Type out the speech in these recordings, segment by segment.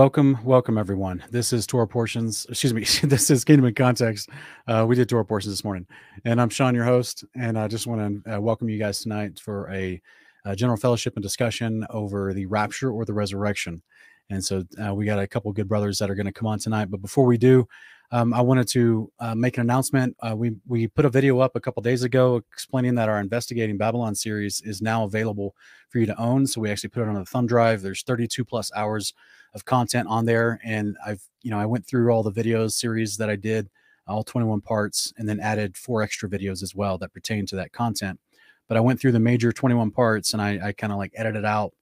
welcome, welcome everyone. This is Torah Portions. Excuse me, this is Kingdom in Context. Uh, we did Torah Portions this morning, and I'm Sean, your host, and I just want to uh, welcome you guys tonight for a, a, general fellowship and discussion over the rapture or the resurrection. And so uh, we got a couple good brothers that are going to come on tonight. But before we do, um, I wanted to uh, make an announcement. Uh, we we put a video up a couple days ago explaining that our investigating Babylon series is now available for you to own. So we actually put it on a thumb drive. There's 32 plus hours of content on there, and I've you know I went through all the videos series that I did, all 21 parts, and then added four extra videos as well that pertain to that content. But I went through the major 21 parts, and I, I kind of like edited out.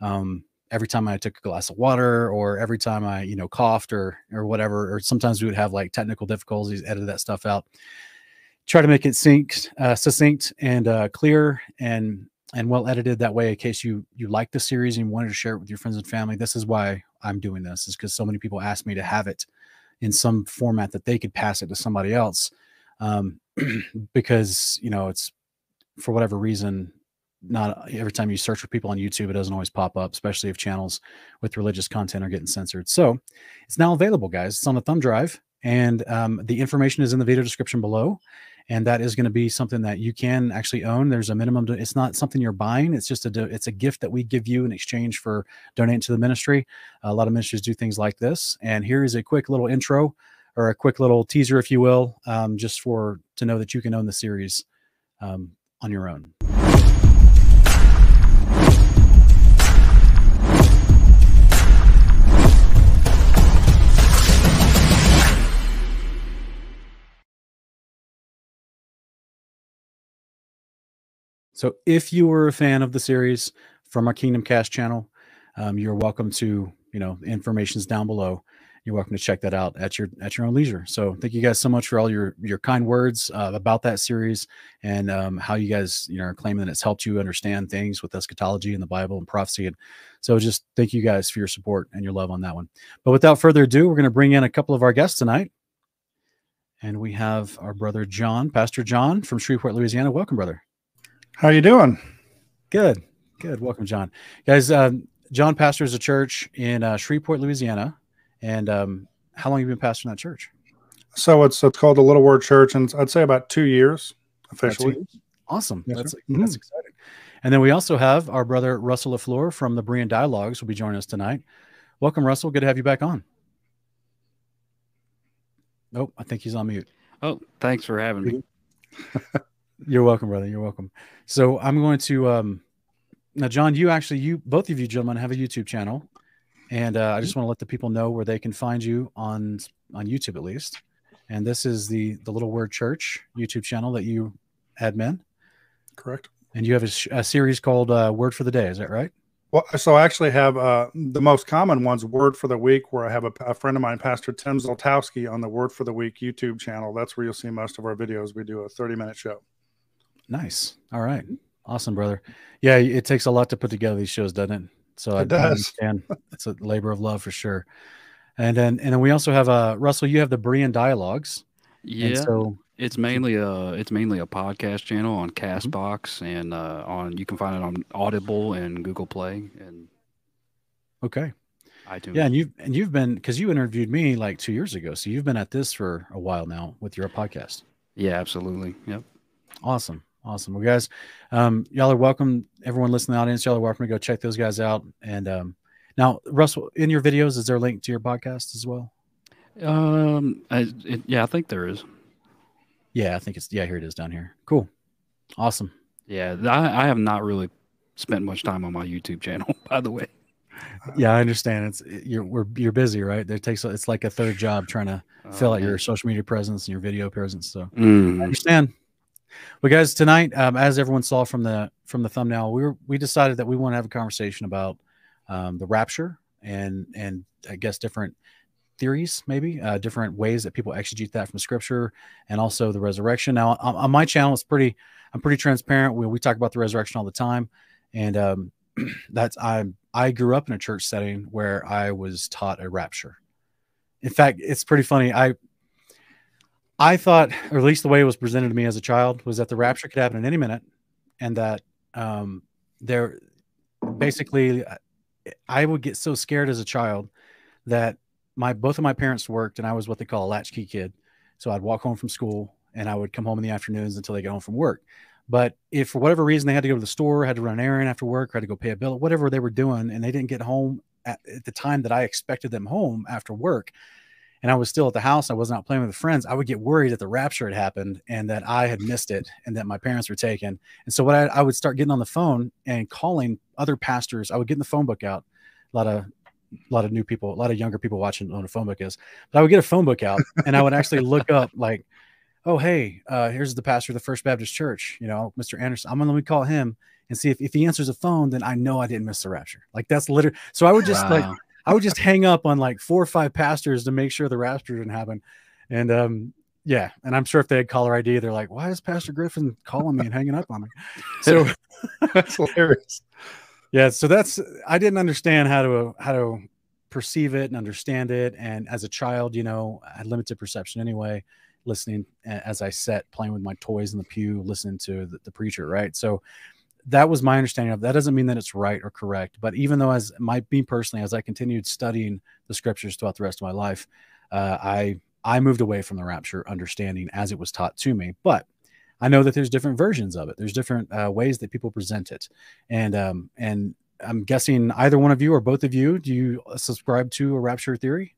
Um, every time I took a glass of water or every time I, you know, coughed or or whatever, or sometimes we would have like technical difficulties, edit that stuff out. Try to make it synced, uh, succinct and uh, clear and and well edited that way in case you you like the series and you wanted to share it with your friends and family. This is why I'm doing this, is because so many people ask me to have it in some format that they could pass it to somebody else. Um, because you know, it's for whatever reason, not every time you search for people on YouTube, it doesn't always pop up, especially if channels with religious content are getting censored. So it's now available, guys. It's on a thumb drive, and um, the information is in the video description below. And that is going to be something that you can actually own. There's a minimum. It's not something you're buying. It's just a it's a gift that we give you in exchange for donating to the ministry. A lot of ministries do things like this. And here is a quick little intro or a quick little teaser, if you will, um, just for to know that you can own the series um, on your own. So if you were a fan of the series from our Kingdom Cast channel, um, you're welcome to, you know, information's down below. You're welcome to check that out at your at your own leisure. So thank you guys so much for all your your kind words uh, about that series and um, how you guys you know are claiming that it's helped you understand things with eschatology and the Bible and prophecy. And so just thank you guys for your support and your love on that one. But without further ado, we're going to bring in a couple of our guests tonight. And we have our brother John, Pastor John from Shreveport, Louisiana. Welcome, brother. How you doing? Good, good. Welcome, John. Guys, um, John pastors a church in uh, Shreveport, Louisiana. And um, how long have you been pastoring that church? So it's it's called the Little Word Church, and I'd say about two years officially. Two years? Awesome. Yes, that's mm-hmm. that's exciting. And then we also have our brother Russell LaFleur from the Brian Dialogues will be joining us tonight. Welcome, Russell. Good to have you back on. Nope, I think he's on mute. Oh, thanks for having me. You're welcome, brother. You're welcome. So I'm going to um now, John. You actually, you both of you gentlemen have a YouTube channel, and uh, I just want to let the people know where they can find you on on YouTube at least. And this is the the Little Word Church YouTube channel that you admin. Correct. And you have a, a series called uh, Word for the Day. Is that right? Well, so I actually have uh, the most common ones, Word for the Week, where I have a, a, friend of mine, Pastor Tim Zoltowski, on the Word for the Week YouTube channel. That's where you'll see most of our videos. We do a 30 minute show. Nice. All right. Awesome, brother. Yeah, it takes a lot to put together these shows, doesn't it? So it I, does. I understand. it's a labor of love for sure. And then and then we also have uh Russell, you have the Brian Dialogues. Yeah. so it's mainly a it's mainly a podcast channel on mm-hmm. Castbox mm-hmm. and uh on you can find it on Audible and Google Play and Okay. iTunes. Yeah, and you've and you've been because you interviewed me like two years ago, so you've been at this for a while now with your podcast. Yeah, absolutely. Yep. Awesome. Awesome. Well, guys, um, y'all are welcome. Everyone listening to the audience, y'all are welcome to go check those guys out. And um, now, Russell, in your videos, is there a link to your podcast as well? Um, I, it, yeah, I think there is. Yeah, I think it's yeah. Here it is down here. Cool. Awesome. Yeah, I, I have not really spent much time on my YouTube channel, by the way. Yeah, I understand. It's you're we're you're busy, right? It takes it's like a third job trying to oh, fill out your social media presence and your video presence. So mm. I understand. Well, guys, tonight, um, as everyone saw from the from the thumbnail, we were we decided that we want to have a conversation about um, the rapture and and I guess different theories, maybe uh, different ways that people exegete that from Scripture, and also the resurrection. Now, on, on my channel, it's pretty I'm pretty transparent. We we talk about the resurrection all the time, and um, that's I I grew up in a church setting where I was taught a rapture. In fact, it's pretty funny. I I thought, or at least the way it was presented to me as a child, was that the rapture could happen at any minute, and that um, there, basically, I would get so scared as a child that my both of my parents worked, and I was what they call a latchkey kid. So I'd walk home from school, and I would come home in the afternoons until they get home from work. But if for whatever reason they had to go to the store, had to run an errand after work, had to go pay a bill, whatever they were doing, and they didn't get home at, at the time that I expected them home after work, and I was still at the house, I wasn't out playing with the friends, I would get worried that the rapture had happened and that I had missed it and that my parents were taken. And so what I, I would start getting on the phone and calling other pastors. I would get the phone book out. A lot of a lot of new people, a lot of younger people watching on a phone book is. But I would get a phone book out and I would actually look up like, oh hey, uh, here's the pastor of the First Baptist Church, you know, Mr. Anderson. I'm gonna let me call him and see if, if he answers the phone, then I know I didn't miss the rapture. Like that's literally so I would just wow. like I would just hang up on like four or five pastors to make sure the rapture didn't happen. And um, yeah, and I'm sure if they had caller ID, they're like, "Why is Pastor Griffin calling me and hanging up on me?" So that's hilarious. Yeah, so that's I didn't understand how to how to perceive it and understand it. And as a child, you know, I had limited perception anyway. Listening as I sat playing with my toys in the pew, listening to the, the preacher, right? So that was my understanding of that doesn't mean that it's right or correct but even though as my me personally as i continued studying the scriptures throughout the rest of my life uh, i i moved away from the rapture understanding as it was taught to me but i know that there's different versions of it there's different uh, ways that people present it and um and i'm guessing either one of you or both of you do you subscribe to a rapture theory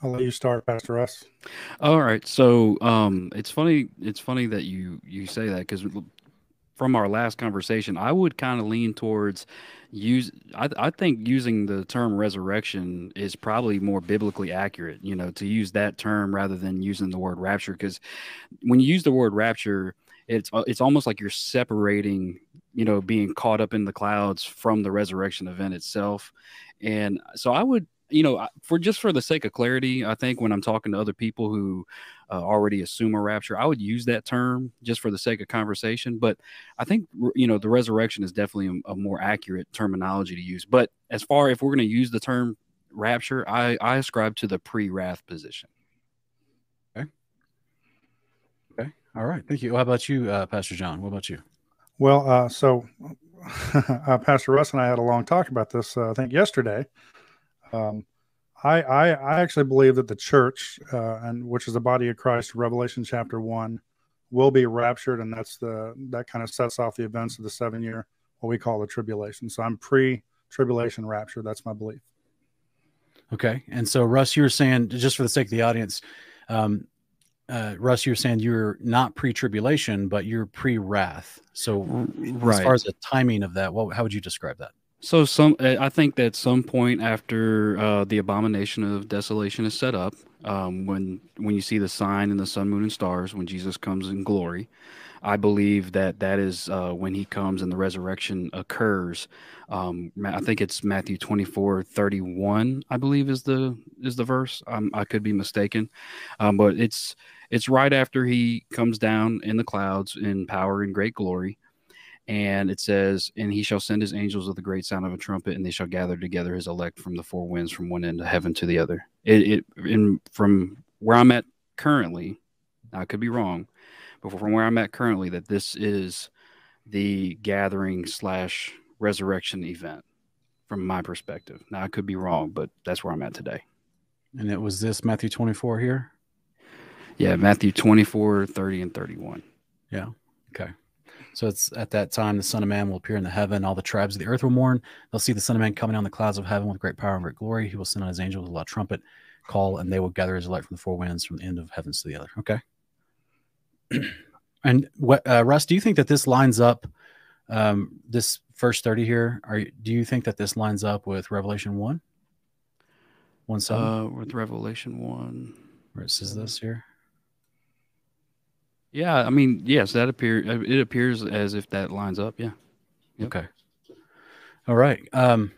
I'll let you start, Pastor Russ. All right. So um, it's funny. It's funny that you you say that because from our last conversation, I would kind of lean towards use. I, I think using the term resurrection is probably more biblically accurate. You know, to use that term rather than using the word rapture, because when you use the word rapture, it's uh, it's almost like you're separating, you know, being caught up in the clouds from the resurrection event itself. And so I would you know, for just for the sake of clarity, I think when I'm talking to other people who uh, already assume a rapture, I would use that term just for the sake of conversation. But I think you know the resurrection is definitely a, a more accurate terminology to use. But as far if we're going to use the term rapture, I I ascribe to the pre-wrath position. Okay. Okay. All right. Thank you. How about you, uh, Pastor John? What about you? Well, uh, so uh, Pastor Russ and I had a long talk about this. Uh, I think yesterday. Um, I, I, I actually believe that the church, uh, and which is the body of Christ, Revelation chapter one, will be raptured, and that's the that kind of sets off the events of the seven year what we call the tribulation. So I'm pre tribulation rapture. That's my belief. Okay, and so Russ, you were saying just for the sake of the audience, um, uh, Russ, you're saying you're not pre-tribulation, but you're pre-wrath. So, right. as far as the timing of that, what, how would you describe that? So some, I think that some point after uh, the abomination of desolation is set up, um, when when you see the sign in the sun, moon, and stars, when Jesus comes in glory, I believe that that is uh, when he comes and the resurrection occurs. Um, I think it's Matthew twenty four thirty one. I believe is the is the verse. Um, I could be mistaken, um, but it's it's right after he comes down in the clouds in power and great glory and it says, "And he shall send his angels with the great sound of a trumpet, and they shall gather together his elect from the four winds, from one end of heaven to the other." It, it in from where I'm at currently, I could be wrong, but from where I'm at currently, that this is the gathering slash resurrection event from my perspective. Now I could be wrong, but that's where I'm at today. And it was this Matthew 24 here? Yeah, Matthew 24, 30, and 31. Yeah. Okay. So it's at that time the Son of Man will appear in the heaven. All the tribes of the earth will mourn. They'll see the Son of Man coming on the clouds of heaven with great power and great glory. He will send out his angels with a loud trumpet call, and they will gather his light from the four winds from the end of heavens to the other. Okay. and what, uh, Russ, do you think that this lines up? Um, this first thirty here. Are do you think that this lines up with Revelation one? One seven. Uh, with Revelation one. Where it says this here. Yeah, I mean, yes, that appear uh, it appears as if that lines up. Yeah. Yep. Okay. All right. Um,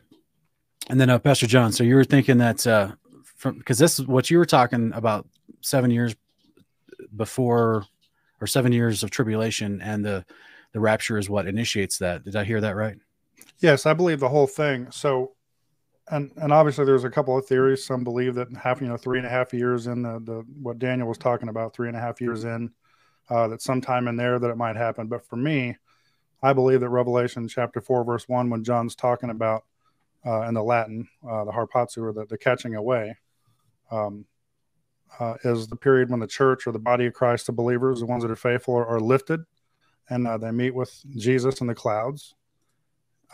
and then uh, Pastor John, so you were thinking that uh, from because this is what you were talking about seven years before or seven years of tribulation, and the the rapture is what initiates that. Did I hear that right? Yes, I believe the whole thing. So, and and obviously there's a couple of theories. Some believe that half, you know, three and a half years in the the what Daniel was talking about, three and a half years in uh, that sometime in there that it might happen. But for me, I believe that Revelation chapter 4, verse 1, when John's talking about uh, in the Latin, uh, the harpazo or the, the catching away, um, uh, is the period when the church or the body of Christ, the believers, the ones that are faithful, are, are lifted and uh, they meet with Jesus in the clouds.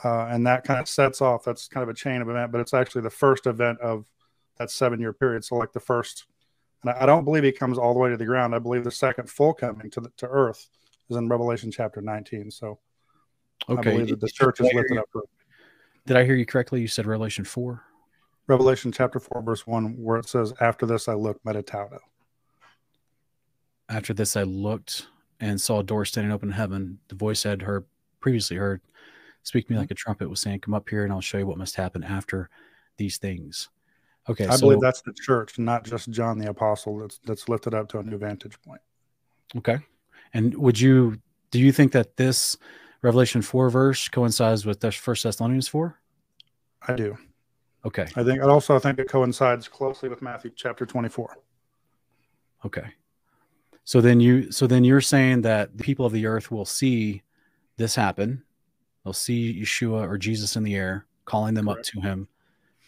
Uh, and that kind of sets off, that's kind of a chain of event, but it's actually the first event of that seven year period. So, like the first, and I don't believe he comes all the way to the ground. I believe the second full coming to, the, to earth is in Revelation chapter 19. So, okay. I believe that the church is lifted up. Did I hear you correctly? You said Revelation 4? Revelation chapter 4, verse 1, where it says, After this I looked, meditaudo. After this I looked and saw a door standing open in heaven. The voice I had heard previously heard, Speak to me mm-hmm. like a trumpet, was saying, Come up here and I'll show you what must happen after these things. Okay. I so, believe that's the church, not just John the Apostle that's that's lifted up to a new vantage point. Okay. And would you do you think that this Revelation 4 verse coincides with First Thessalonians 4? I do. Okay. I think I also think it coincides closely with Matthew chapter 24. Okay. So then you so then you're saying that the people of the earth will see this happen. They'll see Yeshua or Jesus in the air calling them Correct. up to him.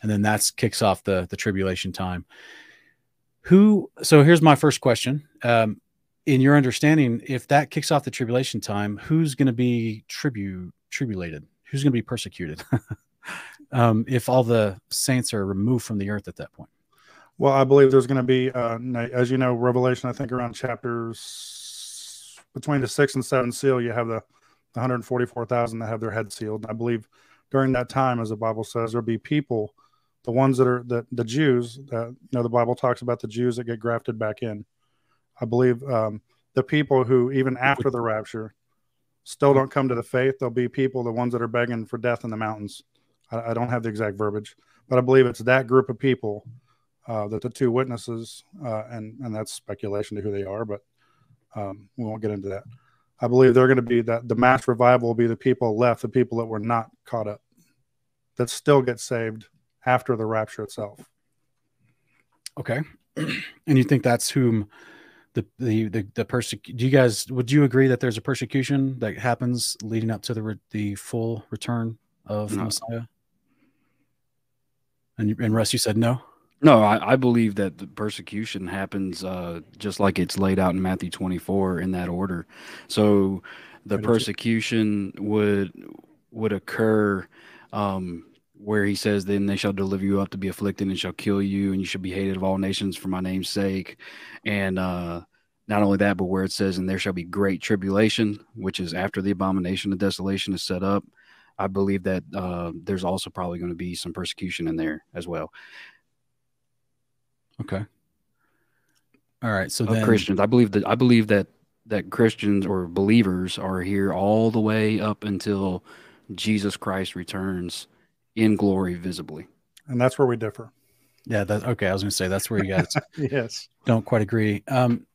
And then that kicks off the the tribulation time. Who so here's my first question. Um, in your understanding, if that kicks off the tribulation time, who's going to be tribute tribulated? Who's going to be persecuted? um, if all the saints are removed from the earth at that point? Well, I believe there's going to be, uh, as you know, Revelation. I think around chapters between the sixth and seventh seal, you have the, the 144,000 that have their head sealed. I believe during that time, as the Bible says, there'll be people, the ones that are the the Jews. That you know, the Bible talks about the Jews that get grafted back in. I believe um, the people who, even after the rapture, still don't come to the faith. There'll be people, the ones that are begging for death in the mountains. I, I don't have the exact verbiage, but I believe it's that group of people uh, that the two witnesses, uh, and and that's speculation to who they are, but um, we won't get into that. I believe they're going to be that the mass revival will be the people left, the people that were not caught up, that still get saved after the rapture itself. Okay, and you think that's whom the the the, the persec- Do you guys would you agree that there's a persecution that happens leading up to the re- the full return of no. Messiah? And, and Russ, you said no. No, I, I believe that the persecution happens uh, just like it's laid out in Matthew 24 in that order. So the persecution would would occur um, where he says, "Then they shall deliver you up to be afflicted, and shall kill you, and you shall be hated of all nations for my name's sake." And uh, not only that, but where it says, "And there shall be great tribulation," which is after the abomination of desolation is set up. I believe that uh, there's also probably going to be some persecution in there as well. Okay. All right. So then Christians, I believe that I believe that that Christians or believers are here all the way up until Jesus Christ returns in glory visibly. And that's where we differ. Yeah, that okay. I was gonna say that's where you guys yes don't quite agree. Um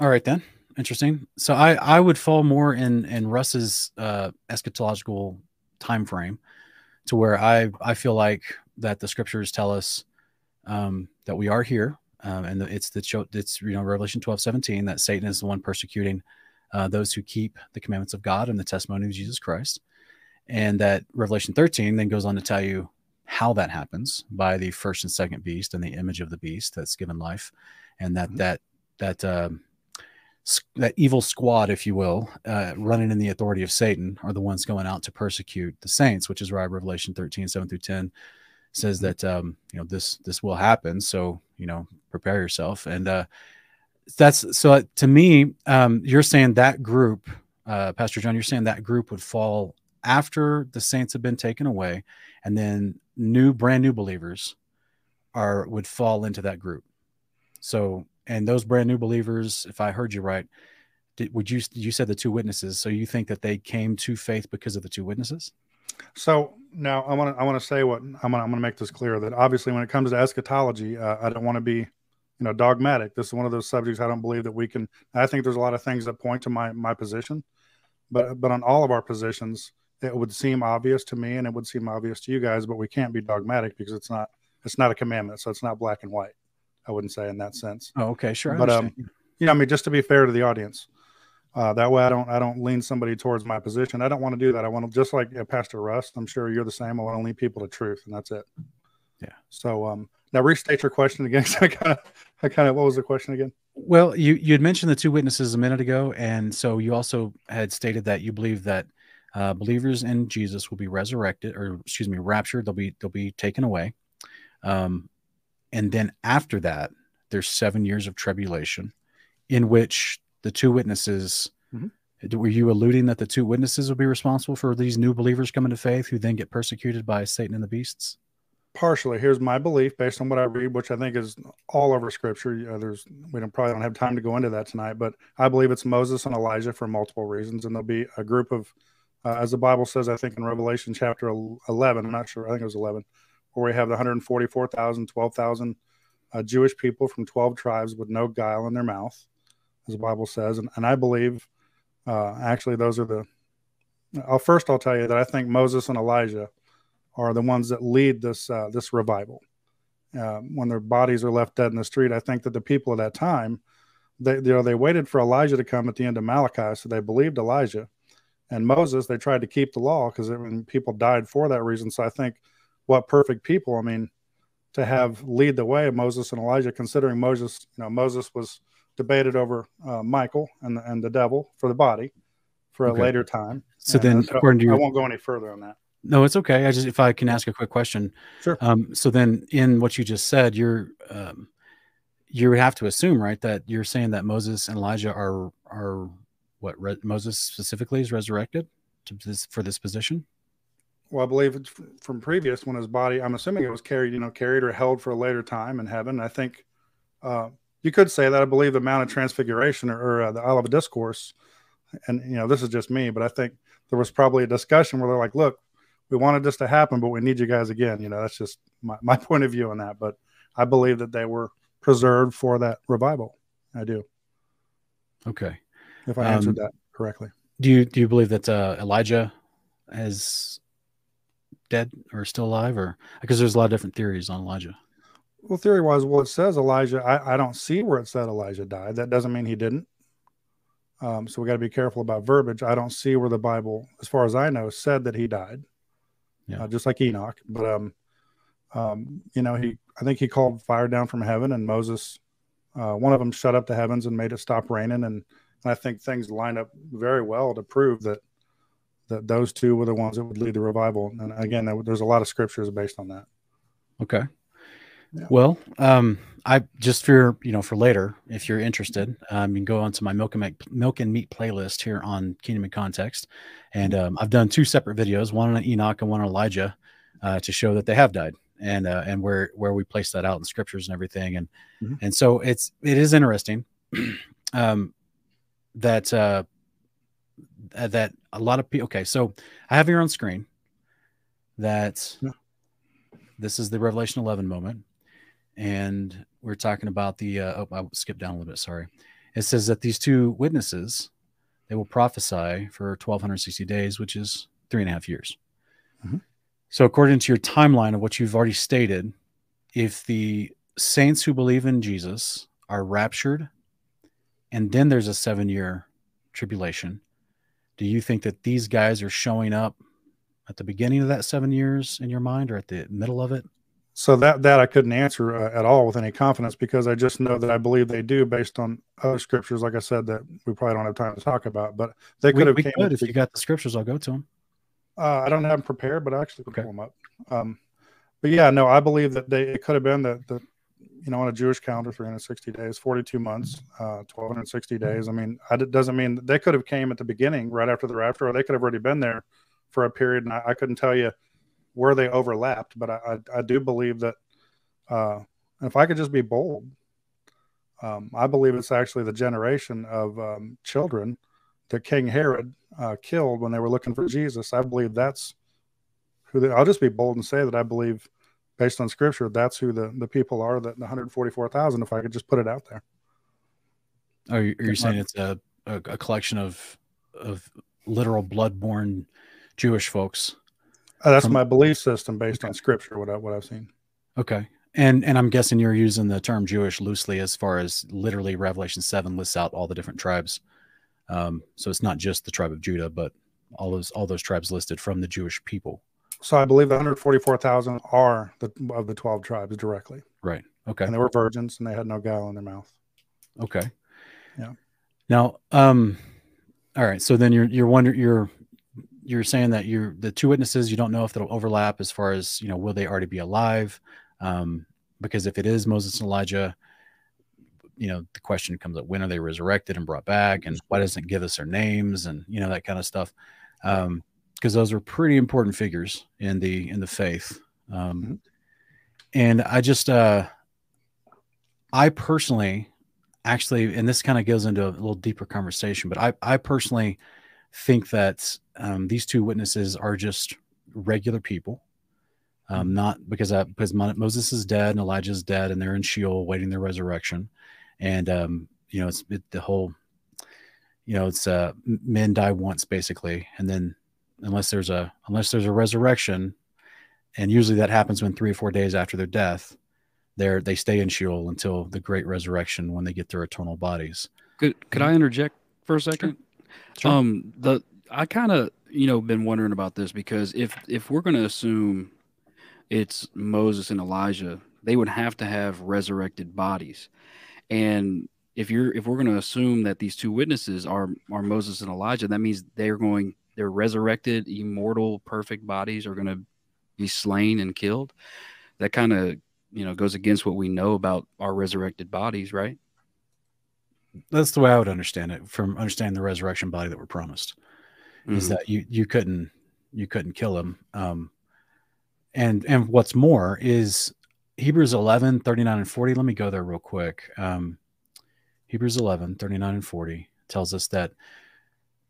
all right then. Interesting. So I I would fall more in in Russ's uh eschatological time frame to where I I feel like that the scriptures tell us um, that we are here, um, and it's the it's you know Revelation 12, 17 that Satan is the one persecuting uh, those who keep the commandments of God and the testimony of Jesus Christ, and that Revelation 13 then goes on to tell you how that happens by the first and second beast and the image of the beast that's given life, and that mm-hmm. that that um, that evil squad, if you will, uh, running in the authority of Satan, are the ones going out to persecute the saints, which is why Revelation 13, 7 through 10 says mm-hmm. that um, you know this this will happen. So you know, prepare yourself. And uh, that's so to me, um, you're saying that group, uh, Pastor John, you're saying that group would fall after the saints have been taken away, and then new, brand new believers are would fall into that group. So and those brand new believers, if I heard you right, did, would you you said the two witnesses? So you think that they came to faith because of the two witnesses? So now I want to I want to say what I'm gonna, I'm to make this clear that obviously when it comes to eschatology, uh, I don't want to be you know dogmatic. This is one of those subjects I don't believe that we can. I think there's a lot of things that point to my my position, but but on all of our positions, it would seem obvious to me and it would seem obvious to you guys, but we can't be dogmatic because it's not it's not a commandment, so it's not black and white. I wouldn't say in that sense. Oh, okay, sure. but um, you know, I mean, just to be fair to the audience, Uh, that way, I don't I don't lean somebody towards my position. I don't want to do that. I want to just like uh, Pastor Russ. I'm sure you're the same. I want to lead people to truth, and that's it. Yeah. So um, now restate your question again. I kind of I kind of what was the question again? Well, you you had mentioned the two witnesses a minute ago, and so you also had stated that you believe that uh, believers in Jesus will be resurrected, or excuse me, raptured. They'll be they'll be taken away, um, and then after that, there's seven years of tribulation, in which the two witnesses. Mhm. Were you alluding that the two witnesses will be responsible for these new believers coming to faith, who then get persecuted by Satan and the beasts? partially here's my belief based on what i read which i think is all over scripture you know, there's we don't probably don't have time to go into that tonight but i believe it's moses and elijah for multiple reasons and there'll be a group of uh, as the bible says i think in revelation chapter 11 i'm not sure i think it was 11 where we have the 144000 12000 uh, jewish people from 12 tribes with no guile in their mouth as the bible says and, and i believe uh, actually those are the I'll, first i'll tell you that i think moses and elijah are the ones that lead this uh, this revival. Uh, when their bodies are left dead in the street, I think that the people at that time, they you know they waited for Elijah to come at the end of Malachi, so they believed Elijah, and Moses. They tried to keep the law because people died for that reason. So I think what perfect people. I mean, to have lead the way Moses and Elijah, considering Moses, you know, Moses was debated over uh, Michael and the, and the devil for the body for a Okay. later time. So And, then, according to I won't go any further on that. No, it's okay. I just if I can ask a quick question. Sure. Um, so then, in what you just said, you're um, you would have to assume, right, that you're saying that Moses and Elijah are are what re- Moses specifically is resurrected to this for this position. Well, I believe it's from previous when his body, I'm assuming it was carried, you know, carried or held for a later time in heaven. I think uh, you could say that. I believe the Mount of Transfiguration or, or uh, the Olivet Discourse, and you know, this is just me, but I think there was probably a discussion where they're like, "Look, we wanted this to happen, but we need you guys again." You know, that's just my, my point of view on that. But I believe that they were preserved for that revival. I do, Okay. If I answered Um, that correctly. Do you do you believe that uh, Elijah is dead or still alive, or because there's a lot of different theories on Elijah? Well, theory wise, well, it says Elijah. I, I don't see where it said Elijah died. That doesn't mean he didn't. Um, so we got to be careful about verbiage. I don't see where the Bible, as far as I know, said that he died. Yeah. Uh, just like Enoch. But um, um, you know, he I think he called fire down from heaven, and Moses, uh, one of them, shut up the heavens and made it stop raining, and, and I think things line up very well to prove that that those two were the ones that would lead the revival. And again, there- there's a lot of scriptures based on that. Okay. Yeah. Well, um, I just for you know for later, if you're interested, um, you can go onto my milk and meat, milk and meat playlist here on Kingdom in Context, and um, I've done two separate videos, one on Enoch and one on Elijah, uh, to show that they have died, and uh, and where where we place that out in scriptures and everything, and Mhm. and so it's it is interesting, um, that uh, that a lot of people. Okay, so I have here on screen that Yeah. this is the Revelation 11 moment and we're talking about the uh, oh, I skipped down a little bit. Sorry. It says that these two witnesses they will prophesy for 1260 days, which is three and a half years. Mhm. So, according to your timeline of what you've already stated, if the saints who believe in Jesus are raptured, and then there's a seven year tribulation, do you think that these guys are showing up at the beginning of that seven years in your mind or at the middle of it? So that that I couldn't answer uh, at all with any confidence because I just know that I believe they do based on other scriptures, like I said, that we probably don't have time to talk about. But they We, could have we came. could if you got the scriptures. I'll go to them. uh, I don't have them prepared, but I actually can Okay. pull them up. Um, but yeah, no, I believe that they it could have been that the you know on a Jewish calendar, 360 days, 42 months, uh, 1260 days. I mean, it doesn't mean they could have came at the beginning, right after the rapture, or they could have already been there for a period, and I, I couldn't tell you where they overlapped. But I I, I do believe that uh, if I could just be bold, um, I believe it's actually the generation of um, children that King Herod uh, killed when they were looking for Jesus. I believe that's who. They, I'll just be bold and say that I believe, based on Scripture, that's who the the people are. That the 144,000. If I could just put it out there. Are you, are you saying it's a, a, a collection of of literal blood-born Jewish folks? Uh, that's From- my belief system based on Scripture. What I, what I've seen. Okay. And and I'm guessing you're using the term Jewish loosely as far as literally Revelation 7 lists out all the different tribes Um, so it's not just the tribe of Judah, but all those all those tribes listed from the Jewish people. So I believe the 144,000 are the of the 12 tribes directly. Right. Okay. And they were virgins and they had no gall in their mouth. Okay. Yeah. Now, um, all right. So then you're you're wondering you're you're saying that you're the two witnesses you don't know if they'll overlap as far as you know will they already be alive um, because if it is moses and elijah you know the question comes up when are they resurrected and brought back and why doesn't it give us their names and you know that kind of stuff um because those are pretty important figures in the in the faith. Um Mhm. and i just uh i personally actually and this kind of goes into a little deeper conversation but i i personally think that um, these two witnesses are just regular people. Um, not because uh, because Mo- Moses is dead and Elijah is dead and they're in Sheol waiting their resurrection, and um, you know it's it, the whole, you know it's uh, men die once basically, and then unless there's a unless there's a resurrection, and usually that happens when three or four days after their death, they're they stay in Sheol until the great resurrection when they get their eternal bodies. Could could I interject for a second? Sure. Um, the I kind of you know been wondering about this because if if we're going to assume it's Moses and Elijah, they would have to have resurrected bodies, and if you're if we're going to assume that these two witnesses are are Moses and Elijah, that means they're going their resurrected, immortal, perfect bodies are going to be slain and killed. That kind of you know goes against what we know about our resurrected bodies, right? That's the way I would understand it from understanding the resurrection body that were promised. is Mhm. that you you couldn't you couldn't kill him um and and what's more is hebrews 11 39 and 40 let me go there real quick um hebrews 11 39 and 40 tells us that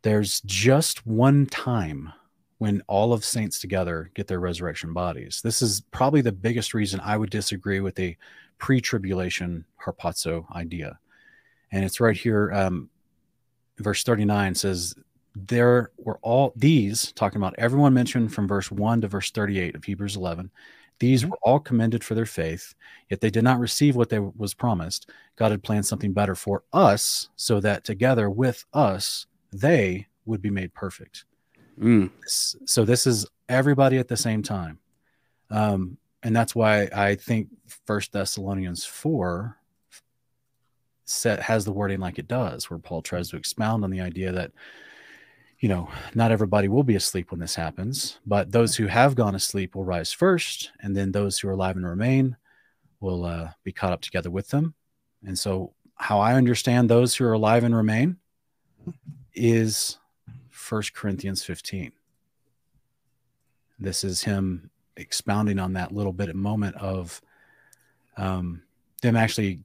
there's just one time when all of saints together get their resurrection bodies. This is probably the biggest reason i would disagree with the pre-tribulation harpazo idea. And it's right here um verse 39 says there were all these talking about everyone mentioned from verse 1 to verse 38 of hebrews 11 these Mhm. were all commended for their faith yet they did not receive what they was promised. God had planned something better for us so that together with us they would be made perfect. Mm. So this is everybody at the same time. Um, and that's why i think first thessalonians 4 set has the wording like it does where paul tries to expound on the idea that you know not everybody will be asleep when this happens but those who have gone asleep will rise first and then those who are alive and remain will uh, be caught up together with them. And so how i understand those who are alive and remain is First Corinthians 15. This is him expounding on that little bit of moment of um, them actually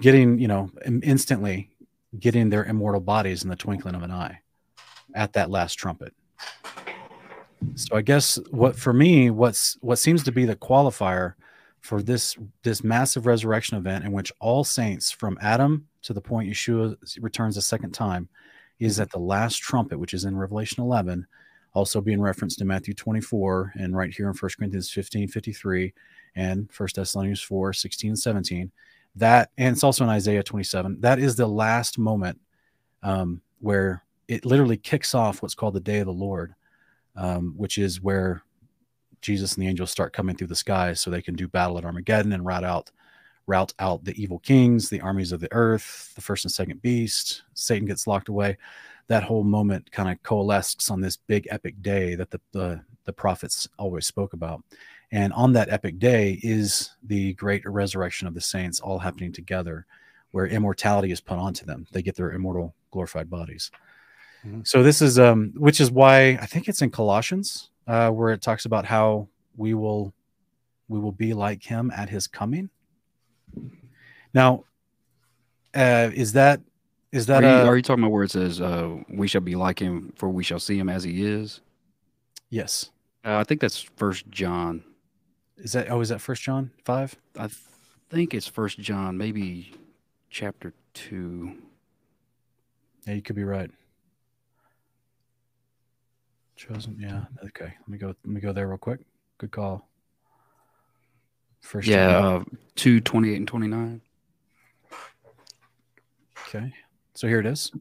getting, you know, instantly getting their immortal bodies in the twinkling of an eye at that last trumpet. So I guess what for me, what's what seems to be the qualifier for this this massive resurrection event in which all saints from Adam to the point Yeshua returns a second time is at the last trumpet, which is in Revelation 11, also being referenced in Matthew 24, and right here in 1 Corinthians 15, 53, and 1 Thessalonians 4, 16, and 17. That, and it's also in Isaiah 27. That is the last moment um, where it literally kicks off what's called the day of the Lord, um, which is where Jesus and the angels start coming through the skies so they can do battle at Armageddon and rout out route out the evil kings, the armies of the earth, the first and second beast. Satan gets locked away. That whole moment kind of coalesces on this big epic day that the, the the prophets always spoke about. And on that epic day is the great resurrection of the saints all happening together, where immortality is put onto them. They get their immortal glorified bodies. Mhm. So this is um which is why I think it's in Colossians uh where it talks about how we will we will be like him at his coming. Now, uh, is that is Are that you, uh, are you talking about where it says, uh, "We shall be like him, for we shall see him as he is"? yes? Uh, I think that's First John. Is that oh is that First John five? I think it's First John, maybe chapter two. Yeah, you could be right. Chosen, yeah. Okay, let me go. Let me go there real quick. Good call. First, yeah, uh, two twenty-eight and twenty-nine. Okay, so here it is.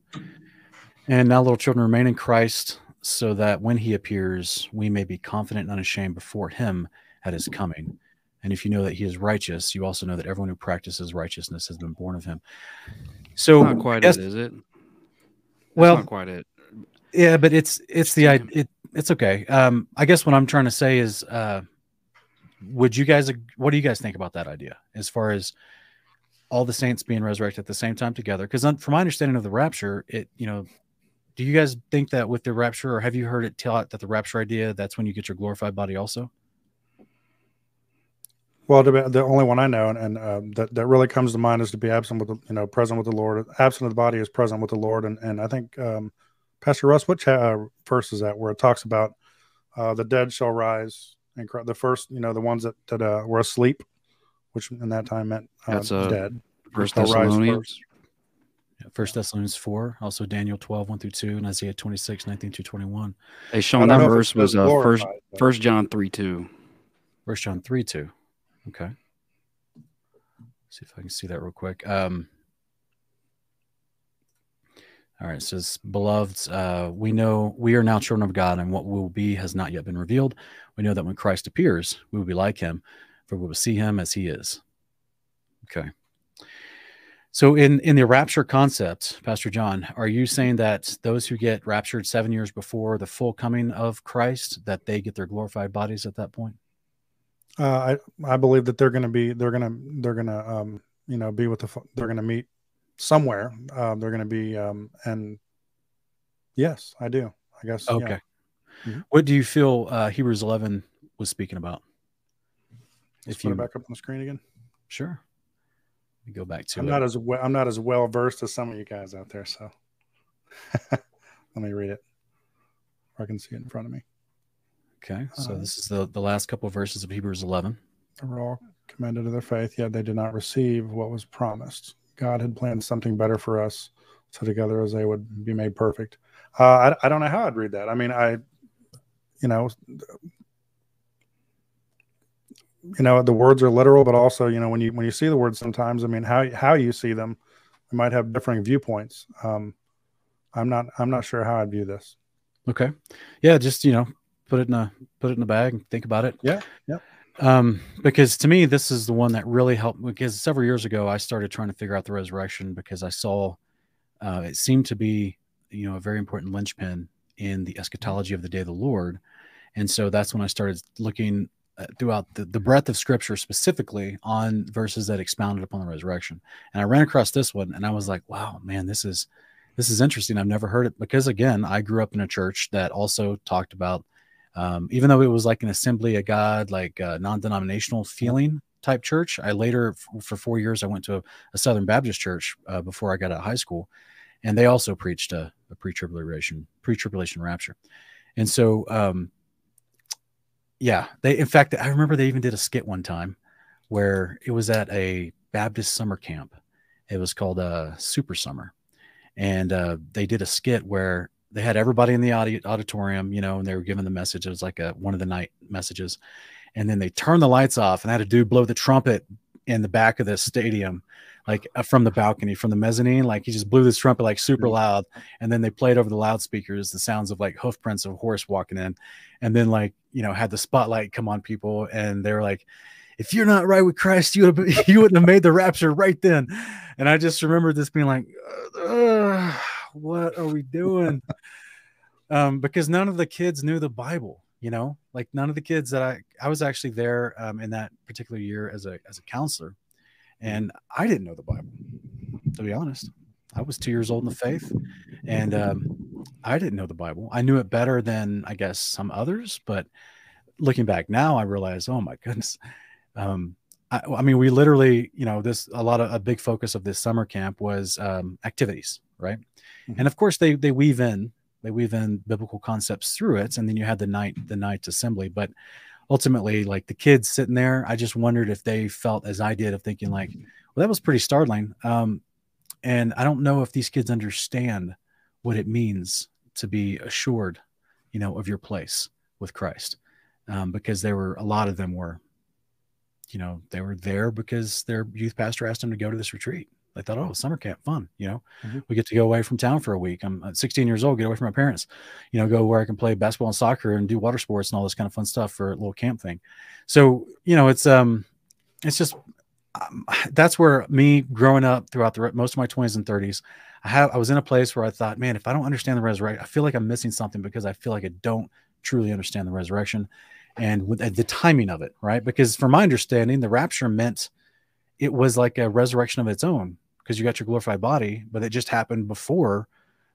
And now, little children, remain in Christ, so that when he appears, we may be confident and unashamed before him at his coming. And if you know that he is righteous, you also know that everyone who practices righteousness has been born of him. So, not quite yes, it, is it? That's well, not quite it. yeah, but it's it's the it it's okay. Um, I guess what I'm trying to say is, uh, would you guys? What do you guys think about that idea as far as all the saints being resurrected at the same time together? Because from my understanding of the rapture, it you know, do you guys think that with the rapture, or have you heard it taught that the rapture idea that's when you get your glorified body also? Well, the only one I know, and, and uh, that that really comes to mind is to be absent with the, you know present with the Lord. Absent of the body is present with the Lord, and and I think um, Pastor Russ, what cha- uh, verse is that where it talks about uh, the dead shall rise and cry, the first, you know, the ones that that uh, were asleep, which in that time meant uh, That's, uh, dead. First shall rise Thessalonians. first. First Thessalonians 4, also Daniel 12, 1 through 2, and Isaiah 26, 19 through 21. Hey Sean, that know if it verse was uh, first glorified, but- First John three two. First John 3, 2. Okay. see if I can see that real quick. Um, all right, it says, Beloved, uh, we know we are now children of God, and what will be has not yet been revealed. We know that when Christ appears, we will be like him, for we will see him as he is. Okay. So in in the rapture concept, Pastor John, are you saying that those who get raptured seven years before the full coming of Christ, that they get their glorified bodies at that point? Uh, I I believe that they're going to be they're going to they're going to um, you know be with the they're going to meet somewhere. Um, they're going to be um, and yes, I do. I guess. yeah. Mhm. What do you feel uh, Hebrews 11 was speaking about? Let's If put you it back up on the screen again. sure, Let me go back to I'm it. not as well, I'm not as well versed as some of you guys out there, so let me read it. I can see it in front of me. okay, so uh, this is the the last couple of verses of Hebrews 11. They were all commended to their faith, yet they did not receive what was promised. God had planned something better for us, so together as they would be made perfect. Uh, I, I don't know how I'd read that. I mean, I, you know, you know, the words are literal, but also, you know, when you when you see the words, sometimes, I mean, how how you see them, we might have differing viewpoints. Um, I'm not I'm not sure how I'd view this. Okay, yeah, just you know, put it in a put it in the bag and think about it. Yeah, yeah. Um, because to me, this is the one that really helped. Because several years ago, I started trying to figure out the resurrection because I saw uh, it seemed to be you know a very important linchpin in the eschatology of the day of the Lord, and so that's when I started looking uh, throughout the, the breadth of Scripture, specifically on verses that expounded upon the resurrection. And I ran across this one, and I was like, "Wow, man, this is this is interesting. I've never heard it because again, I grew up in a church that also talked about." Um, even though it was like an assembly of God, like uh, non-denominational feeling type church, I later, for four years, I went to a, a Southern Baptist church uh, before I got out of high school, and they also preached a, a pre-tribulation, pre-tribulation rapture, and so, um, yeah, they. In fact, I remember they even did a skit one time where it was at a Baptist summer camp. It was called uh, Super Summer, and uh, they did a skit where they had everybody in the audi- auditorium, you know, and they were given the message. It was like a one of the night messages, and then they turned the lights off and had a dude blow the trumpet in the back of the stadium, like uh, from the balcony, from the mezzanine. Like he just blew this trumpet like super loud, and then they played over the loudspeakers the sounds of like hoofprints of a horse walking in, and then like you know had the spotlight come on people, and they were like. If you're not right with Christ, you would have, you wouldn't have made the rapture right then. And I just remember this being like, "Ugh, what are we doing? um, because none of the kids knew the Bible, you know, like none of the kids that I I was actually there um, in that particular year as a as a counselor, and I didn't know the Bible, to be honest. I was two years old in the faith, and um, I didn't know the Bible. I knew it better than I guess some others, but looking back now, I realize, oh my goodness. Um, I, I mean, we literally, you know, this a lot of a big focus of this summer camp was um, activities, right? Mhm. And of course, they they weave in they weave in biblical concepts through it, and then you had the night the night assembly. But ultimately, like the kids sitting there, I just wondered if they felt as I did of thinking like, well, that was pretty startling. Um, and I don't know if these kids understand what it means to be assured, you know, of your place with Christ, um, because there were a lot of them were, you know, they were there because their youth pastor asked them to go to this retreat, They thought, oh, summer camp, fun. You know, Mhm. we get to go away from town for a week. I'm uh, 16 years old, get away from my parents. You know, go where I can play basketball and soccer and do water sports and all this kind of fun stuff for a little camp thing. So you know, it's um, it's just um, that's where me growing up throughout the most of my 20s and 30s, I have I was in a place where I thought, man, if I don't understand the resurrection, I feel like I'm missing something because I feel like I don't truly understand the resurrection and with the timing of it, right? Because from my understanding, the rapture meant it was like a resurrection of its own because you got your glorified body, but it just happened before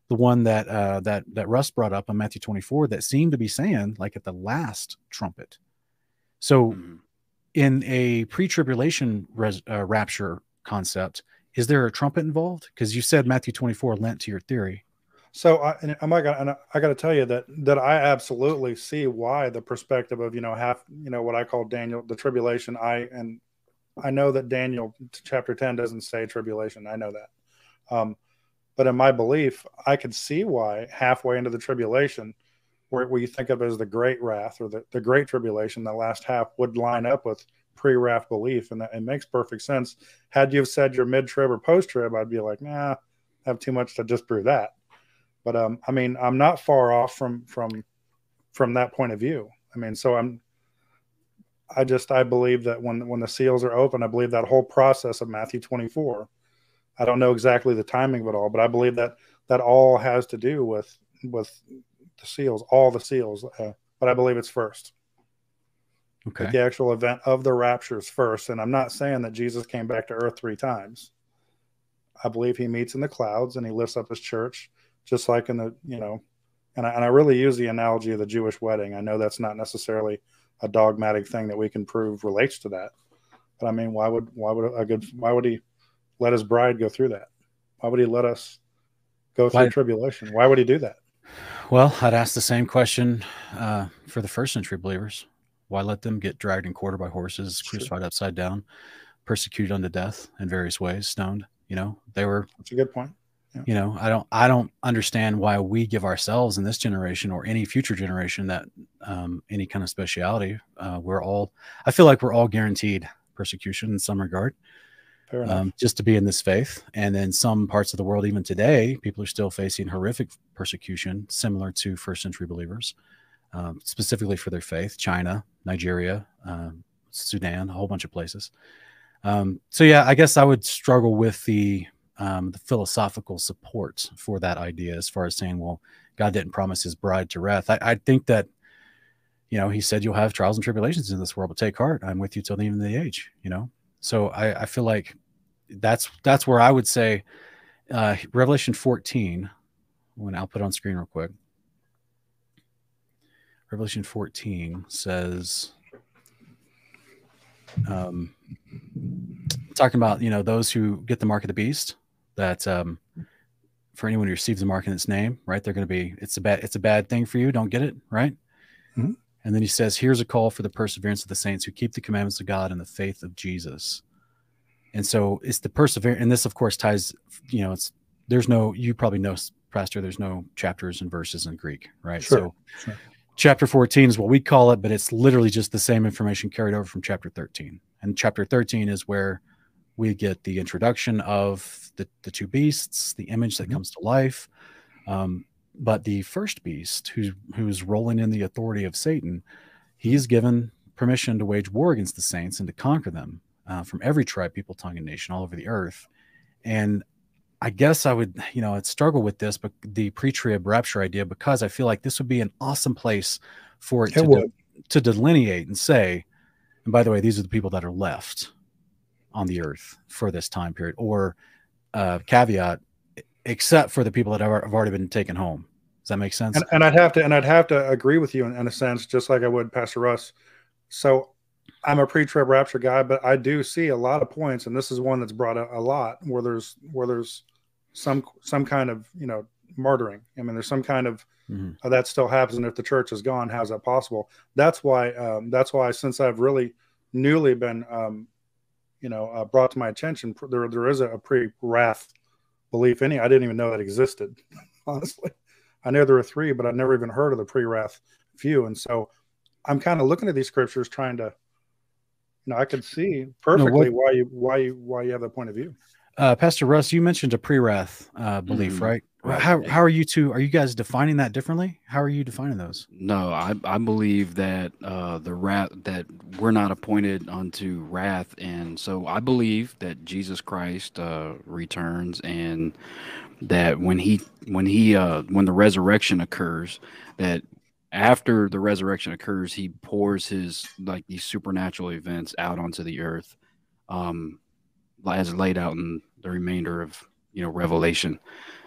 the one that uh, that that Russ brought up in Matthew 24 that seemed to be saying like at the last trumpet. So Mhm. in a pre-tribulation res- uh, rapture concept, is there a trumpet involved? Because you said Matthew 24 lent to your theory. So I, and I'm not gonna, and I got to tell you that that I absolutely see why the perspective of you know half you know what I call Daniel the tribulation. I and I know that Daniel chapter ten doesn't say tribulation. I know that, um, but in my belief, I could see why halfway into the tribulation, where we think of as the great wrath or the, the great tribulation, the last half would line up with pre-wrath belief, and that it makes perfect sense. Had you said you're mid-trib or post-trib, I'd be like, nah, I have too much to disprove that but um, I mean, I'm not far off from from from that point of view. I mean, so I'm. I just I believe that when when the seals are open, I believe that whole process of Matthew 24. I don't know exactly the timing of it all, but I believe that that all has to do with with the seals, all the seals. Uh, but I believe it's first. Okay. Like the actual event of the rapture is first, and I'm not saying that Jesus came back to earth three times. I believe he meets in the clouds and he lifts up his church just like in the you know and I, and I really use the analogy of the jewish wedding i know that's not necessarily a dogmatic thing that we can prove relates to that but i mean why would why would a good why would he let his bride go through that why would he let us go through Why- tribulation why would he do that Well, I'd ask the same question uh, for the first century believers. Why let them get dragged and quartered by horses, Sure. crucified upside down, persecuted unto death in various ways, stoned? You know, they were that's a good point you know i don't i don't understand why we give ourselves in this generation or any future generation that um, any kind of speciality. Uh, we're all i feel like we're all guaranteed persecution in some regard um, just to be in this faith. And in some parts of the world even today people are still facing horrific persecution similar to first century believers um, specifically for their faith. China nigeria um, sudan a whole bunch of places. Um, so yeah i guess i would struggle with the um, the philosophical support for that idea as far as saying, well, God didn't promise his bride to wrath. I, I think that, you know, he said you'll have trials and tribulations in this world, but take heart. I'm with you till the end of the age, you know? So I, I feel like that's, that's where I would say, uh, Revelation 14, when I'll put on screen real quick. Revelation 14 says, um, talking about, you know, those who get the mark of the beast, that um, for anyone who receives the mark in its name, right? They're going to be it's a bad it's a bad thing for you. Don't get it, right? Mhm. And then he says, "Here's a call for the perseverance of the saints who keep the commandments of God and the faith of Jesus." And so it's the perseverance, and this of course ties. You know, it's there's no you probably know, Pastor. There's no chapters and verses in Greek, right? Sure, So sure. chapter 14 is what we call it, but it's literally just the same information carried over from chapter 13. And chapter 13 is where we get the introduction of the, the two beasts, the image that Mhm. comes to life. Um, but the first beast, who's who's rolling in the authority of Satan, he's given permission to wage war against the saints and to conquer them uh, from every tribe, people, tongue, and nation all over the earth. And I guess I would, you know, I'd struggle with this, but the pre-trib rapture idea because I feel like this would be an awesome place for it, It to, de- to delineate and say, and by the way, these are the people that are left on the earth for this time period, or uh, caveat, except for the people that have have already been taken home. Does that make sense? and, and I'd have to and I'd have to agree with you in, in a sense, just like I would Pastor Russ. So I'm a pre-trib rapture guy, but I do see a lot of points, and this is one that's brought up a lot where there's where there's some some kind of you know martyring. I mean, there's some kind of Mhm. uh, that still happens, and if the church is gone, how's that possible? That's why um, that's why since I've really newly been um, you know uh, brought to my attention, there there is a, a pre-wrath belief in it. I didn't even know that existed, honestly. I know there were three, but I'd never even heard of the pre-wrath view. And so I'm kind of looking at these scriptures trying to, you know, I could see perfectly why you why you why you have that point of view. uh, Pastor Russ, you mentioned a pre-wrath uh, belief, Mhm. right? Right. How how are you two? Are you guys defining that differently? How are you defining those? No, I, I believe that uh, the wrath that we're not appointed unto wrath, and so I believe that Jesus Christ uh, returns, and that when he when he uh, when the resurrection occurs, that after the resurrection occurs, he pours his like these supernatural events out onto the earth, um, as laid out in the remainder of you know Revelation.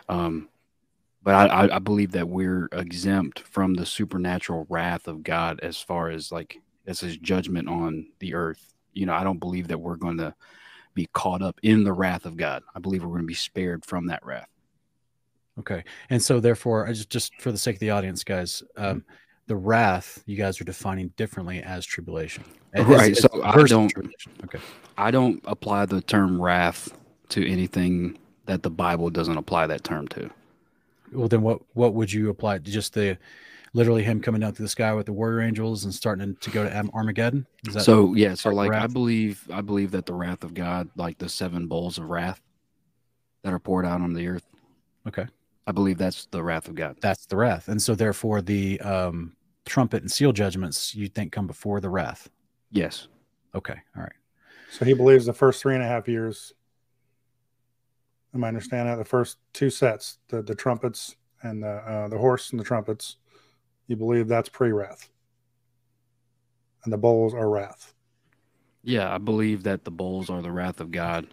Um, but I, I, believe that we're exempt from the supernatural wrath of God as far as like as his judgment on the earth. You know, I don't believe that we're going to be caught up in the wrath of God. I believe we're going to be spared from that wrath. Okay, and so therefore, I just just for the sake of the audience, guys, um, the wrath you guys are defining differently as tribulation, As- Right, as so I don't-. Okay, I don't apply the term wrath to anything that the Bible doesn't apply that term to. Well then, what what would you apply? To just the literally him coming down through the sky with the warrior angels and starting to go to Am- Armageddon? Is that so yeah, so part of like I believe I believe that the wrath of God, like the seven bowls of wrath that are poured out on the earth, okay? I believe that's the wrath of God. That's the wrath, and so therefore the um, trumpet and seal judgments you think come before the wrath. Yes. Okay, all right. So he believes the first three and a half years. Am I understand that the first two sets, the the trumpets and the uh, the horse and the trumpets, you believe that's pre-wrath, and the bowls are wrath. Yeah, I believe that the bowls are the wrath of God.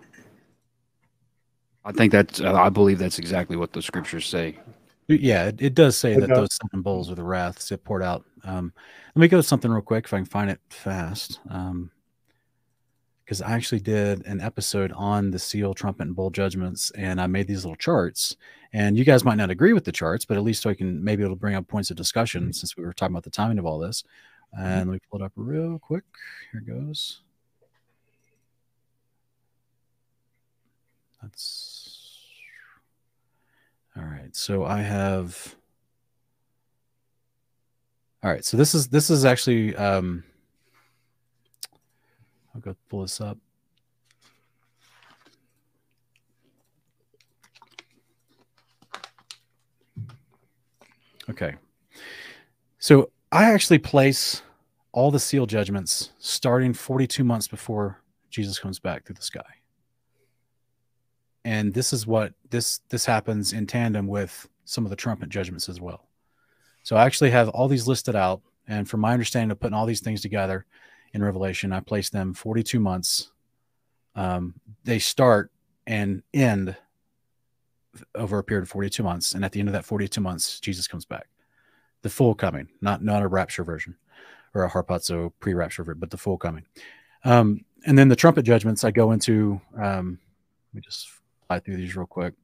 I think that's. uh, I believe that's exactly what the scriptures say. Yeah, it, it does say It that does. those seven bowls are the wraths that poured out. Um, let me go to something real quick if I can find it fast. Um, because I actually did an episode on the seal, trumpet, and bowl judgments, and I made these little charts. And you guys might not agree with the charts, but at least I can maybe it'll bring up points of discussion since we were talking about the timing of all this. And let me pull it up real quick. Here it goes. That's all right. So I have. All right. So this is this is actually. Um, I'll go pull this up. Okay. So I actually place all the seal judgments starting 42 months before Jesus comes back through the sky. And this is what this this happens in tandem with some of the trumpet judgments as well. So I actually have all these listed out and from my understanding of putting all these things together in Revelation, I place them 42 months. Um, they start and end over a period of 42 months. And at the end of that 42 months, Jesus comes back. The full coming, not not a rapture version or a harpazo pre-rapture version, but the full coming. Um, and then the trumpet judgments, I go into. Um, let me just fly through these real quick.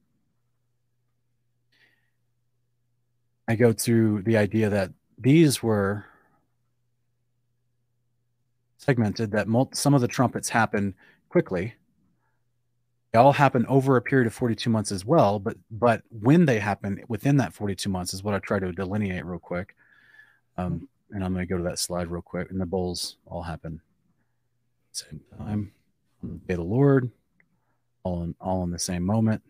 I go through the idea that these were segmented that mul- some of the trumpets happen quickly. They all happen over a period of 42 months as well, but but when they happen within that 42 months is what I try to delineate real quick. Um, and I'm going to go to that slide real quick. And the bowls all happen same time on the day of the Lord, all in all in the same moment,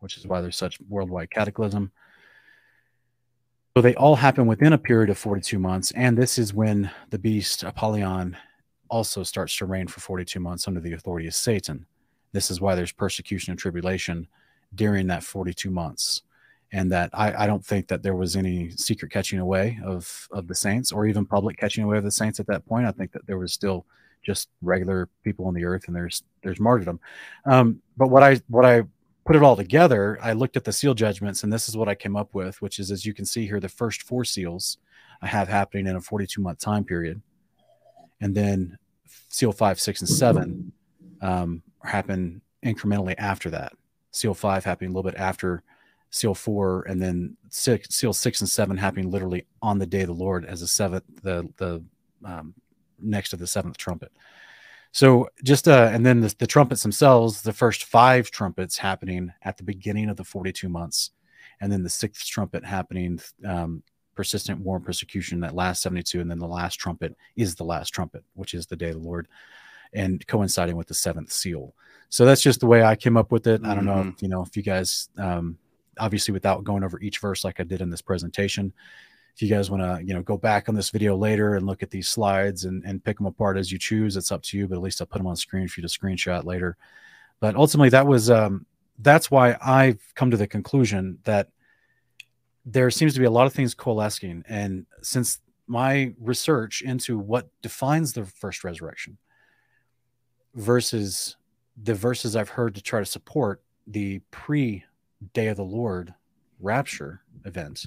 which is why there's such worldwide cataclysm. So they all happen within a period of 42 months, and this is when the beast Apollyon also starts to reign for 42 months under the authority of Satan. This is why there's persecution and tribulation during that 42 months. And that I, I don't think that there was any secret catching away of, of the saints or even public catching away of the saints at that point. I think that there was still just regular people on the earth and there's there's martyrdom. Um, but what I what I put it all together, I looked at the seal judgments and this is what I came up with, which is as you can see here, the first four seals I have happening in a 42 month time period. And then seal five, six, and seven um, happen incrementally after that. Seal five happening a little bit after seal four, and then six, seal six and seven happening literally on the day of the Lord as a seventh, the the um, next to the seventh trumpet. So just uh, and then the, the trumpets themselves, the first five trumpets happening at the beginning of the forty-two months, and then the sixth trumpet happening um, persistent war and persecution that last 72 and then the last trumpet is the last trumpet which is the day of the lord and coinciding with the seventh seal. So that's just the way I came up with it. I don't know, if, you know, if you guys, um, obviously, without going over each verse like I did in this presentation, if you guys want to, you know, go back on this video later and look at these slides and, and pick them apart as you choose, it's up to you. But at least I'll put them on screen for you to screenshot later. But ultimately, that was um, that's why I've come to the conclusion that there seems to be a lot of things coalescing. And since my research into what defines the first resurrection versus the verses I've heard to try to support the pre day of the Lord rapture events.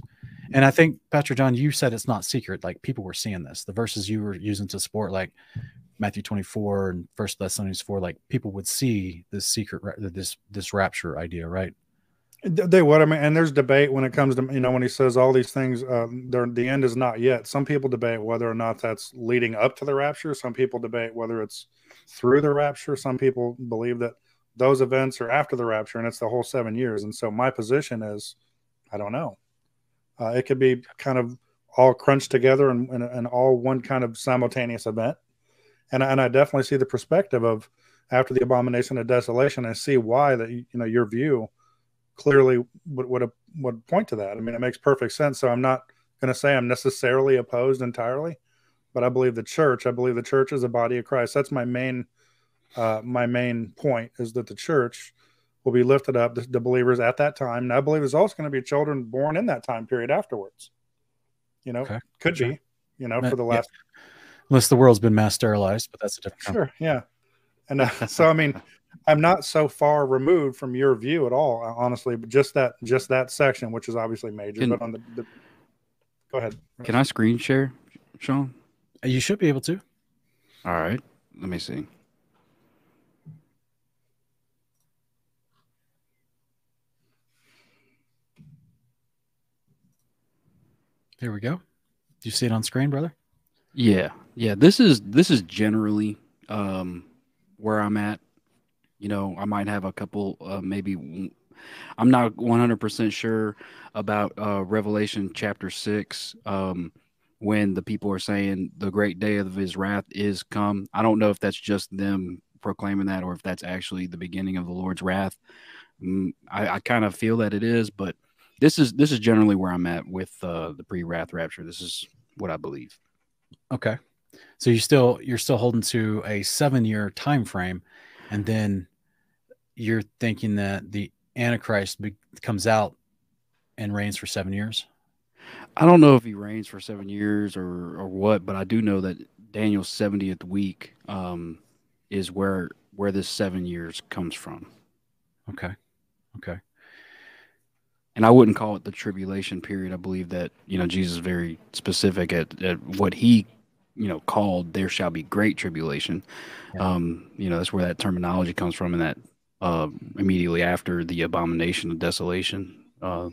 And I think, Pastor John, you said it's not secret. Like people were seeing this. The verses you were using to support, like Matthew 24 and First Thessalonians 4, like people would see this secret, this this rapture idea, right? Th- They would. I mean, and there's debate when it comes to you know when he says all these things. Uh, the end is not yet. Some people debate whether or not that's leading up to the rapture. Some people debate whether it's through the rapture. Some people believe that those events are after the rapture and it's the whole seven years. And so my position is, I don't know. Uh, it could be kind of all crunched together and, and, and all one kind of simultaneous event. And and I definitely see the perspective of after the abomination of desolation. I see why that you know your view clearly would would would point to that. I mean, it makes perfect sense. So I'm not going to say I'm necessarily opposed entirely, but I believe the church. I believe the church is a body of Christ. That's my main uh, my main point is that the church will be lifted up, the, the believers at that time. And I believe there's also going to be children born in that time period afterwards. You know, Okay. could Sure. be. You know, for the yeah. last Unless the world's been mass sterilized, but that's a different. Sure, yeah. And uh, so I mean, I'm not so far removed from your view at all, uh, honestly. But just that, just that section, which is obviously major. Can- but on the, the, go ahead. Can I screen share, Sean? You should be able to. All right. Let me see. Here we go. Do you see it on screen, brother? Yeah, yeah. This is this is generally um, where I'm at. You know, I might have a couple, uh, maybe. I'm not 100 percent sure about uh, Revelation chapter six um, when the people are saying the great day of His wrath is come. I don't know if that's just them proclaiming that or if that's actually the beginning of the Lord's wrath. Mm, I, I kind of feel that it is, but this is this is generally where I'm at with uh, the pre-wrath rapture. This is what I believe. Okay. So you're still you're still holding to a seven year time frame, and then you're thinking that the Antichrist be- comes out and reigns for seven years. I don't know if he reigns for seven years or or what, but I do know that Daniel's seventieth week um, is where where this seven years comes from, Okay. Okay. and I wouldn't call it the tribulation period. I believe that you know Jesus is very specific at, at what he you know called there shall be great tribulation. Yeah. Um, you know that's where that terminology comes from, and that uh, immediately after the abomination of desolation, uh,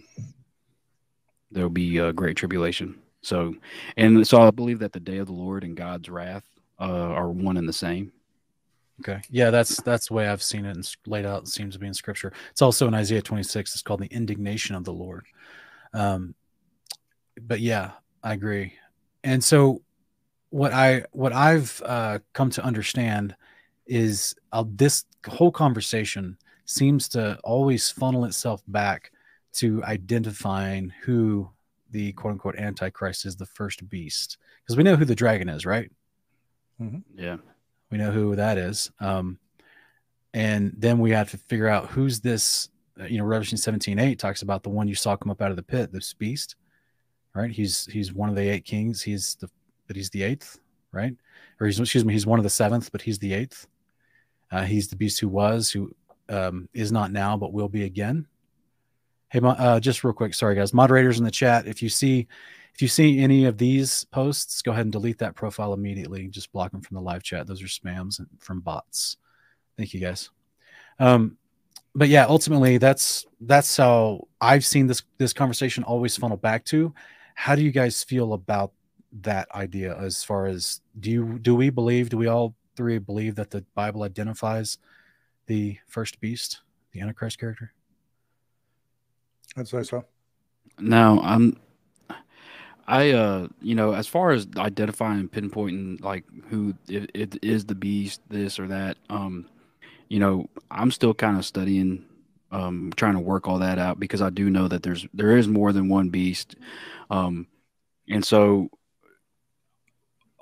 there'll be a great tribulation. So, and so I believe that the day of the Lord and God's wrath uh, are one and the same. Okay. Yeah, that's that's the way I've seen it and laid out. It seems to be in Scripture. It's also in Isaiah 26. It's called the indignation of the Lord. Um, but yeah, I agree. And so, what I what I've uh, come to understand is uh, this whole conversation seems to always funnel itself back to identifying who the quote unquote antichrist is, the first beast, because we know who the dragon is, right? Yeah. We know who that is. Um, and then we have to figure out who's this. uh, You know, Revelation 17 8 talks about the one you saw come up out of the pit, this beast, right? He's he's one of the eight kings. He's the but he's the eighth, right? Or he's excuse me, he's one of the seventh, but he's the eighth. Uh, he's the beast who was, who um, is not now, but will be again. Hey, uh, just real quick, sorry guys, moderators in the chat. If you see if you see any of these posts, go ahead and delete that profile immediately. Just block them from the live chat. Those are spams from bots. Thank you guys. Um, but yeah, ultimately, that's that's how I've seen this this conversation always funnel back to. How do you guys feel about that idea? As far as do you do we believe? Do we all three believe that the Bible identifies the first beast, the Antichrist character? I'd say so. Now I'm I uh you know as far as identifying pinpointing like who it, it is the beast this or that um you know I'm still kind of studying um trying to work all that out because I do know that there's there is more than one beast um and so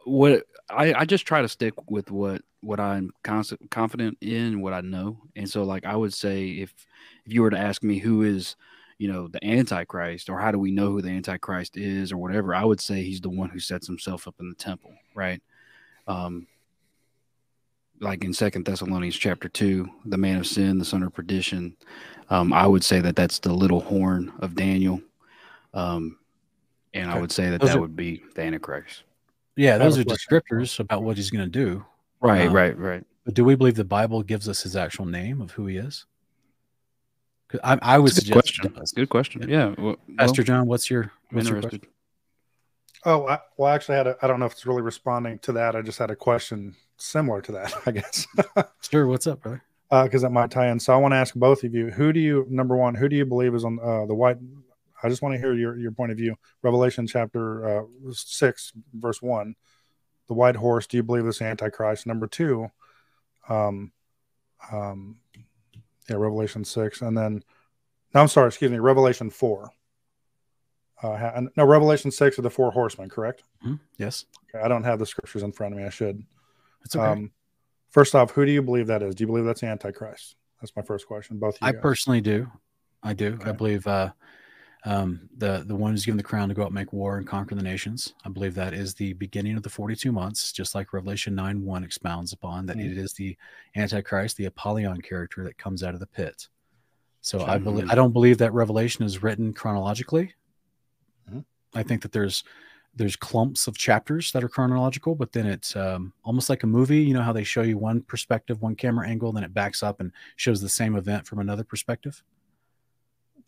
what I I just try to stick with what what I'm constant confident in what I know and so like I would say if if you were to ask me who is you know, the Antichrist, or how do we know who the Antichrist is, or whatever, I would say he's the one who sets himself up in the temple, right? Um, like in Second Thessalonians chapter two, the man of sin, the son of perdition. Um, I would say that that's the little horn of Daniel, um, and. I would say that that would be the Antichrist. Yeah, those are descriptors about what he's going to do. Right, um, right, right. But do we believe the Bible gives us his actual name of who he is? I, I would good question. Good question. Yeah, well, Pastor John, what's your what's interested? Your oh, I, well, actually, I had a, I don't know if it's really responding to that. I just had a question similar to that. I guess. sure. What's up, brother? Because uh, that might tie in. So I want to ask both of you: Who do you number one? Who do you believe is on uh, the white? I just want to hear your your point of view. Revelation chapter uh, six, verse one. The white horse. Do you believe this Antichrist? Number two. Um, um, yeah, Revelation six, and then no, I'm sorry, excuse me, Revelation four. Uh, no, Revelation six are the four horsemen, correct? Mm-hmm. Yes. Okay, I don't have the scriptures in front of me. I should. It's okay. Um, first off, who do you believe that is? Do you believe that's Antichrist? That's my first question. Both. I guys. personally do. I do. Okay. I believe uh, um, the the one who's given the crown to go out and make war and conquer the nations. I believe that is the beginning of the forty two months, just like Revelation nine one expounds upon that mm-hmm. it is the Antichrist, the Apollyon character that comes out of the pit. So mm-hmm. I believe I don't believe that Revelation is written chronologically. Mm-hmm. I think that there's there's clumps of chapters that are chronological, but then it's um, almost like a movie. You know how they show you one perspective, one camera angle, then it backs up and shows the same event from another perspective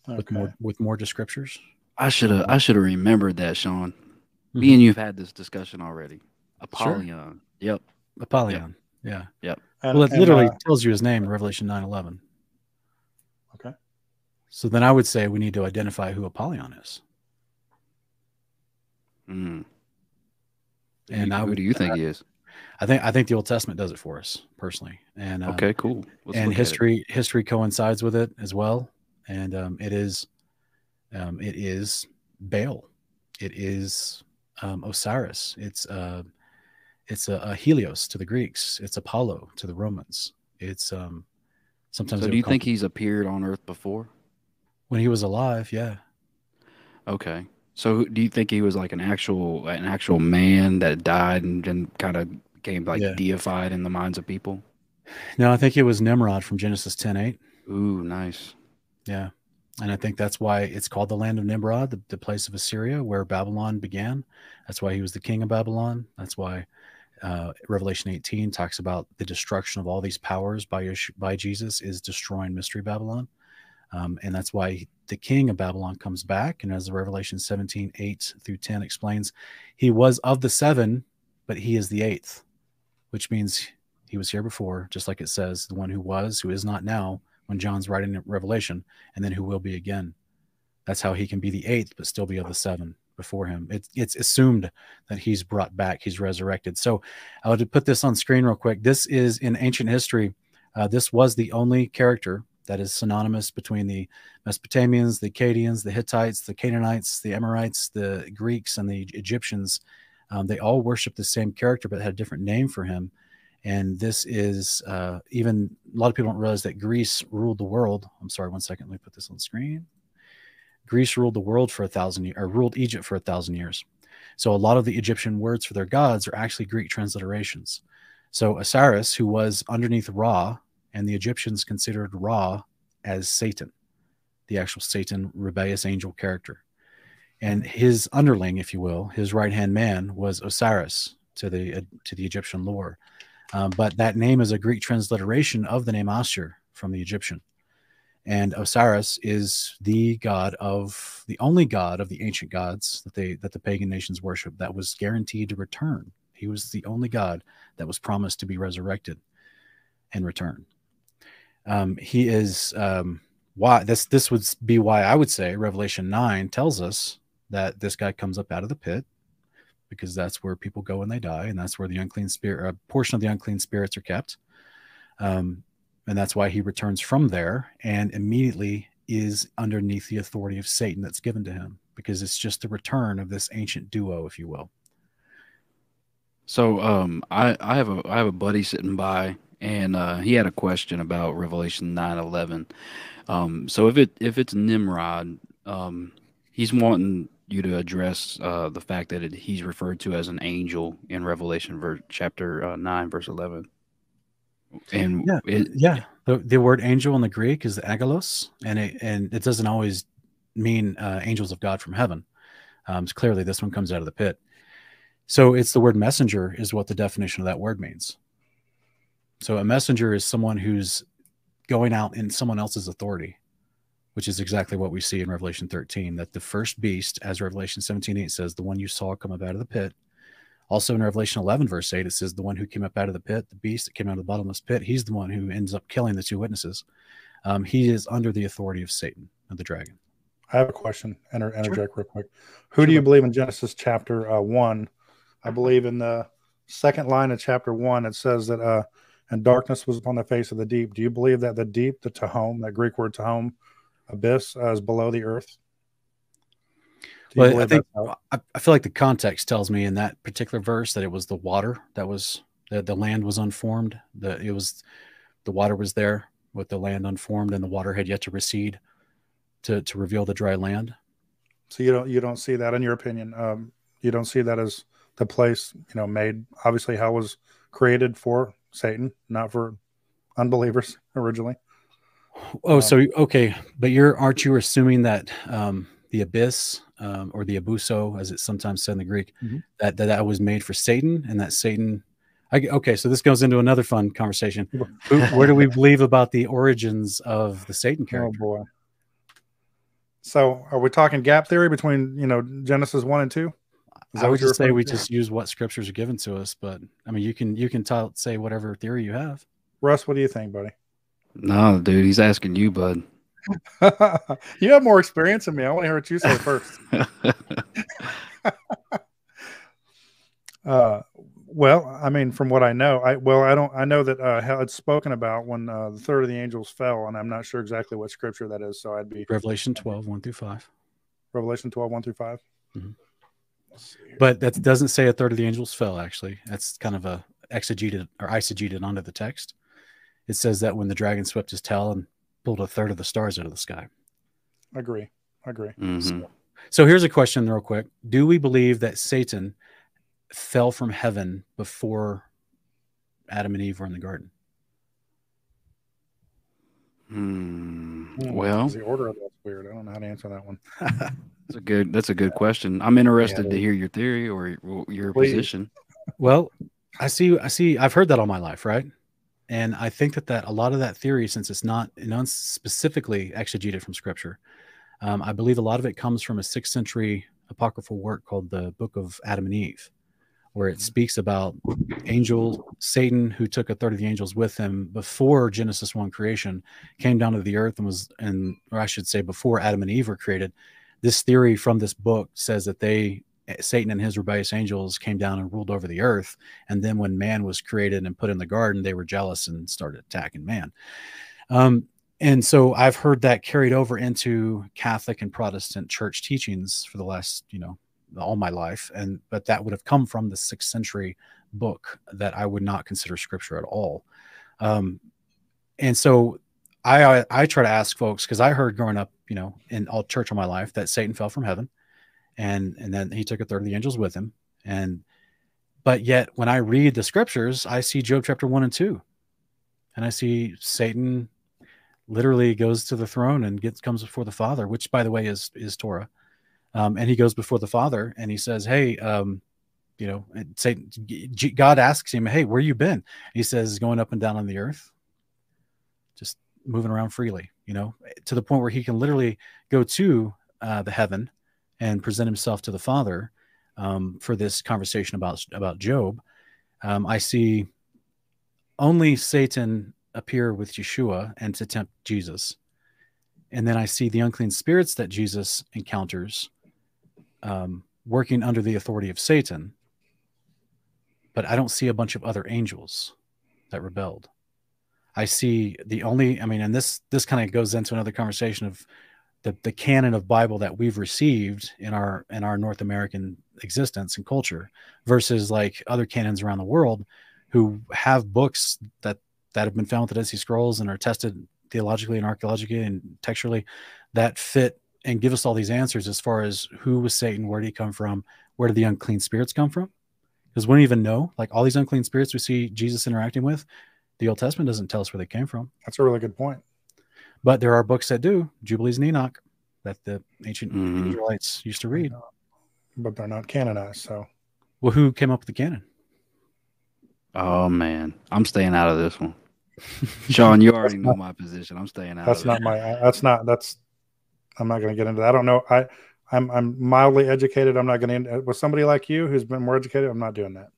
okay. with more with more descriptors. I should have I should have remembered that, Sean. Mm-hmm. Me and you've had this discussion already. Apollyon. Sure. Yep. Apollyon. Yep. Yeah. Yep. And, well, it and, literally uh, tells you his name in Revelation 9 11. Okay. So then I would say we need to identify who Apollyon is. Mm. And who do you think he is? I think I think the Old Testament does it for us personally. And um, okay, cool. Let's and history history coincides with it as well and um, it is um, it is Baal, it is um, Osiris, it's uh, it's a, a, Helios to the Greeks, it's Apollo to the Romans. It's um, sometimes. So, do you think he's appeared on Earth before? When he was alive, yeah. Okay. So, do you think he was like an actual an actual man that died and then kind of became like yeah. deified in the minds of people? No, I think it was Nimrod from Genesis ten eight. Ooh, nice. Yeah. And I think that's why it's called the land of Nimrod, the, the place of Assyria, where Babylon began. That's why he was the king of Babylon. That's why uh, Revelation 18 talks about the destruction of all these powers by, by Jesus is destroying Mystery Babylon. Um, and that's why the king of Babylon comes back. And as the Revelation 17, 8 through 10 explains, he was of the seven, but he is the eighth, which means he was here before, just like it says, the one who was, who is not now, when John's writing Revelation, and then who will be again. That's how he can be the eighth, but still be of the seven before him. It, it's assumed that he's brought back, he's resurrected. So I would put this on screen real quick. This is in ancient history. Uh, this was the only character that is synonymous between the Mesopotamians, the Akkadians, the Hittites, the Canaanites, the Amorites, the Greeks, and the Egyptians. Um, they all worship the same character, but had a different name for him. And this is uh, even a lot of people don't realize that Greece ruled the world. I'm sorry, one second. Let me put this on screen. Greece ruled the world for a thousand years, or ruled Egypt for a thousand years. So a lot of the Egyptian words for their gods are actually Greek transliterations. So Osiris, who was underneath Ra, and the Egyptians considered Ra as Satan, the actual Satan rebellious angel character. And his underling, if you will, his right hand man was Osiris to the uh, to the Egyptian lore. Um, but that name is a Greek transliteration of the name Ashur from the Egyptian. And Osiris is the god of the only god of the ancient gods that they that the pagan nations worship that was guaranteed to return. He was the only god that was promised to be resurrected and return. Um, he is um, why this this would be why I would say Revelation nine tells us that this guy comes up out of the pit because that's where people go when they die, and that's where the unclean spirit, a portion of the unclean spirits, are kept. Um, and that's why he returns from there and immediately is underneath the authority of Satan that's given to him because it's just the return of this ancient duo, if you will. So um, I, I have a I have a buddy sitting by, and uh, he had a question about Revelation nine eleven. Um, so if it if it's Nimrod, um, he's wanting you to address uh, the fact that it, he's referred to as an angel in Revelation chapter uh, nine verse eleven. And yeah, it, yeah, the, the word angel in the Greek is the angelos, and it and it doesn't always mean uh, angels of God from heaven. Um, so clearly, this one comes out of the pit. So it's the word messenger is what the definition of that word means. So a messenger is someone who's going out in someone else's authority, which is exactly what we see in Revelation 13. That the first beast, as Revelation 17 8 says, the one you saw come up out of the pit. Also in Revelation 11, verse 8, it says, the one who came up out of the pit, the beast that came out of the bottomless pit, he's the one who ends up killing the two witnesses. Um, he is under the authority of Satan, of the dragon. I have a question. Enter, interject sure. real quick. Who sure. do you believe in Genesis chapter uh, 1? I believe in the second line of chapter 1, it says that, uh, and darkness was upon the face of the deep. Do you believe that the deep, the Tehom, that Greek word Tehom, abyss, as below the earth? well, I think I feel like the context tells me in that particular verse that it was the water that was the, the land was unformed. The it was the water was there with the land unformed, and the water had yet to recede to to reveal the dry land. So you don't you don't see that in your opinion. Um, you don't see that as the place you know made. Obviously, hell was created for Satan, not for unbelievers originally. Oh, um, so okay, but you're aren't you assuming that um, the abyss um, or the abuso, as it's sometimes said in the Greek, mm-hmm. that, that that was made for Satan, and that Satan. I, okay, so this goes into another fun conversation. Where do we believe about the origins of the Satan oh, character? Oh boy. So, are we talking gap theory between you know Genesis one and two? I would just say we to? just use what scriptures are given to us, but I mean, you can you can t- say whatever theory you have. Russ, what do you think, buddy? No, dude, he's asking you, bud. you have more experience than me. I want to hear what you say first. uh, well, I mean, from what I know, I well, I don't. I know that uh, how it's spoken about when uh, the third of the angels fell, and I'm not sure exactly what scripture that is. So I'd be Revelation 12, 1 through 5. Revelation 12, 1 through 5. Mm-hmm. But that doesn't say a third of the angels fell. Actually, that's kind of a exegeted or eisegeted onto the text. It says that when the dragon swept his tail and pulled a third of the stars out of the sky. Agree. Agree. Mm-hmm. So, so here's a question, real quick: Do we believe that Satan fell from heaven before Adam and Eve were in the garden? Hmm. Well, the order of that's weird. I don't know how to answer that one. that's a good. That's a good question. I'm interested yeah, to hear your theory or your Please. position. Well, I see. I see. I've heard that all my life, right? And I think that that a lot of that theory, since it's not non specifically exegeted from Scripture, um, I believe a lot of it comes from a sixth century apocryphal work called the Book of Adam and Eve, where it speaks about angel Satan, who took a third of the angels with him before Genesis one creation, came down to the earth and was, and or I should say, before Adam and Eve were created. This theory from this book says that they Satan and his rebellious angels came down and ruled over the earth. And then when man was created and put in the garden, they were jealous and started attacking man. Um, and so I've heard that carried over into Catholic and Protestant church teachings for the last, you know, all my life. And but that would have come from the sixth century book that I would not consider scripture at all. Um, and so I, I, I try to ask folks because I heard growing up, you know, in all church all my life that Satan fell from heaven and and then he took a third of the angels with him. And but yet when i read the scriptures i see job chapter 1 and 2 and i see satan literally goes to the throne and gets comes before the father which by the way is is torah. Um, and he goes before the father and he says hey um, you know satan god asks him hey where you been? He says going up and down on the earth just moving around freely you know to the point where he can literally go to uh, the heaven and present himself to the Father um, for this conversation about about Job, um, I see only Satan appear with Yeshua and to tempt Jesus, and then I see the unclean spirits that Jesus encounters um, working under the authority of Satan, but I don't see a bunch of other angels that rebelled. I see the only, I mean, and this this kind of goes into another conversation of the, the canon of Bible that we've received in our in our North American existence and culture versus like other canons around the world who have books that that have been found with the Dead Sea Scrolls and are tested theologically and archaeologically and textually that fit and give us all these answers as far as who was Satan, where did he come from, where did the unclean spirits come from? Because we don't even know. Like all these unclean spirits we see Jesus interacting with, the Old Testament doesn't tell us where they came from. That's a really good point. But there are books that do, Jubilees and Enoch, that the ancient Mhm. Israelites used to read. But they're not canonized. So Well, who came up with the canon? Oh man, I'm staying out of this one. Sean, you already know my position. I'm staying out. that's of not it. my, that's not, that's, I'm not going to get into that. I don't know. I, I'm, I'm mildly educated. I'm not going to, with somebody like you who's been more educated, I'm not doing that.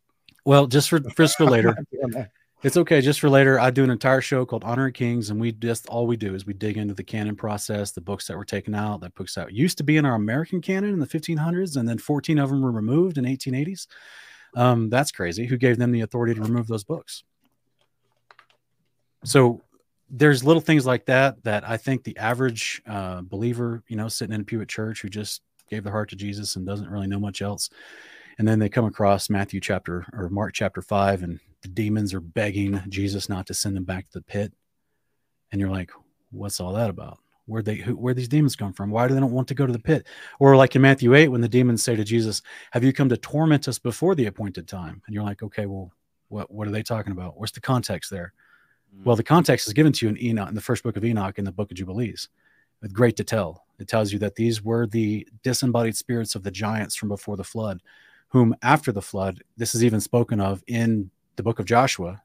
Well, just for just for later. It's okay. Just for later, I do an entire show called Honor Kings, and we just all we do is we dig into the canon process, the books that were taken out, that books that used to be in our American canon in the 1500s, and then 14 of them were removed in 1880s. Um, that's crazy. Who gave them the authority to remove those books? So there's little things like that that I think the average uh, believer, you know, sitting in a pew at church who just gave their heart to Jesus and doesn't really know much else, and then they come across Matthew chapter or Mark chapter five, and the demons are begging Jesus not to send them back to the pit, and you're like, what's all that about? Where they who, where these demons come from? Why do they don't want to go to the pit? Or like in Matthew eight, when the demons say to Jesus, "Have you come to torment us before the appointed time?" And you're like, okay, well, what what are they talking about? What's the context there? Hmm. Well, the context is given to you in Enoch, in the first book of Enoch, in the book of Jubilees, with great detail. It tells you that these were the disembodied spirits of the giants from before the flood, whom after the flood, this is even spoken of in the book of Joshua.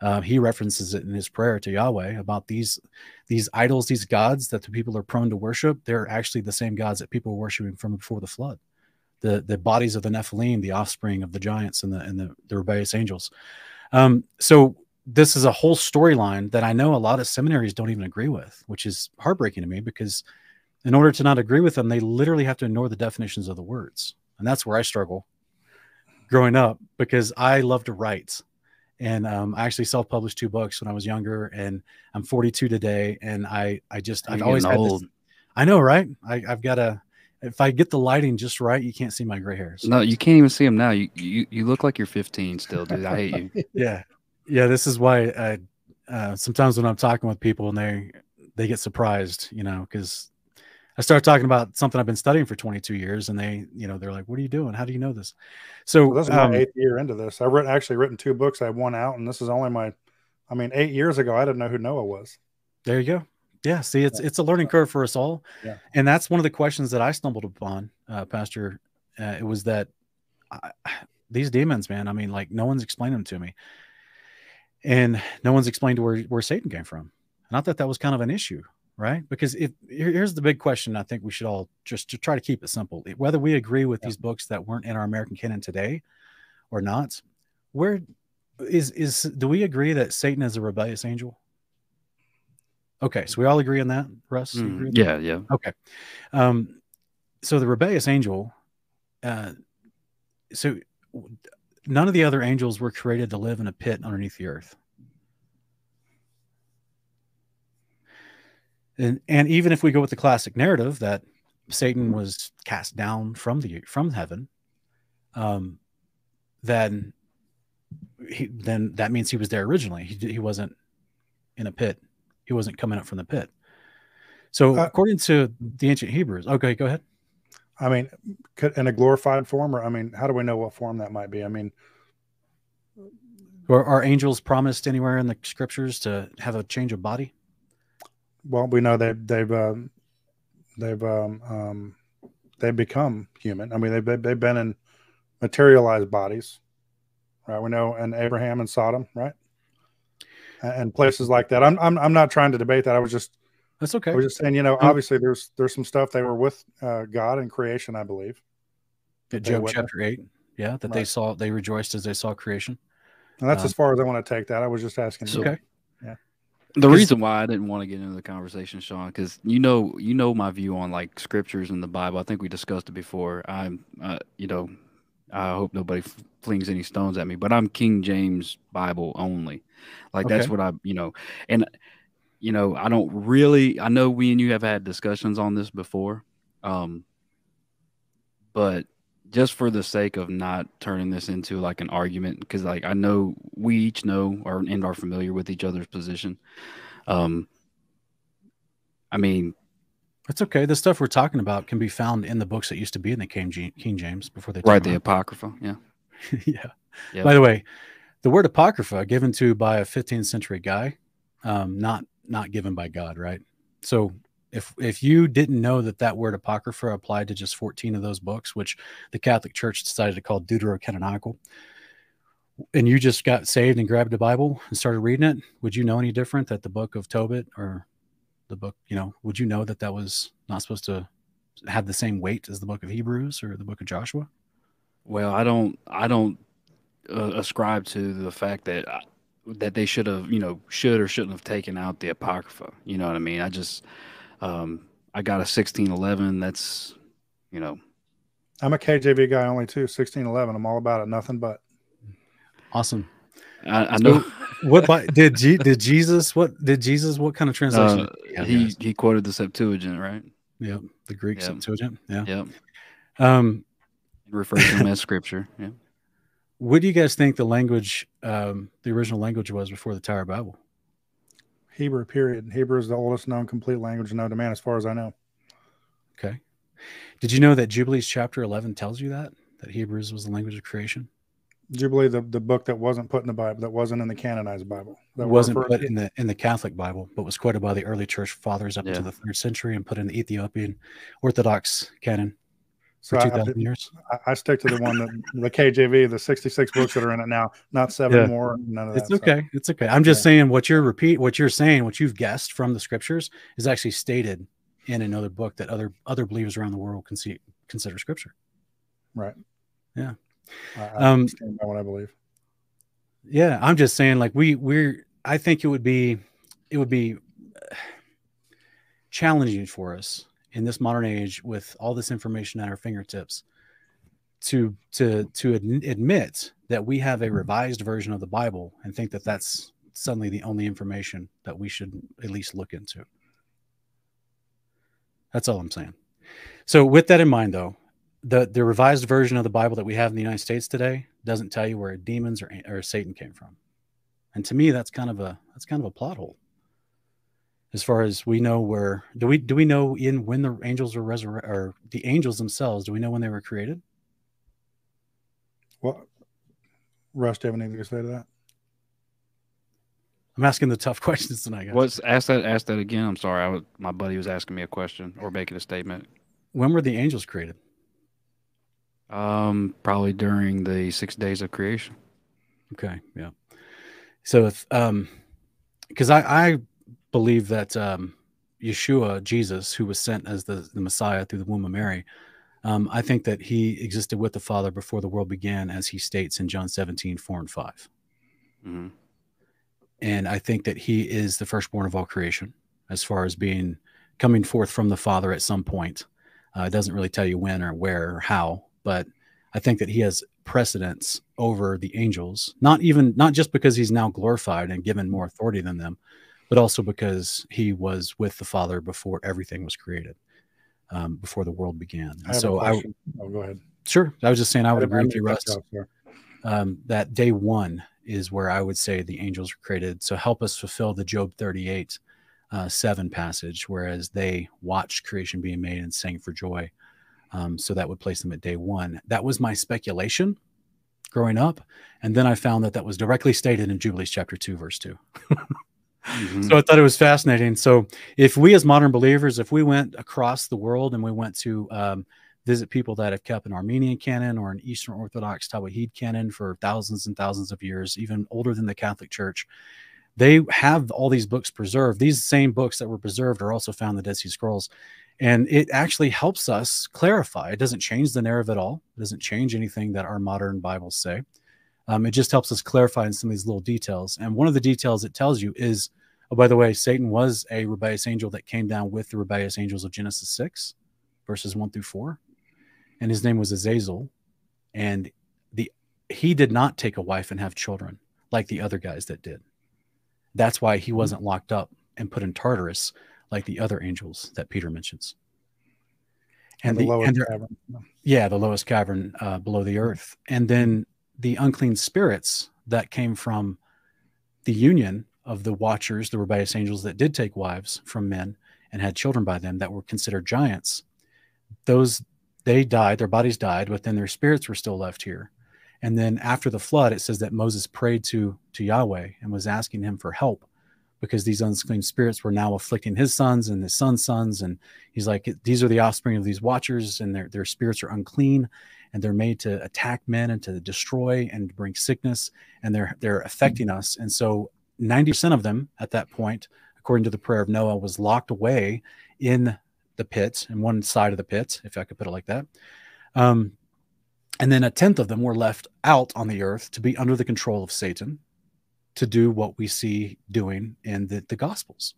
Uh, he references it in his prayer to Yahweh about these these idols, these gods that the people are prone to worship. They're actually the same gods that people were worshiping from before the flood. The the bodies of the Nephilim, the offspring of the giants and the and the, the rebellious angels. Um, so this is a whole storyline that I know a lot of seminaries don't even agree with, which is heartbreaking to me because in order to not agree with them, they literally have to ignore the definitions of the words. And that's where I struggle growing up because I love to write. And um, I actually self-published two books when I was younger, and I'm 42 today. And I, I just, I've always had getting this, I know, right? I, I've got to, if I get the lighting just right, you can't see my gray hairs. No, you can't even see them now. You you, you look like you're 15 still, dude. I hate you. yeah yeah this is why i uh, sometimes when i'm talking with people and they they get surprised you know because i start talking about something i've been studying for 22 years and they you know they're like what are you doing how do you know this so Well, this is um, my eighth year into this. I've written, actually written two books. I have one out, and this is only my. I mean, eight years ago, I didn't know who Noah was. there you go yeah see it's it's a learning curve for us all Yeah. and that's one of the questions that i stumbled upon uh, pastor uh, it was that I, these demons man i mean like no one's explained them to me and no one's explained where where satan came from And I thought that was kind of an issue right because if here's the big question i think we should all just to try to keep it simple whether we agree with Yeah. these books that weren't in our american canon today or not where is is do we agree that satan is a rebellious angel okay so we all agree on that russ Mm, with that? yeah, yeah. Okay. Um, so the rebellious angel, uh, so none of the other angels were created to live in a pit underneath the earth. And, and even if we go with the classic narrative that Satan was cast down from the from heaven, um, then he, then that means he was there originally. He, he wasn't in a pit. He wasn't coming up from the pit. So Uh, according to the ancient Hebrews, okay, go ahead. I mean, could, in a glorified form, or I mean, how do we know what form that might be? I mean, Or are angels promised anywhere in the scriptures to have a change of body? Well, we know they've they've um, they've um, um, they've become human. I mean, they've they've they've been in materialized bodies, right? We know, and Abraham and Sodom, right? And, and places like that. I'm, I'm I'm not trying to debate that. I was just That's okay. I was just saying, you know, obviously there's there's some stuff they were with uh, God in creation, I believe. At Job chapter eight, yeah, that they saw, they rejoiced as they saw creation. And that's Um, as far as I want to take that. I was just asking. So- Okay. The reason why I didn't want to get into the conversation, Sean, because you know, you know my view on like scriptures in the Bible. I think we discussed it before. I'm, uh, you know, I hope nobody flings any stones at me, but I'm King James Bible only. Like okay. that's what I, you know, and you know, I don't really. I know we and you have had discussions on this before, um, but just for the sake of not turning this into like an argument because like i know we each know or and are familiar with each other's position. Um i mean that's okay. The stuff we're talking about can be found in the books that used to be in the king, king james before they right the apocrypha yeah. Yeah. Yep. by the way the word apocrypha given to by a 15th century guy um not not given by god right? So if if you didn't know that that word apocrypha applied to just 14 of those books which the catholic church decided to call deuterocanonical and you just got saved and grabbed a bible and started reading it would you know any different that the book of tobit or the book you know would you know that that was not supposed to have the same weight as the book of hebrews or the book of joshua? Well i don't i don't uh, ascribe to the fact that uh, that they should have you know should or shouldn't have taken out the apocrypha you know what i mean? I just um, I got a 1611. That's, you know, I'm a KJV guy only too. 1611. I'm all about it. Nothing but. Awesome. I, I know. what did G, did Jesus? What did Jesus? What kind of translation? Uh, he guys? he quoted the Septuagint, right? Yeah, the Greek yep. Septuagint. Yeah. Yep. Um, refer to them as scripture. Yeah. What do you guys think the language, um, the original language was before the Tower Babel? Hebrew, period. Hebrew is the oldest known complete language known to man, as far as I know. Okay. Did you know that Jubilees chapter 11 tells you that? That Hebrews was the language of creation? Jubilee, the, the book that wasn't put in the Bible, that wasn't in the canonized Bible. That wasn't put in the in the Catholic Bible, but was quoted by the early church fathers up yeah. to the third century and put in the Ethiopian Orthodox canon for so 2000 I, years. I, I, stick to the one that the KJV, the 66 books that are in it now, not seven yeah. more. None of that. It's okay. So. It's okay. I'm just yeah. saying what you're repeat, what you're saying, what you've guessed from the scriptures is actually stated in another book that other other believers around the world can see consider scripture. Right. Yeah. I, I um, what I believe. Yeah, I'm just saying, like we we're. I think it would be, it would be challenging for us in this modern age with all this information at our fingertips to to to admit that we have a revised version of the bible and think that that's suddenly the only information that we should at least look into. That's all i'm saying. So with that in mind though the the revised version of the bible that we have in the united states today doesn't tell you where demons or, or satan came from. And to me that's kind of a that's kind of a plot hole as far as we know where do we do we know in when the angels were resurrected or the angels themselves do we know when they were created? Well russ do you have anything to say to that? I'm asking the tough questions tonight guys. what's ask that ask that again. I'm sorry. I was, my buddy was asking me a question or making a statement. When were the angels created? Um probably during the six days of creation. Okay yeah. So if um because i i believe that um, Yeshua, Jesus, who was sent as the, the Messiah through the womb of Mary, um, I think that he existed with the Father before the world began, as he states in John 17, 4 and 5. Mm-hmm. And I think that he is the firstborn of all creation, as far as being coming forth from the Father at some point. Uh, it doesn't really tell you when or where or how, but I think that he has precedence over the angels, not even, not just because he's now glorified and given more authority than them, but also because he was with the Father before everything was created, um, before the world began. I so I oh, go ahead. Sure, I was just saying I would I agree with you, Russ. Um, that day one is where I would say the angels were created. So help us fulfill the Job 38 uh, 7 passage, whereas they watched creation being made and sang for joy. Um, so that would place them at day one. That was my speculation growing up. And then I found that that was directly stated in Jubilees chapter 2, verse 2. Mm-hmm. So I thought it was fascinating. So if we as modern believers, if we went across the world and we went to um, visit people that have kept an Armenian canon or an Eastern Orthodox Tewahedo canon for thousands and thousands of years, even older than the Catholic Church, they have all these books preserved. These same books that were preserved are also found in the Dead Sea Scrolls. And it actually helps us clarify. It doesn't change the narrative at all. It doesn't change anything that our modern Bibles say. Um, it just helps us clarify in some of these little details. And one of the details it tells you is Oh, by the way, Satan was a rebellious angel that came down with the rebellious angels of Genesis 6, verses 1 through 4. And his name was Azazel. And the he did not take a wife and have children like the other guys that did. That's why he wasn't locked up and put in Tartarus like the other angels that Peter mentions. And, the the, lowest and cavern. yeah, the lowest cavern uh, below the earth. And then the unclean spirits that came from the union of the watchers, the rebellious angels that did take wives from men and had children by them that were considered giants. Those they died, their bodies died, but then their spirits were still left here. And then after the flood, it says that Moses prayed to to Yahweh and was asking him for help because these unclean spirits were now afflicting his sons and his sons' sons. And he's like, these are the offspring of these watchers, and their their spirits are unclean, and they're made to attack men and to destroy and bring sickness, and they're they're affecting us. And so, ninety percent of them at that point, according to the prayer of Noah, was locked away in the pit, in one side of the pit, if I could put it like that. Um, and then a tenth of them were left out on the earth to be under the control of Satan, to do what we see doing in the, the Gospels.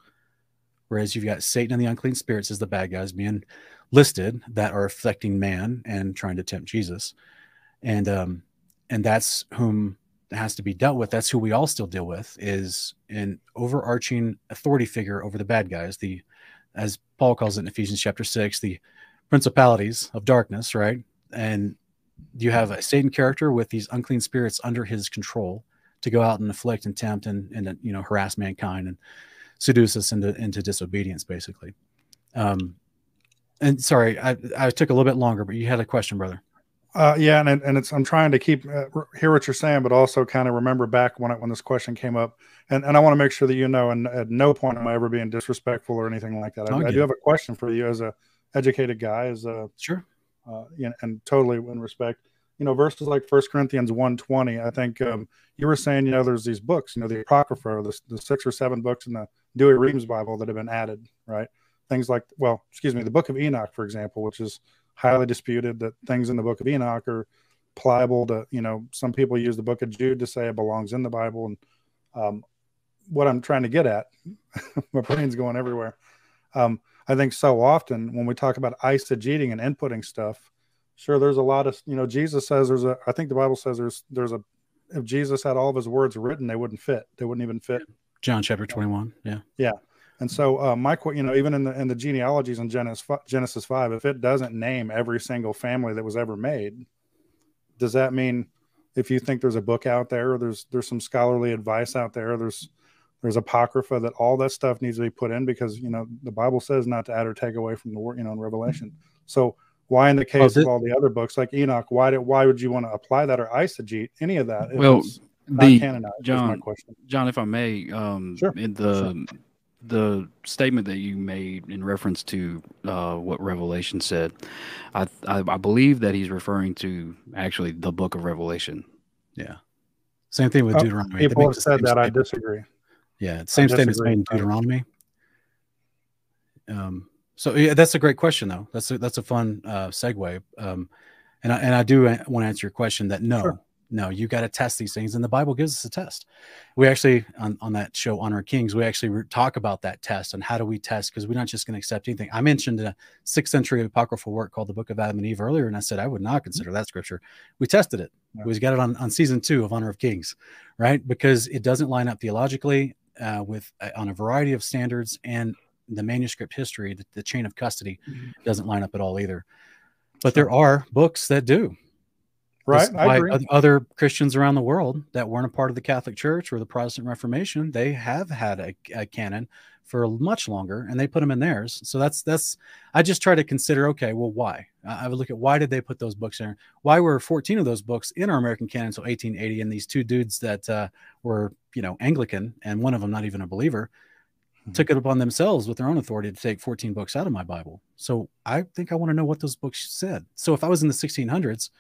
Whereas you've got Satan and the unclean spirits as the bad guys being listed that are affecting man and trying to tempt Jesus, and um, and that's whom has to be dealt with. That's who we all still deal with is an overarching authority figure over the bad guys. The as Paul calls it in Ephesians chapter six, the principalities of darkness, right? And you have a Satan character with these unclean spirits under his control to go out and afflict and tempt and, and you know harass mankind and seduce us into into disobedience, basically. Um, and sorry, I, I took a little bit longer, but you had a question, brother. Uh, yeah, and and it's I'm trying to keep uh, hear what you're saying, but also kind of remember back when it, when this question came up, and and I want to make sure that you know, and at no point am I ever being disrespectful or anything like that. I, I do have a question for you as a educated guy, as a Sure. uh, you know, and totally in respect. You know, verses like First Corinthians 120, I think um, you were saying, you know, there's these books, you know, the Apocrypha, the, the six or seven books in the Douay-Rheims Bible that have been added, right? Things like, well, excuse me, the Book of Enoch, for example, which is highly disputed that things in the Book of Enoch are pliable to, you know, some people use the Book of Jude to say it belongs in the Bible. And um, what I'm trying to get at, my brain's going everywhere. Um, I think so often when we talk about eisegeting and inputting stuff, sure, there's a lot of, you know, Jesus says there's a, I think the Bible says there's, there's a, if Jesus had all of his words written, they wouldn't fit. They wouldn't even fit. John chapter 21. Yeah. Yeah. And so, uh, my, you know, even in the in the genealogies in Genesis Genesis five, if it doesn't name every single family that was ever made, does that mean if you think there's a book out there, or there's there's some scholarly advice out there, there's there's apocrypha that all that stuff needs to be put in because you know the Bible says not to add or take away from the word, you know, in Revelation. So why in the case thi- of all the other books like Enoch, why did why would you want to apply that or eisegete any of that? Well, the canonized. is my John- question. John, if I may, um, Sure, in the the statement that you made in reference to uh, what Revelation said, I, I I believe that he's referring to actually the Book of Revelation. Yeah. Same thing with Oh, Deuteronomy. They People have said same that. I disagree. Yeah, same statement disagree. made in Deuteronomy. Um, so yeah, that's a great question, though. That's a, that's a fun uh, segue. Um, and I, and I do want to answer your question that no, Sure. No, you got to test these things, and the Bible gives us a test. We actually on, on that show Honor Kings, we actually talk about that test and how do we test because we're not just going to accept anything. I mentioned a sixth century apocryphal work called the Book of Adam and Eve earlier, and I said I would not consider that scripture. We tested it. Yeah. We got it on, on season two of Honor of Kings, right? Because it doesn't line up theologically uh, with uh, on a variety of standards and the manuscript history, the, the chain of custody doesn't line up at all either. But there are books that do, Right. I agree. Other Christians around the world that weren't a part of the Catholic Church or the Protestant Reformation, they have had a, a canon for much longer, and they put them in theirs. So that's that's. I just try to consider. Okay, well, why? I would look at why did they put those books in? Why were 14 of those books in our American canon until 1880? And these two dudes that uh, were, you know, Anglican, and one of them not even a believer, Mhm. took it upon themselves with their own authority to take 14 books out of my Bible. So I think I want to know what those books said. So if I was in the 1600s,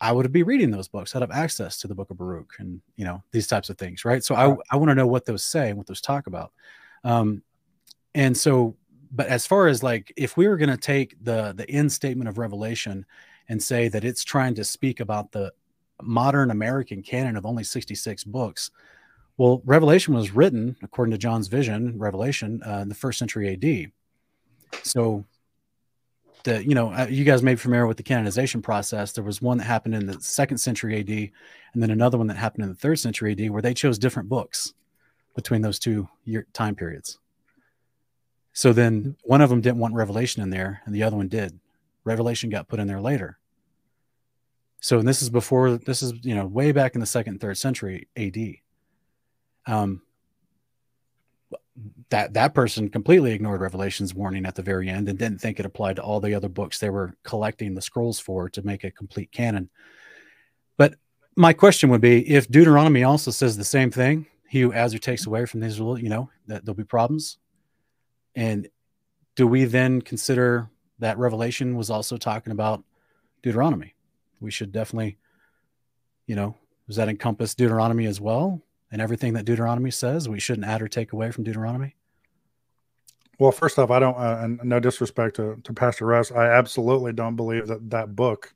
I would be reading those books. I'd have access to the Book of Baruch and you know these types of things, right? So I I want to know what those say and what those talk about. Um, and so, but as far as like if we were going to take the the end statement of Revelation and say that it's trying to speak about the modern American canon of only 66 books, Well, Revelation was written according to John's vision, Revelation, uh, in the first century AD. So, you know, uh, you guys may be familiar with the canonization process. There was one that happened in the second century AD, and then another one that happened in the third century AD, where they chose different books between those two year time periods. So then one of them didn't want Revelation in there, and the other one did. Revelation got put in there later. So this is before this is you know way back in the second third century AD. Um, that that person completely ignored Revelation's warning at the very end and didn't think it applied to all the other books they were collecting the scrolls for to make a complete canon. But my question would be if Deuteronomy also says the same thing, he who adds or takes away from these, you know, that there'll be problems. And do we then consider that Revelation was also talking about Deuteronomy? We should definitely, you know, does that encompass Deuteronomy as well? And everything that Deuteronomy says. We shouldn't add or take away from Deuteronomy. Well, first off, I don't, uh, and no disrespect to, to Pastor Russ, I absolutely don't believe that that book,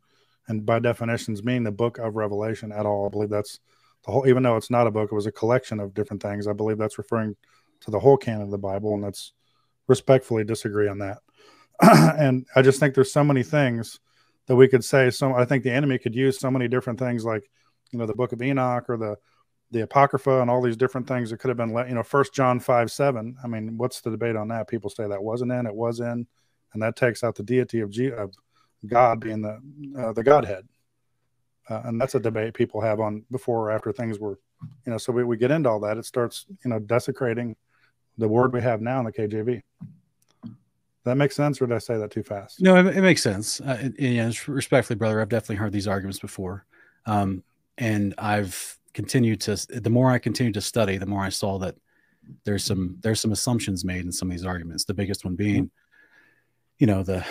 and by definitions, mean the book of Revelation at all. I believe that's the whole, even though it's not a book, it was a collection of different things. I believe that's referring to the whole canon of the Bible, and that's respectfully disagree on that. and I just think there's so many things that we could say. So I think the enemy could use so many different things, like you know the Book of Enoch or the the apocrypha and all these different things that could have been let you know first john 5 7 i mean what's the debate on that? People say that wasn't in it was in and that takes out the deity of, G- of god being the uh, the godhead. Uh, and that's a debate people have on before or after things were you know so we, we get into all that it starts you know desecrating the word we have now in the kjv that makes sense or did i say that too fast? No it, it makes sense. Uh, you know, respectfully brother i've definitely heard these arguments before. Um, and i've continue to the more I continue to study, the more I saw that there's some there's some assumptions made in some of these arguments. The biggest one being, you know, the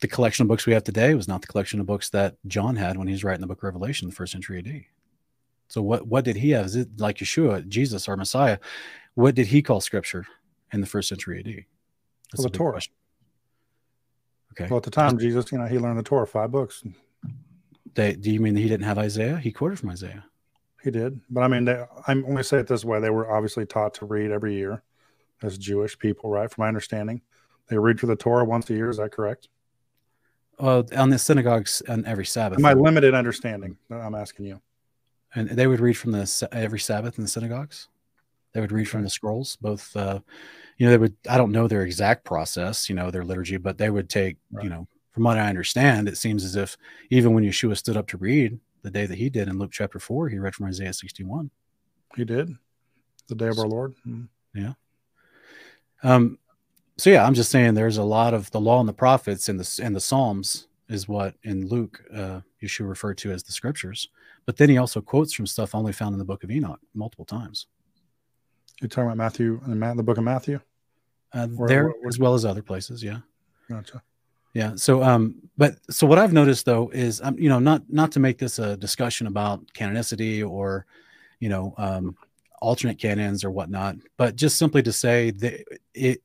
the collection of books we have today was not the collection of books that John had when he was writing the book of Revelation, the first century AD. So what what did he have? Is it like Yeshua, Jesus, our Messiah? What did he call scripture in the first century AD? That's well, the Torah. Question. Okay. Well, at the time, Jesus, you know, he learned the Torah, five books. They, do you mean he didn't have Isaiah? He quoted from Isaiah. He did, but I mean, they, I'm going to say it this way: they were obviously taught to read every year as Jewish people, right? From my understanding, they read for the Torah once a year. Is that correct? Well, on the synagogues on every Sabbath. My limited understanding. I'm asking you. And they would read from the every Sabbath in the synagogues. They would read from the scrolls, both. Uh, you know, they would. I don't know their exact process, you know, their liturgy, but they would take. Right. You know, from what I understand, it seems as if even when Yeshua stood up to read, the day that he did in Luke chapter 4. He read from Isaiah 61. He did. The day of our Lord. Mm. Yeah. Um, so yeah, I'm just saying there's a lot of the law and the prophets and the and the Psalms is what in Luke uh, Yeshua referred to as the scriptures. But then he also quotes from stuff only found in the book of Enoch multiple times. You're talking about Matthew and the book of Matthew? Uh, there, as well as other places, yeah. Gotcha. Yeah. So, um, but so what I've noticed though is, um, you know, not not to make this a discussion about canonicity or, you know, um, alternate canons or whatnot, but just simply to say that it,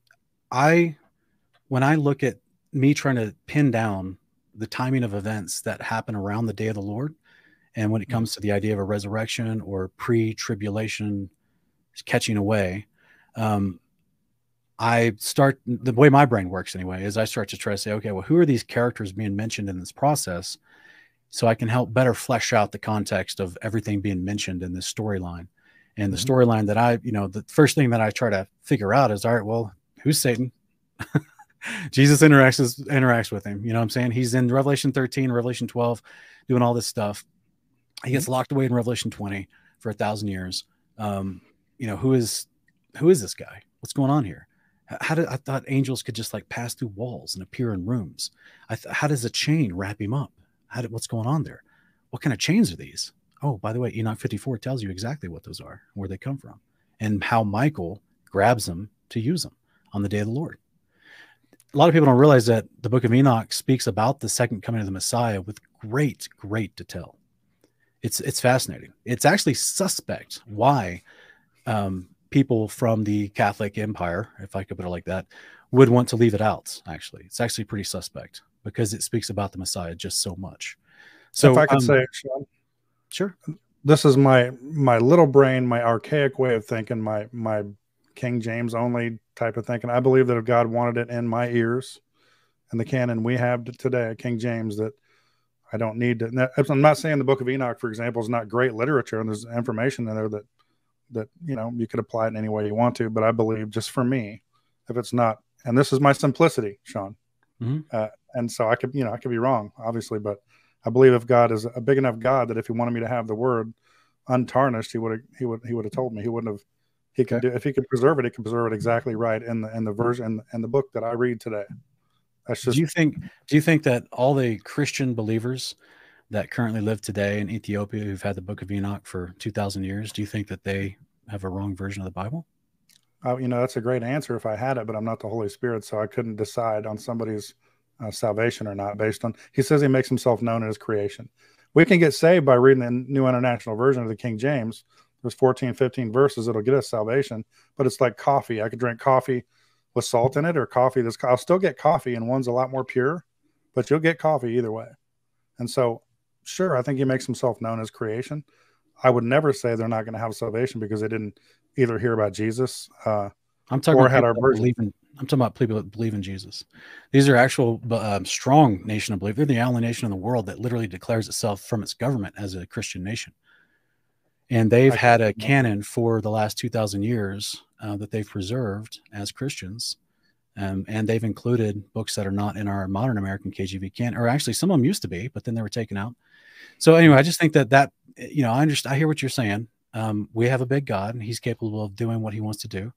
I, when I look at me trying to pin down the timing of events that happen around the day of the Lord, and when it mm-hmm. comes to the idea of a resurrection or pre-tribulation catching away, um, I start the way my brain works anyway is I start to try to say, okay, well, who are these characters being mentioned in this process? So I can help better flesh out the context of everything being mentioned in this storyline. And the mm-hmm. storyline that I, you know, the first thing that I try to figure out is, all right, well, who's Satan? Jesus interacts interacts with him. You know what I'm saying? He's in Revelation 13, Revelation 12, doing all this stuff. He gets mm-hmm. locked away in Revelation 20 for a thousand years. Um, you know, who is who is this guy? What's going on here? How did I thought angels could just like pass through walls and appear in rooms? Th- how does a chain wrap him up? How did, what's going on there? What kind of chains are these? Oh, by the way, Enoch 54 tells you exactly what those are, where they come from, and how Michael grabs them to use them on the day of the Lord. A lot of people don't realize that the book of Enoch speaks about the second coming of the Messiah with great, great detail. It's it's fascinating. It's actually suspect why um, people from the Catholic Empire, if I could put it like that, would want to leave it out. Actually, it's actually pretty suspect because it speaks about the Messiah just so much. So, if I could um, say, Sean, sure. this is my my little brain, my archaic way of thinking, my my King James only type of thinking. I believe that if God wanted it in my ears and the canon we have today, King James, that I don't need to. I'm not saying the Book of Enoch, for example, is not great literature, and there's information in there that that you know you could apply it in any way you want to. But I believe, just for me, if it's not, and this is my simplicity, Sean, mm-hmm. uh, and so I could, you know, I could be wrong, obviously, but I believe if God is a big enough God that if He wanted me to have the Word untarnished, He would have He would He would have told me. He wouldn't have. He could okay. do if He could preserve it. He can preserve it exactly right in the in the version in the book that I read today. That's just. Do you think? Do you think that all the Christian believers that currently live today in Ethiopia, who've had the Book of Enoch for two thousand years, do you think that they have a wrong version of the Bible? Uh, you know, that's a great answer if I had it, but I'm not the Holy Spirit, so I couldn't decide on somebody's uh, salvation or not based on. He says he makes himself known in his creation. We can get saved by reading the New International Version of the King James. There's 14, 15 verses that'll get us salvation, but it's like coffee. I could drink coffee with salt in it or coffee that's I'll still get coffee and one's a lot more pure, but you'll get coffee either way. And so sure, I think he makes himself known as creation. I would never say they're not going to have salvation because they didn't either hear about Jesus. Uh, I'm talking or about had our believe in, I'm talking about people that believe in Jesus. These are actual um, strong nation of belief. They're the only nation in the world that literally declares itself from its government as a Christian nation. And they've had a canon for the last 2,000 years uh, that they've preserved as Christians. Um, and they've included books that are not in our modern American KJV canon, or actually some of them used to be, but then they were taken out. So anyway, I just think that that you know I understand. I hear what you're saying. Um, we have a big God, and He's capable of doing what He wants to do.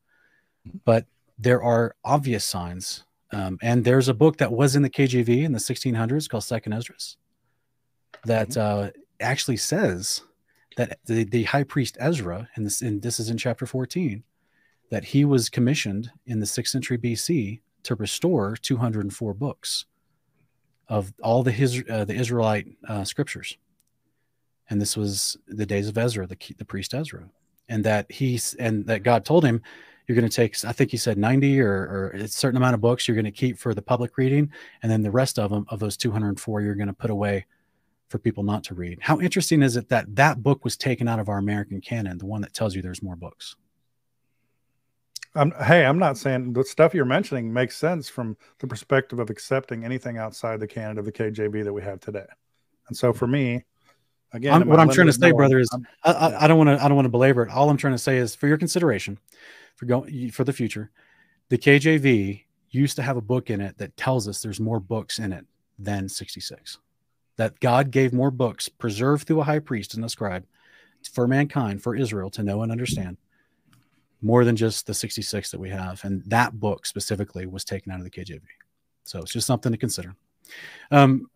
But there are obvious signs, um, and there's a book that was in the KJV in the 1600s called Second Esdras that mm-hmm. uh, actually says that the, the high priest Ezra, and this, and this is in chapter 14, that he was commissioned in the sixth century BC to restore 204 books of all the his uh, the Israelite uh, scriptures, and this was the days of Ezra, the the priest Ezra, and that he's and that God told him, you're going to take I think he said 90 or, or a certain amount of books you're going to keep for the public reading, and then the rest of them of those 204 you're going to put away for people not to read. How interesting is it that that book was taken out of our American canon, the one that tells you there's more books? I'm, hey, I'm not saying the stuff you're mentioning makes sense from the perspective of accepting anything outside the canon of the KJV that we have today. And so for me, again, I'm, what I'm trying to say, brother, is I, I, I, don't want to I don't want to belabor it. All I'm trying to say is for your consideration, for going for the future, the KJV used to have a book in it that tells us there's more books in it than 66. That God gave more books preserved through a high priest and a scribe for mankind, for Israel to know and understand more than just the 66 that we have. And that book specifically was taken out of the KJV. So it's just something to consider. Um,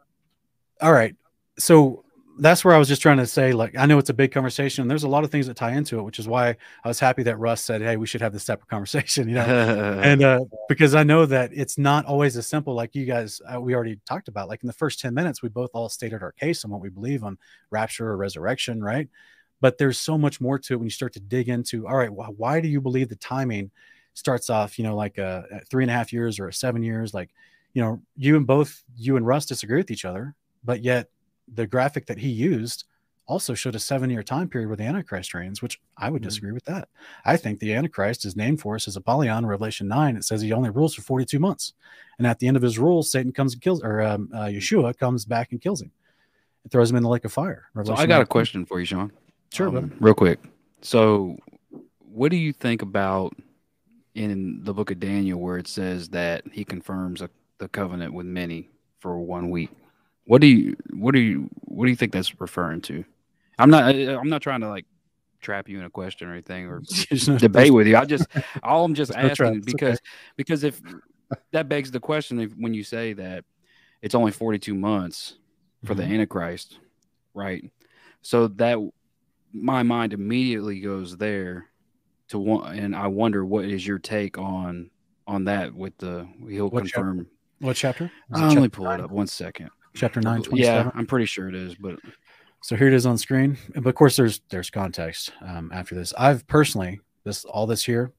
all right. So that's where I was just trying to say, like, I know it's a big conversation and there's a lot of things that tie into it, which is why I was happy that Russ said, Hey, we should have this separate conversation, you know, and, uh, because I know that it's not always as simple, like you guys, uh, we already talked about, like in the first 10 minutes, we both all stated our case on what we believe on rapture or resurrection, right? But there's so much more to it when you start to dig into all right well, why do you believe the timing starts off you know like a, three and a half years or a seven years like you know you and both you and russ disagree with each other but yet the graphic that he used also showed a seven year time period where the Antichrist reigns, which I would mm-hmm. disagree with that. I think the Antichrist is named for us as Apollyon, Revelation 9. It says he only rules for 42 months. And at the end of his rule, Satan comes and kills, or um, uh, Yeshua comes back and kills him. It throws him in the lake of fire. Revelation so I got 9. a question for you, Sean. Sure, um, real quick. So, what do you think about in the book of Daniel where it says that he confirms a, the covenant with many for one week? What do you what do you what do you think that's referring to? I'm not I'm not trying to like trap you in a question or anything or debate with you. I just all I'm just asking because okay. because if that begs the question if when you say that it's only 42 months for mm-hmm. the Antichrist, right? So that my mind immediately goes there to one, and I wonder what is your take on on that with the he'll what confirm. Chapter? What chapter? I'll only pull nine? it up one second. Chapter nine. Yeah, I'm pretty sure it is, but so here it is on screen. But of course, there's there's context um, after this. I've personally this all this here.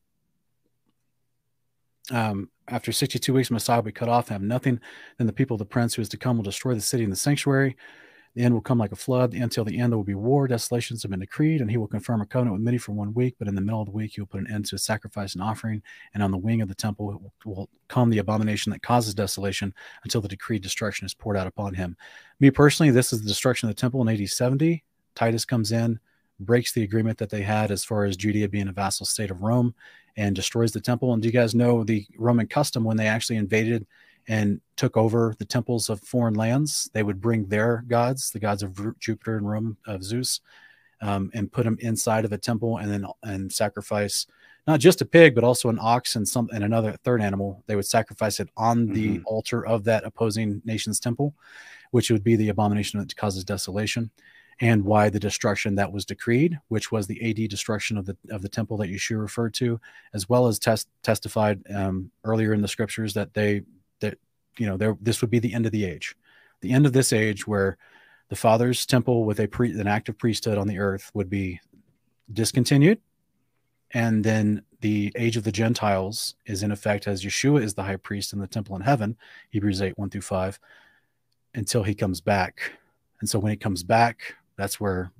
Um, after 62 weeks, Messiah will be cut off and have nothing. Then the people of the prince who is to come will destroy the city and the sanctuary The end will come like a flood. Until the end, there will be war. Desolations have been decreed, and he will confirm a covenant with many for one week. But in the middle of the week, he will put an end to sacrifice and offering. And on the wing of the temple will come the abomination that causes desolation until the decreed destruction is poured out upon him. Me personally, this is the destruction of the temple in AD 70. Titus comes in, breaks the agreement that they had as far as Judea being a vassal state of Rome, and destroys the temple. And do you guys know the Roman custom when they actually invaded? And took over the temples of foreign lands. They would bring their gods, the gods of Jupiter and Rome of Zeus, um, and put them inside of a temple, and then and sacrifice not just a pig, but also an ox and some and another third animal. They would sacrifice it on mm-hmm. the altar of that opposing nation's temple, which would be the abomination that causes desolation. And why the destruction that was decreed, which was the AD destruction of the of the temple that Yeshua referred to, as well as test, testified um, earlier in the scriptures that they that you know there this would be the end of the age, the end of this age where the Father's temple with a pre, an active priesthood on the earth would be discontinued, and then the age of the Gentiles is in effect as Yeshua is the high priest in the temple in heaven, Hebrews 8, 1 through 5, until he comes back. And so when he comes back, that's where,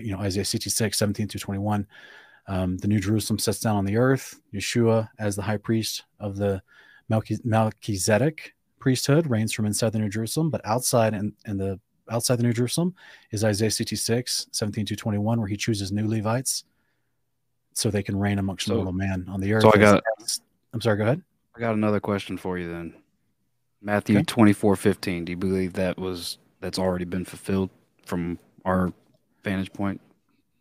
you know, Isaiah 66, 17 through 21, um, the New Jerusalem sets down on the earth, Yeshua as the high priest of the Melchizedek priesthood reigns from inside the New Jerusalem, but outside and in, in, the outside the New Jerusalem is Isaiah 66, 17 to 21, where he chooses new Levites so they can reign amongst so, mortal man on the earth. So I got I'm sorry, go ahead. I got another question for you then. Matthew okay. 24, 15. Do you believe that was that's already been fulfilled from our vantage point?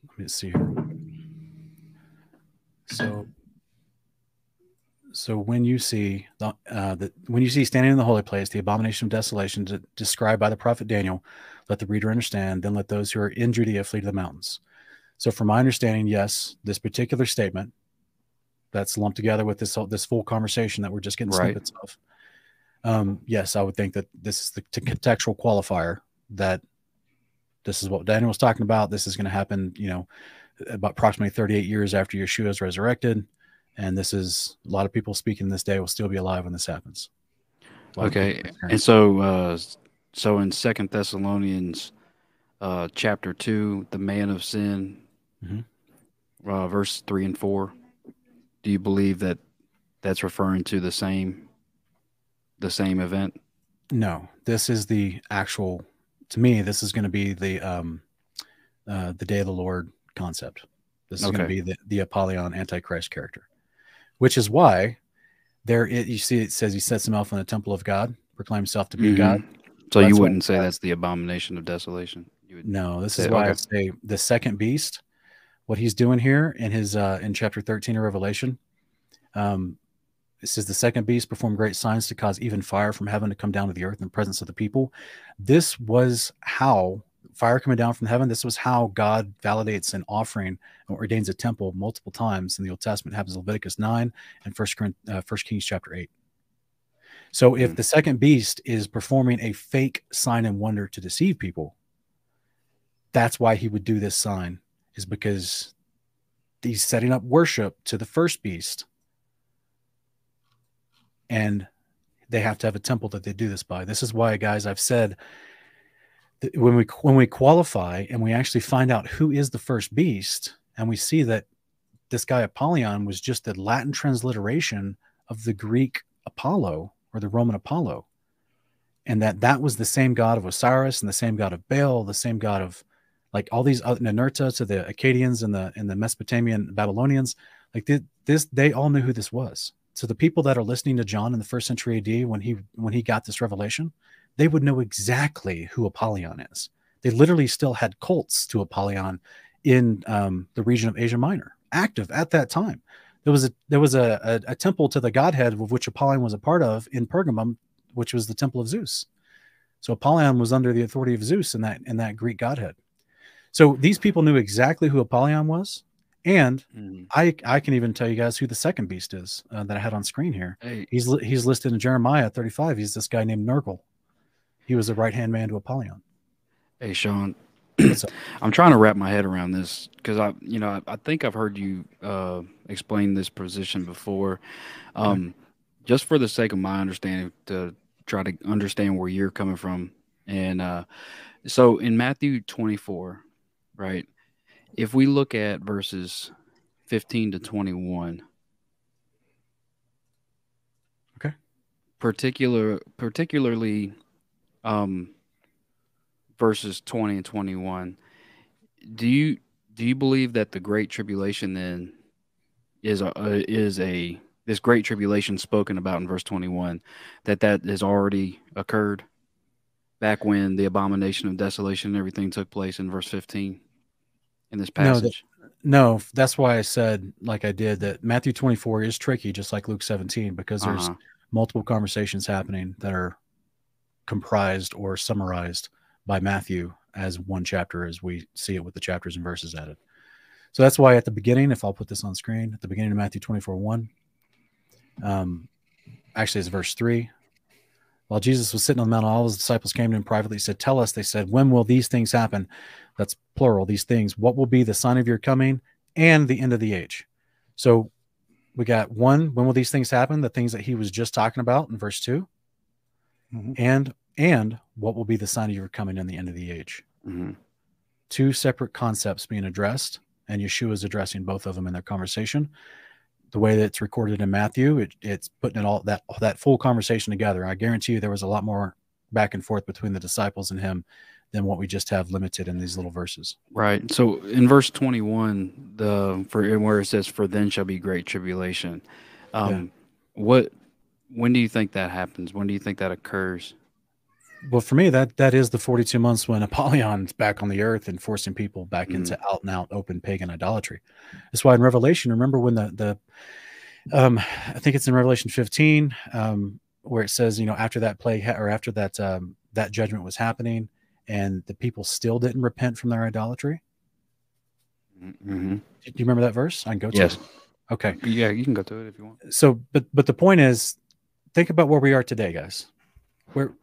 Let me see here. So so when you see the, uh, the when you see standing in the holy place the abomination of desolation to, described by the prophet Daniel, let the reader understand. Then let those who are in Judea flee to the mountains. So, from my understanding, yes, this particular statement that's lumped together with this this full conversation that we're just getting right. snippets of. Um, yes, I would think that this is the contextual qualifier that this is what Daniel was talking about. This is going to happen, you know, about approximately 38 years after Yeshua is resurrected and this is a lot of people speaking this day will still be alive when this happens. Okay, and so uh, so in Second Thessalonians uh, chapter two, the man of sin, mm-hmm. uh, verse three and four. Do you believe that that's referring to the same the same event? No, this is the actual. To me, this is going to be the um, uh, the day of the Lord concept. This is okay. going to be the, the Apollyon Antichrist character which is why there it, you see it says he sets himself in the temple of God, proclaims himself to be mm-hmm. God. So, you wouldn't say that's the abomination of desolation. no, this is why okay. I say the second beast. What he's doing here in his uh, in chapter thirteen of Revelation, um, it says the second beast performed great signs to cause even fire from heaven to come down to the earth in the presence of the people. This was how fire coming down from heaven. This was how God validates an offering and ordains a temple multiple times in the Old Testament. It happens in Leviticus 9 and First, uh, First Kings chapter 8. So if hmm. the second beast is performing a fake sign and wonder to deceive people, that's why he would do this sign, is because he's setting up worship to the first beast. And they have to have a temple that they do this by. This is why, guys, I've said when we when we qualify and we actually find out who is the first beast and we see that this guy apollyon was just the latin transliteration of the greek apollo or the roman apollo and that that was the same god of osiris and the same god of baal the same god of like all these other Ninurta to the Akkadians and the and the Mesopotamian Babylonians, like this, they all knew who this was. So the people that are listening to John in the first century AD when he when he got this revelation, they would know exactly who Apollyon is. They literally still had cults to Apollyon in um, the region of Asia Minor, active at that time. There was a there was a, a, a temple to the godhead of which Apollyon was a part of in Pergamum, which was the temple of Zeus. So Apollyon was under the authority of Zeus in that in that Greek godhead. So these people knew exactly who Apollyon was, and mm. I I can even tell you guys who the second beast is uh, that I had on screen here. Hey. He's he's listed in Jeremiah 35. He's this guy named Nergal. He was a right hand man to Apollyon. Hey, Sean. I'm trying to wrap my head around this because I, you know, I, I, think I've heard you uh, explain this position before. Um, Just for the sake of my understanding, to try to understand where you're coming from And uh, so in Matthew 24, right, if we look at verses 15 to 21, okay, particular, particularly um, verses 20 and 21, do you do you believe that the great tribulation then is a is a this great tribulation spoken about in verse 21 that that has already occurred back when the abomination of desolation and everything took place in verse 15 in this passage no, no that's why i said like i did that matthew 24 is tricky just like luke 17 because there's uh-huh. multiple conversations happening that are comprised or summarized by matthew as one chapter as we see it with the chapters and verses added so that's why at the beginning if i'll put this on screen at the beginning of matthew 24 1 um, actually, it's verse three. While Jesus was sitting on the mountain, all his disciples came to him privately. Said, "Tell us," they said, "when will these things happen?" That's plural. These things. What will be the sign of your coming and the end of the age? So we got one. When will these things happen? The things that he was just talking about in verse 2 mm-hmm. and and what will be the sign of your coming and the end of the age? Mm-hmm. Two separate concepts being addressed, and Yeshua is addressing both of them in their conversation the way that it's recorded in Matthew, it, it's putting it all that that full conversation together. I guarantee you there was a lot more back and forth between the disciples and him than what we just have limited in these little verses. Right. So in verse 21, the for where it says for then shall be great tribulation. Um yeah. what when do you think that happens? When do you think that occurs? well, for me, that that is the 42 months when Apollyon's back on the earth and forcing people back mm. into out and out open pagan idolatry. That's why in Revelation, remember when the the um, I think it's in Revelation 15 um, where it says, you know, after that plague or after that um, that judgment was happening, and the people still didn't repent from their idolatry. Mm-hmm. Do you remember that verse? I can go to yes. it. Okay. Yeah, you can go to it if you want. So, but but the point is, think about where we are today, guys. We're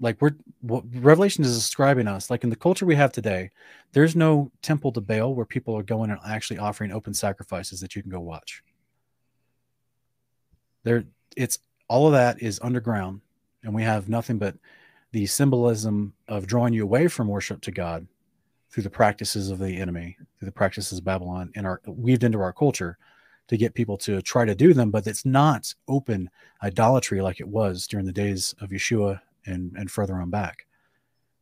like we're what revelation is describing us like in the culture we have today there's no temple to baal where people are going and actually offering open sacrifices that you can go watch there it's all of that is underground and we have nothing but the symbolism of drawing you away from worship to god through the practices of the enemy through the practices of babylon and are weaved into our culture to get people to try to do them but it's not open idolatry like it was during the days of yeshua and and further on back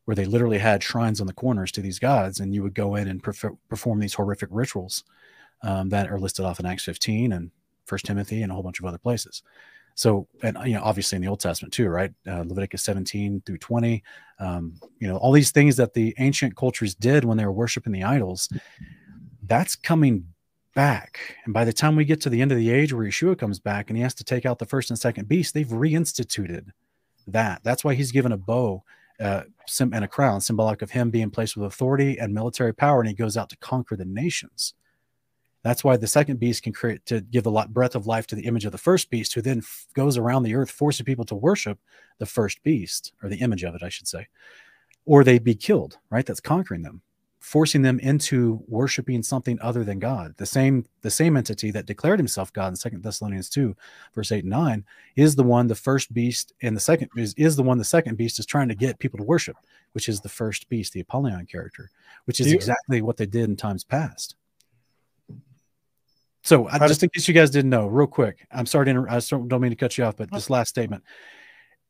where they literally had shrines on the corners to these gods and you would go in and perform these horrific rituals um, that are listed off in acts 15 and first timothy and a whole bunch of other places. So and you know obviously in the old testament too right? Uh, leviticus 17 through 20 um, you know all these things that the ancient cultures did when they were worshiping the idols that's coming back and by the time we get to the end of the age where yeshua comes back and he has to take out the first and second beast they've reinstituted that. That's why he's given a bow uh, and a crown, symbolic of him being placed with authority and military power, and he goes out to conquer the nations. That's why the second beast can create to give the breath of life to the image of the first beast, who then goes around the earth, forcing people to worship the first beast, or the image of it, I should say, or they'd be killed. Right? That's conquering them forcing them into worshiping something other than God. The same the same entity that declared himself God in Second Thessalonians 2, verse 8 and 9, is the one the first beast and the second is, is the one the second beast is trying to get people to worship, which is the first beast, the Apollyon character, which is exactly what they did in times past. So uh, just in case you guys didn't know, real quick, I'm sorry to I don't mean to cut you off, but this last statement,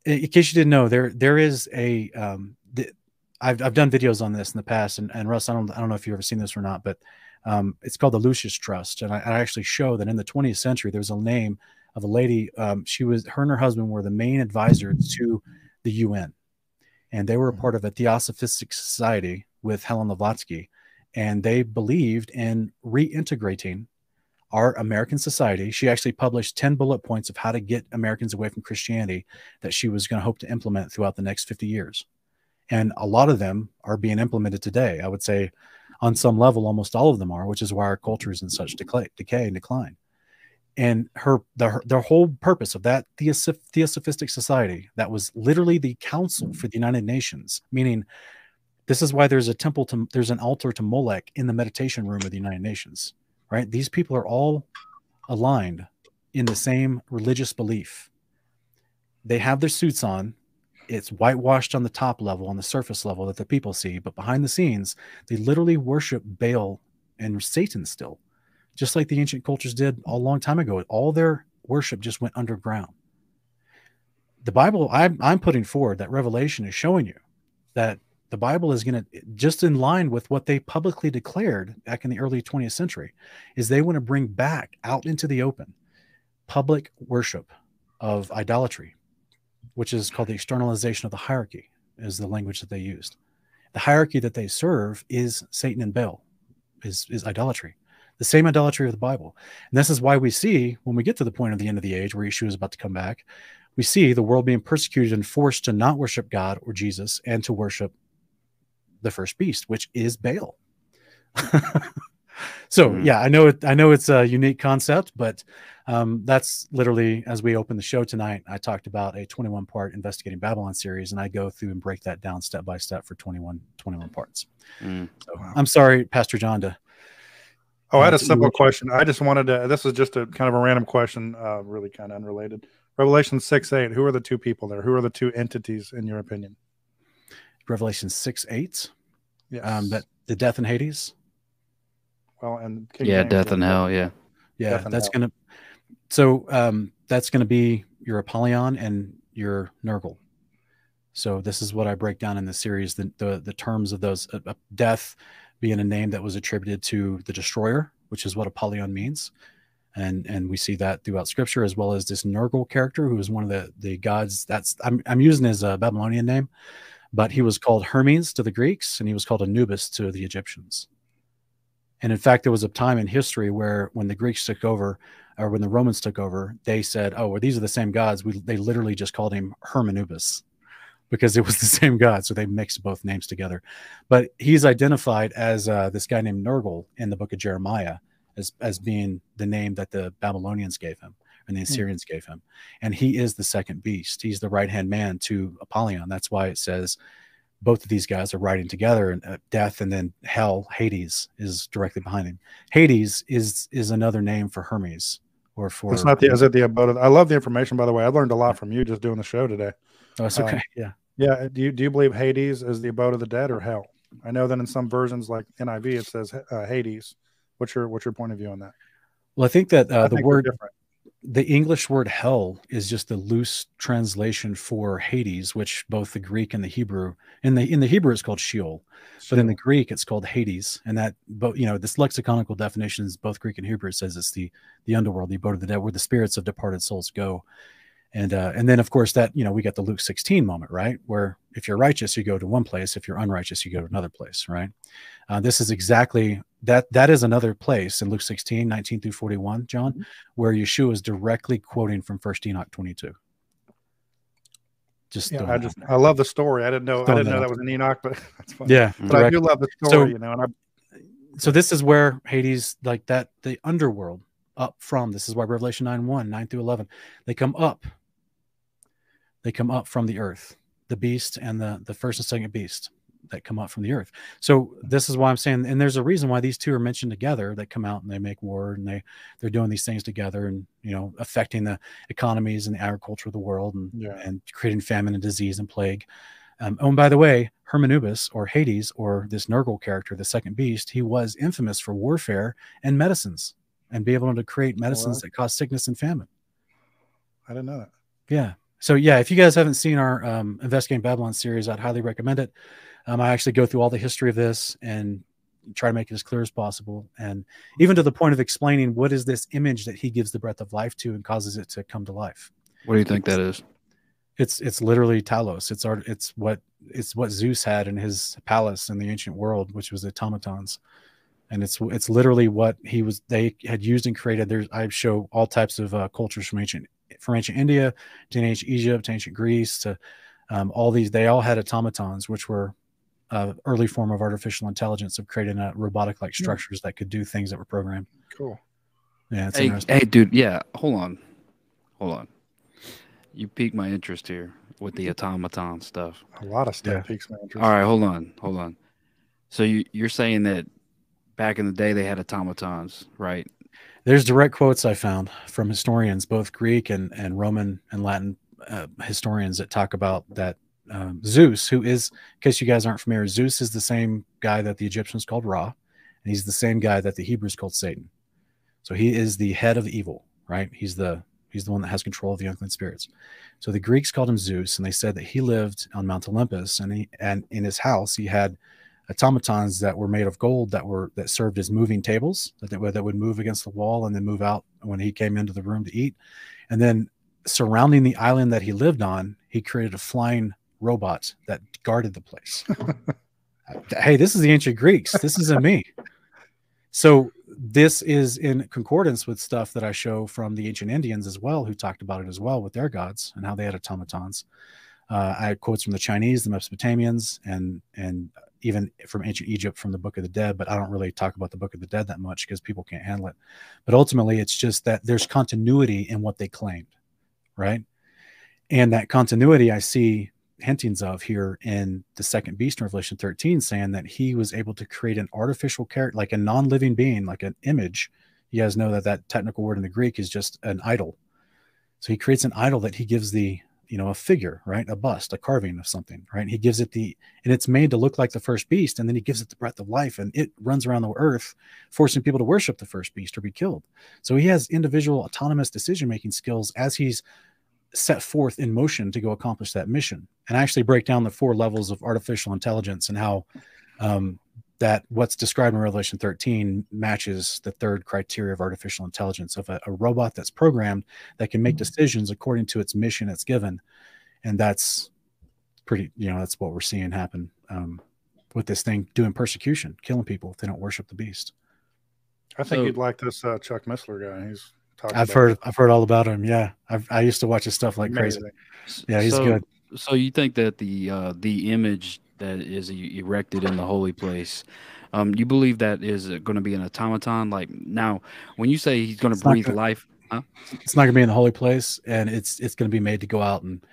in case you didn't know, there there is a um, the, I've, I've done videos on this in the past, and, and Russ, I don't I don't know if you've ever seen this or not, but um, it's called the Lucis Trust, and I, I, actually show that in the 20th century there was a name of a lady. Um, she was her and her husband were the main advisors to the UN, and they were a part of a Theosophistic society with Helen Blavatsky, and they believed in reintegrating our American society. She actually published 10 bullet points of how to get Americans away from Christianity that she was going to hope to implement throughout the next 50 years and a lot of them are being implemented today. I would say, on some level, almost all of them are, which is why our culture is in such decay, decay and decline. And her the the whole purpose of that theosophistic society that was literally the council for the United Nations, meaning this is why there's a temple to there's an altar to Molech in the meditation room of the United Nations, right? These people are all aligned in the same religious belief. They have their suits on, it's whitewashed on the top level, on the surface level that the people see, but behind the scenes, they literally worship Baal and Satan still, just like the ancient cultures did a long time ago. All their worship just went underground. The Bible, I'm, I'm putting forward that Revelation is showing you that the Bible is going to just in line with what they publicly declared back in the early 20th century, is they want to bring back out into the open public worship of idolatry, which is called the externalization of the hierarchy, is the language that they used. The hierarchy that they serve is Satan and Baal, is, is idolatry, the same idolatry of the Bible. And this is why we see when we get to the point of the end of the age where Yeshua is about to come back, we see the world being persecuted and forced to not worship God or Jesus and to worship the first beast, which is Baal. so mm-hmm. yeah, I know it. I know it's a unique concept, but um, that's literally as we open the show tonight. I talked about a 21 part investigating Babylon series, and I go through and break that down step by step for 21 21 parts. Mm. So wow. I'm sorry, Pastor John, to Oh, I had a simple question. I just wanted to. This is just a kind of a random question, uh, really kind of unrelated. Revelation six eight. Who are the two people there? Who are the two entities in your opinion? Revelation six eight. Yeah. Um, that the death and Hades. Well, and King yeah, James death and hell. Yeah. Yeah, that's gonna. So um, that's gonna be your Apollyon and your Nergal. So this is what I break down in the series: the the, the terms of those uh, uh, death being a name that was attributed to the destroyer, which is what Apollyon means. And, and we see that throughout scripture as well as this Nergal character who is one of the, the gods that's I'm, I'm using his uh, Babylonian name but he was called Hermes to the Greeks and he was called Anubis to the Egyptians. And in fact, there was a time in history where when the Greeks took over or when the Romans took over, they said, oh, well, these are the same gods. We, they literally just called him Hermanubis because it was the same god. So they mixed both names together. But he's identified as uh, this guy named Nergal in the book of Jeremiah as, as being the name that the Babylonians gave him and the hmm. Assyrians gave him. And he is the second beast. He's the right hand man to Apollyon. That's why it says both of these guys are riding together, and uh, death and then hell, Hades, is directly behind him. Hades is is another name for Hermes or for. It's not the is it the abode. I love the information by the way. I learned a lot from you just doing the show today. Oh, it's okay. Um, yeah. Yeah. Do you do you believe Hades is the abode of the dead or hell? I know that in some versions like NIV it says uh, Hades. What's your what's your point of view on that? Well, I think that uh, I the think word the English word hell is just the loose translation for Hades, which both the Greek and the Hebrew in the in the Hebrew it's called Sheol, but in the Greek it's called Hades, and that both you know this lexiconical definition is both Greek and Hebrew. Says it's the the underworld, the abode of the dead, where the spirits of departed souls go, and uh, and then of course that you know we got the Luke 16 moment, right, where if you're righteous you go to one place, if you're unrighteous you go to another place, right? Uh, this is exactly that that is another place in Luke 16, 19 through 41, John, mm-hmm. where Yeshua is directly quoting from First Enoch 22. Just yeah, I just I love the story. I didn't know I didn't know that was an Enoch, but that's funny. Yeah, but direct. I do love the story, so, you know. And I so this is where Hades, like that, the underworld up from. This is why Revelation 9 1, 9 through 11, they come up. They come up from the earth, the beast and the, the first and second beast that come up from the earth. So this is why I'm saying, and there's a reason why these two are mentioned together. They come out and they make war, and they they're doing these things together, and you know, affecting the economies and the agriculture of the world, and yeah. and creating famine and disease and plague. Um, oh, and by the way, Hermanubis or Hades or this Nergal character, the second beast, he was infamous for warfare and medicines, and be able to create medicines that cause sickness and famine. I didn't know that. Yeah. So yeah, if you guys haven't seen our um, investigating Babylon series, I'd highly recommend it. Um, I actually go through all the history of this and try to make it as clear as possible, and even to the point of explaining what is this image that he gives the breath of life to and causes it to come to life. What do you think that is? It's it's literally Talos. It's art. It's what it's what Zeus had in his palace in the ancient world, which was automatons and it's it's literally what he was they had used and created there's i show all types of uh, cultures from ancient from ancient india to ancient egypt to ancient greece to um, all these they all had automatons which were uh, early form of artificial intelligence of creating uh, robotic like hmm. structures that could do things that were programmed. Cool. Yeah. it's hey, hey, dude. Yeah. Hold on. Hold on. You piqued my interest here with the automaton stuff. A lot of stuff yeah. piques my interest. All right. Hold on. Hold on. So you, you're saying that back in the day they had automatons, right? There's direct quotes I found from historians, both Greek and, and Roman and Latin uh, historians that talk about that um, Zeus, who is, in case you guys aren't familiar, Zeus is the same guy that the Egyptians called Ra, and he's the same guy that the Hebrews called Satan. So he is the head of evil, right? He's the he's the one that has control of the unclean spirits. So the Greeks called him Zeus, and they said that he lived on Mount Olympus, and he and in his house he had automatons that were made of gold that were that served as moving tables that would, that would move against the wall and then move out when he came into the room to eat, and then surrounding the island that he lived on, he created a flying robot that guarded the place. hey, this is the ancient Greeks. This isn't me. So this is in concordance with stuff that I show from the ancient Indians as well, who talked about it as well with their gods and how they had automatons. Uh, I had quotes from the Chinese, the Mesopotamians, and and even from ancient Egypt from the Book of the Dead. But I don't really talk about the Book of the Dead that much because people can't handle it. But ultimately, it's just that there's continuity in what they claimed, right? And that continuity I see hintings of here in the second beast in Revelation 13, saying that he was able to create an artificial character, like a non-living being, like an image. You guys know that that technical word in the Greek is just an idol. So he creates an idol that he gives the, you know, a figure, right? A bust, a carving of something, right? He gives it the, and it's made to look like the first beast, and then he gives it the breath of life, and it runs around the earth, forcing people to worship the first beast or be killed. So he has individual autonomous decision making skills as he's set forth in motion to go accomplish that mission. And I actually break down the four levels of artificial intelligence and how um, that what's described in revelation 13 matches the third criteria of artificial intelligence of a, a robot that's programmed that can make mm-hmm. decisions according to its mission it's given. And that's pretty you know that's what we're seeing happen um, with this thing doing persecution killing people if they don't worship the beast. I think so, you'd like this uh, chuck missler guy. He's I've heard it. I've heard all about him. Yeah, I've, i used to watch his stuff like Amazing. crazy. Yeah, he's so, good. So you think that the uh, the image that is erected in the holy place, um, you believe that is going to be an automaton? Like now, when you say he's going to breathe gonna, life, huh? it's not going to be in the holy place, and it's it's going to be made to go out and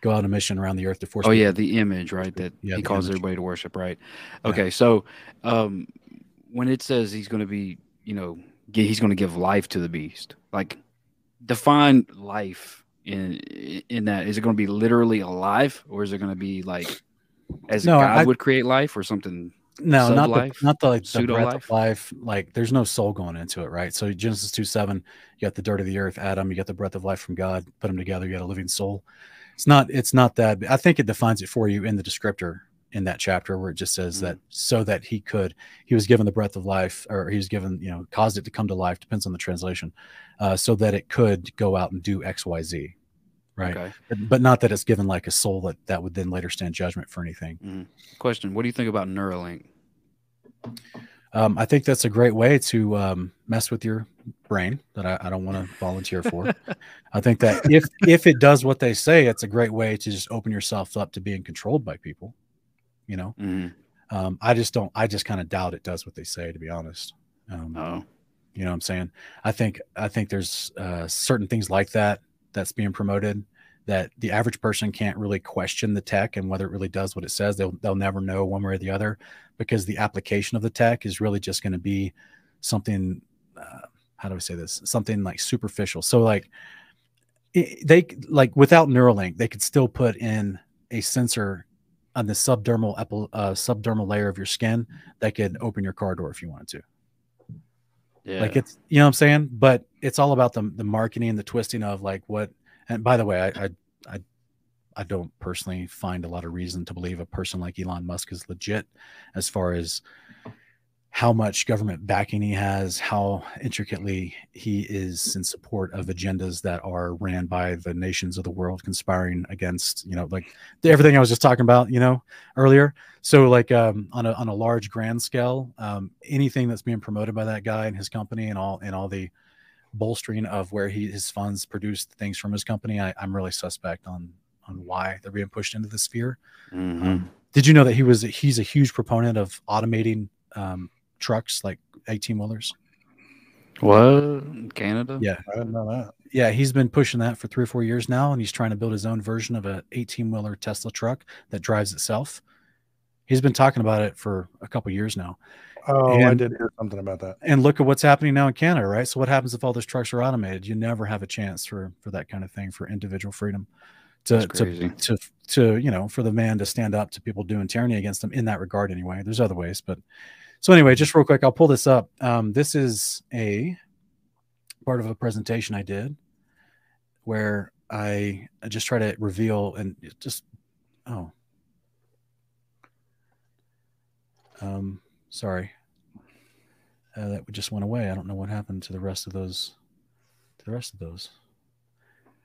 go out on a mission around the earth to force. Oh yeah, the image, right? That yeah, he calls image. everybody to worship, right? Okay, yeah. so um, when it says he's going to be, you know, he's going to give life to the beast, like define life in in that is it going to be literally alive or is it going to be like as no, God I, would create life or something? No, not the, not the like the breath life? of life. Like there's no soul going into it, right? So Genesis two seven, you got the dirt of the earth, Adam. You got the breath of life from God. Put them together, you got a living soul. It's not. It's not that. I think it defines it for you in the descriptor in that chapter where it just says mm-hmm. that so that he could he was given the breath of life or he was given you know caused it to come to life depends on the translation uh, so that it could go out and do xyz right okay. but, but, not that it's given like a soul that that would then later stand judgment for anything mm-hmm. question what do you think about neuralink um, I think that's a great way to um, mess with your brain that I, I don't want to volunteer for. I think that if if it does what they say, it's a great way to just open yourself up to being controlled by people you know? Mm-hmm. um, i just don't i just kind of doubt it does what they say to be honest. Um, oh. you know what i'm saying? I think i think there's uh, certain things like that that's being promoted that the average person can't really question the tech and whether it really does what it says. They'll, they'll never know one way or the other because the application of the tech is really just going to be something uh, how do i say this? Something like superficial. So like it, they like without neuralink they could still put in a sensor on the subdermal uh, subdermal layer of your skin that could open your car door if you wanted to. Yeah. Like it's you know what I'm saying, but it's all about the the marketing, the twisting of like what. And by the way, I I I, I don't personally find a lot of reason to believe a person like Elon Musk is legit, as far as how much government backing he has, how intricately he is in support of agendas that are ran by the nations of the world conspiring against, you know, like everything I was just talking about, you know, earlier. So like um, on a on a large grand scale, um, anything that's being promoted by that guy and his company and all and all the bolstering of where he his funds produce things from his company, I, am really suspect on on why they're being pushed into the sphere. Mm-hmm. Um, did you know that he was he's a huge proponent of automating um, trucks, like 18 wheelers. What? Canada? Yeah. I didn't know that. Yeah, he's been pushing that for three or four years now, and he's trying to build his own version of a 18 wheeler Tesla truck that drives itself. He's been talking about it for a couple years now. Oh, and, I did hear something about that. And look at what's happening now in Canada, right? So what happens if all those trucks are automated? You never have a chance for for that kind of thing for individual freedom to to, to to you know for the man to stand up to people doing tyranny against him in that regard anyway there's other ways but so anyway just real quick i'll pull this up. Um, this is a part of a presentation i did where i, just try to reveal and just oh. Um sorry. Uh, that just went away. I don't know what happened to the rest of those to the rest of those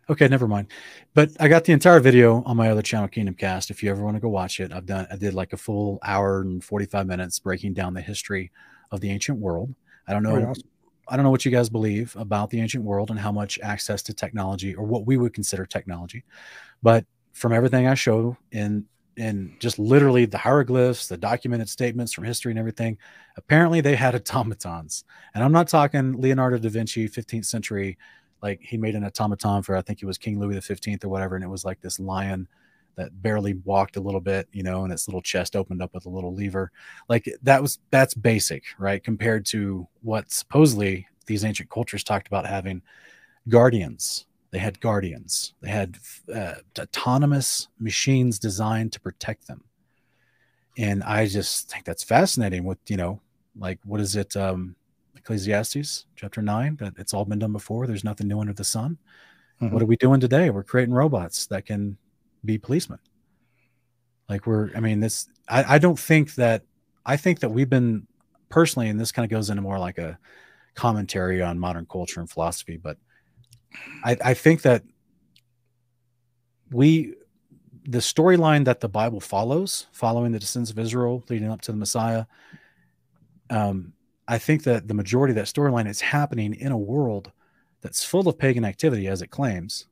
Okay, never mind. But I got the entire video on my other channel, Kingdom Cast. If you ever want to go watch it, I've done. I did like a full hour and forty five minutes breaking down the history of the ancient world. I don't know. I don't know what you guys believe about the ancient world and how much access to technology or what we would consider technology, but from everything I show in in just literally the hieroglyphs, the documented statements from history and everything, apparently they had automatons. And I'm not talking Leonardo da Vinci, 15th century like he made an automaton for I think it was King Louis the Fifteenth or whatever, and it was like this lion that barely walked a little bit, you know, and its little chest opened up with a little lever. Like that was that's basic, right? Compared to what supposedly these ancient cultures talked about having guardians. They had guardians. They had uh, autonomous machines designed to protect them. And I just think that's fascinating. With you know, like what is it? Um, Ecclesiastes chapter 9 that it's all been done before. There's nothing new under the sun. Mm-hmm. What are we doing today? We're creating robots that can be policemen. Like we're, I mean, this, I, I don't think that, I think that we've been personally, and this kind of goes into more like a commentary on modern culture and philosophy, but I, I think that we, the storyline that the Bible follows, following the descendants of Israel leading up to the Messiah, um, I think that the majority of that storyline is happening in a world that's full of pagan activity, as it claims.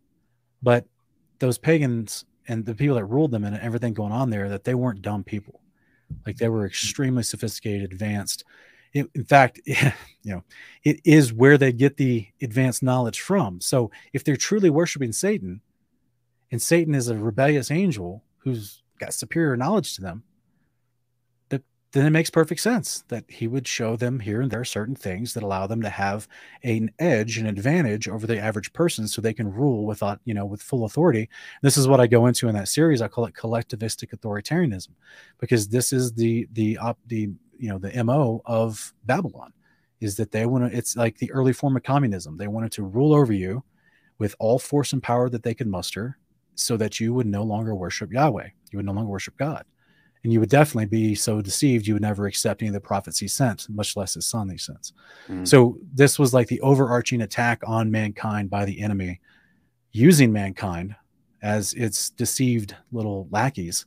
But those pagans and the people that ruled them and everything going on there, that they weren't dumb people. Like they were mm-hmm. extremely sophisticated, advanced. It, in fact, you know, it is where they get the advanced knowledge from. So if they're truly worshiping Satan, and Satan is a rebellious angel who's got superior knowledge to them, then it makes perfect sense that he would show them here and there certain things that allow them to have an edge, an advantage over the average person so they can rule without, you know, with full authority. This is what I go into in that series. I call it collectivistic authoritarianism because this is the, the, op, the, you know, the MO of Babylon is that they want to, it's like the early form of communism. They wanted to rule over you with all force and power that they could muster so that you would no longer worship Yahweh. You would no longer worship God and you would definitely be so deceived you would never accept any of the prophets he sent, much less his son he sent. Mm. So this was like the overarching attack on mankind by the enemy, using mankind as its deceived little lackeys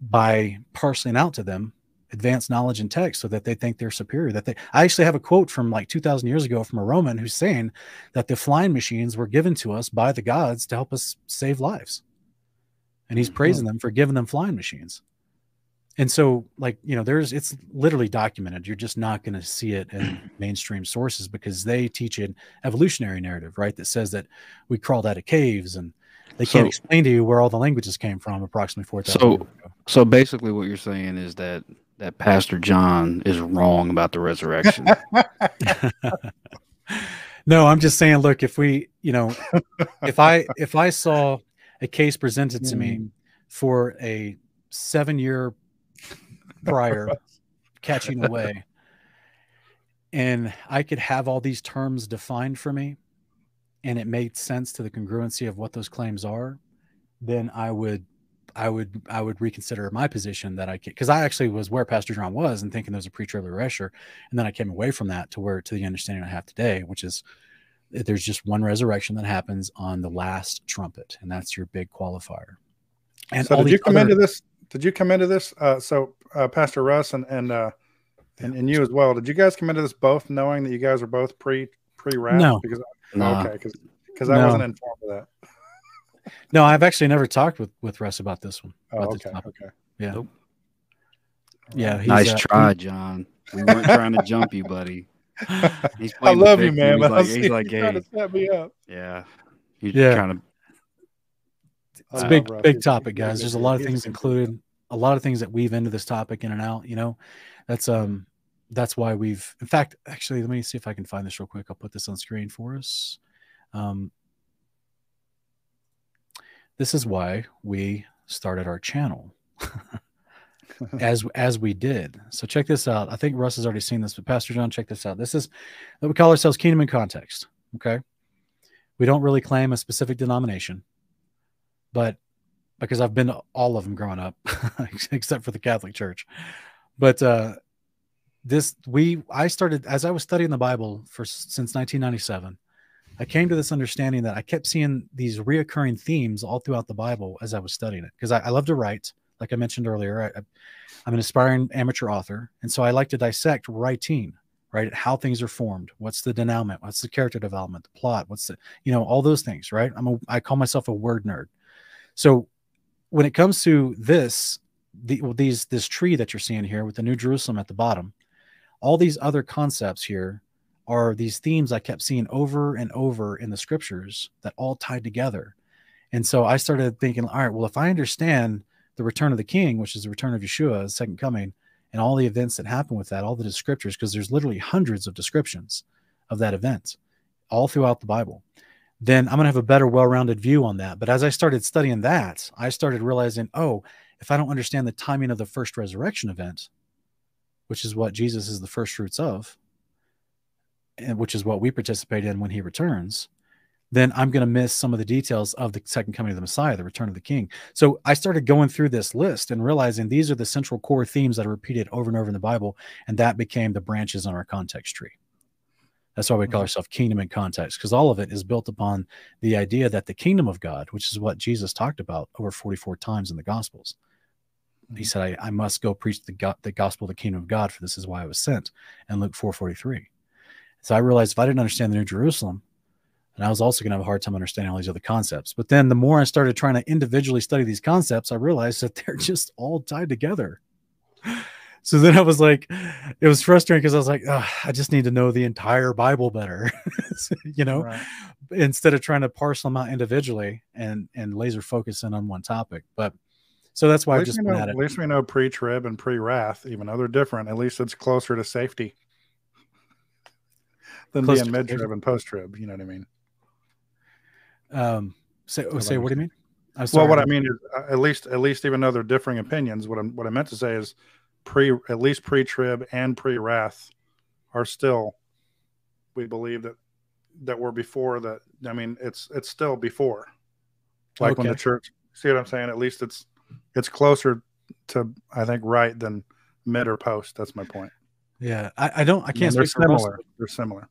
by parceling out to them advanced knowledge and text so that they think they're superior that they i actually have a quote from like 2000 years ago from a roman who's saying that the flying machines were given to us by the gods to help us save lives and he's mm-hmm. praising them for giving them flying machines and so like you know there's it's literally documented. You're just not going to see it in mainstream sources because they teach an evolutionary narrative right that says that we crawled out of caves and they so, can't explain to you where all the languages came from approximately 4000 so so basically what you're saying is that that pastor john is wrong about the resurrection. No i'm just saying look if we you know if i if i saw a case presented to me for a seven year prior catching away. And i could have all these terms defined for me and it made sense to the congruency of what those claims are then i would i would i would reconsider my position that i could because i actually was where pastor john was and thinking there was a pre-tribulation rapture and then i came away from that to where to the understanding i have today which is that there's just one resurrection that happens on the last trumpet and that's your big qualifier. And so did you come other, into this did you come into this? Uh, so uh, Pastor Russ and and, uh, and and you as well. Did you guys come into this both knowing that you guys are both pre pre rap? No, because no. okay, because because I wasn't informed of that. no, I've actually never talked with with Russ about this one. Oh, okay, okay, yeah, nope. yeah. Nice uh, try, John. We weren't trying to jump you, buddy. I love you, man. He's like, he's like, hey, set me up. Yeah, you're yeah. kind of it's a big, big topic, guys. There's a lot of things included, a lot of things that weave into this topic in and out. You know, that's um, that's why we've. In fact, actually, let me see if I can find this real quick. I'll put this on screen for us. Um, this is why we started our channel as as we did. So check this out. I think Russ has already seen this, but Pastor John, check this out. This is what we call ourselves Kingdom in Context. Okay, we don't really claim a specific denomination, but because I've been all of them growing up, except for the Catholic Church. But uh, this we I started as I was studying the Bible for since 1997. I came to this understanding that I kept seeing these reoccurring themes all throughout the Bible as I was studying it because I, I, love to write. Like I mentioned earlier, I, I'm an aspiring amateur author, and so I like to dissect writing, right? How things are formed, what's the denouement, what's the character development, the plot, what's the you know all those things, right? I'm a I call myself a word nerd. So when it comes to this, the, these this tree that you're seeing here with the New Jerusalem at the bottom, all these other concepts here are these themes I kept seeing over and over in the scriptures that all tied together. And so I started thinking, all right, well, if I understand the return of the king, which is the return of Yeshua, his second coming, and all the events that happen with that, all the descriptors, because there's literally hundreds of descriptions of that event all throughout the Bible, then I'm going to have a better, well rounded view on that. But as I started studying that, I started realizing, oh, if I don't understand the timing of the first resurrection event, which is what Jesus is the first fruits of, and which is what we participate in when he returns, then I'm going to miss some of the details of the second coming of the Messiah, the return of the King. So I started going through this list and realizing these are the central core themes that are repeated over and over in the Bible, and that became the branches on our context tree. That's why we call mm-hmm. ourselves kingdom in context, because all of it is built upon the idea that the kingdom of God, which is what Jesus talked about over 44 times in the Gospels, he mm-hmm. said, I, I must go preach the, go- the gospel of the kingdom of God, for this is why I was sent. And Luke 443. So I realized if I didn't understand the New Jerusalem, and I was also going to have a hard time understanding all these other concepts. But then the more I started trying to individually study these concepts, I realized that they're just all tied together. So then I was like, it was frustrating because I was like, I just need to know the entire Bible better, you know, right. instead of trying to parcel them out individually and and laser focusing on one topic. But so that's why I just know, at it. At least we know pre-trib and pre-wrath, even though they're different. At least it's closer to safety than being mid trib and post trib. You know what I mean? Um. Say, so, say, what do you mean? Well, what I mean is, uh, at least, at least, even though they're differing opinions, what I'm, what I meant to say is, pre, at least pre-trib and pre-wrath, are still, we believe that, that were before that. I mean, it's, it's still before, like okay. when the church. See what I'm saying? At least it's, it's closer to, I think, right than mid or post. That's my point. Yeah, I, I don't. I can't. they're similar. They're similar.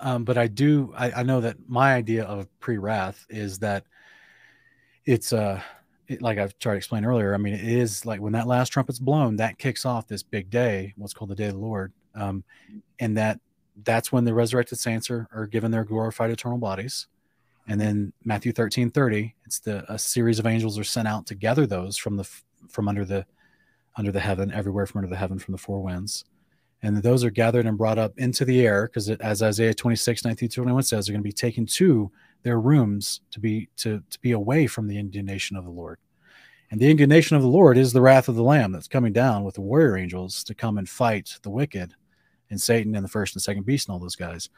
Um, but I do. I, I know that my idea of pre-wrath is that it's uh it, like I've tried to explain earlier. I mean, it is like when that last trumpet's blown, that kicks off this big day, what's called the day of the Lord, um, and that that's when the resurrected saints are, are given their glorified eternal bodies. And then Matthew 13, 30, it's the a series of angels are sent out to gather those from the from under the under the heaven, everywhere from under the heaven from the four winds and those are gathered and brought up into the air because as isaiah 26 19 21 says they're going to be taken to their rooms to be to, to be away from the indignation of the lord and the indignation of the lord is the wrath of the lamb that's coming down with the warrior angels to come and fight the wicked and satan and the first and second beast and all those guys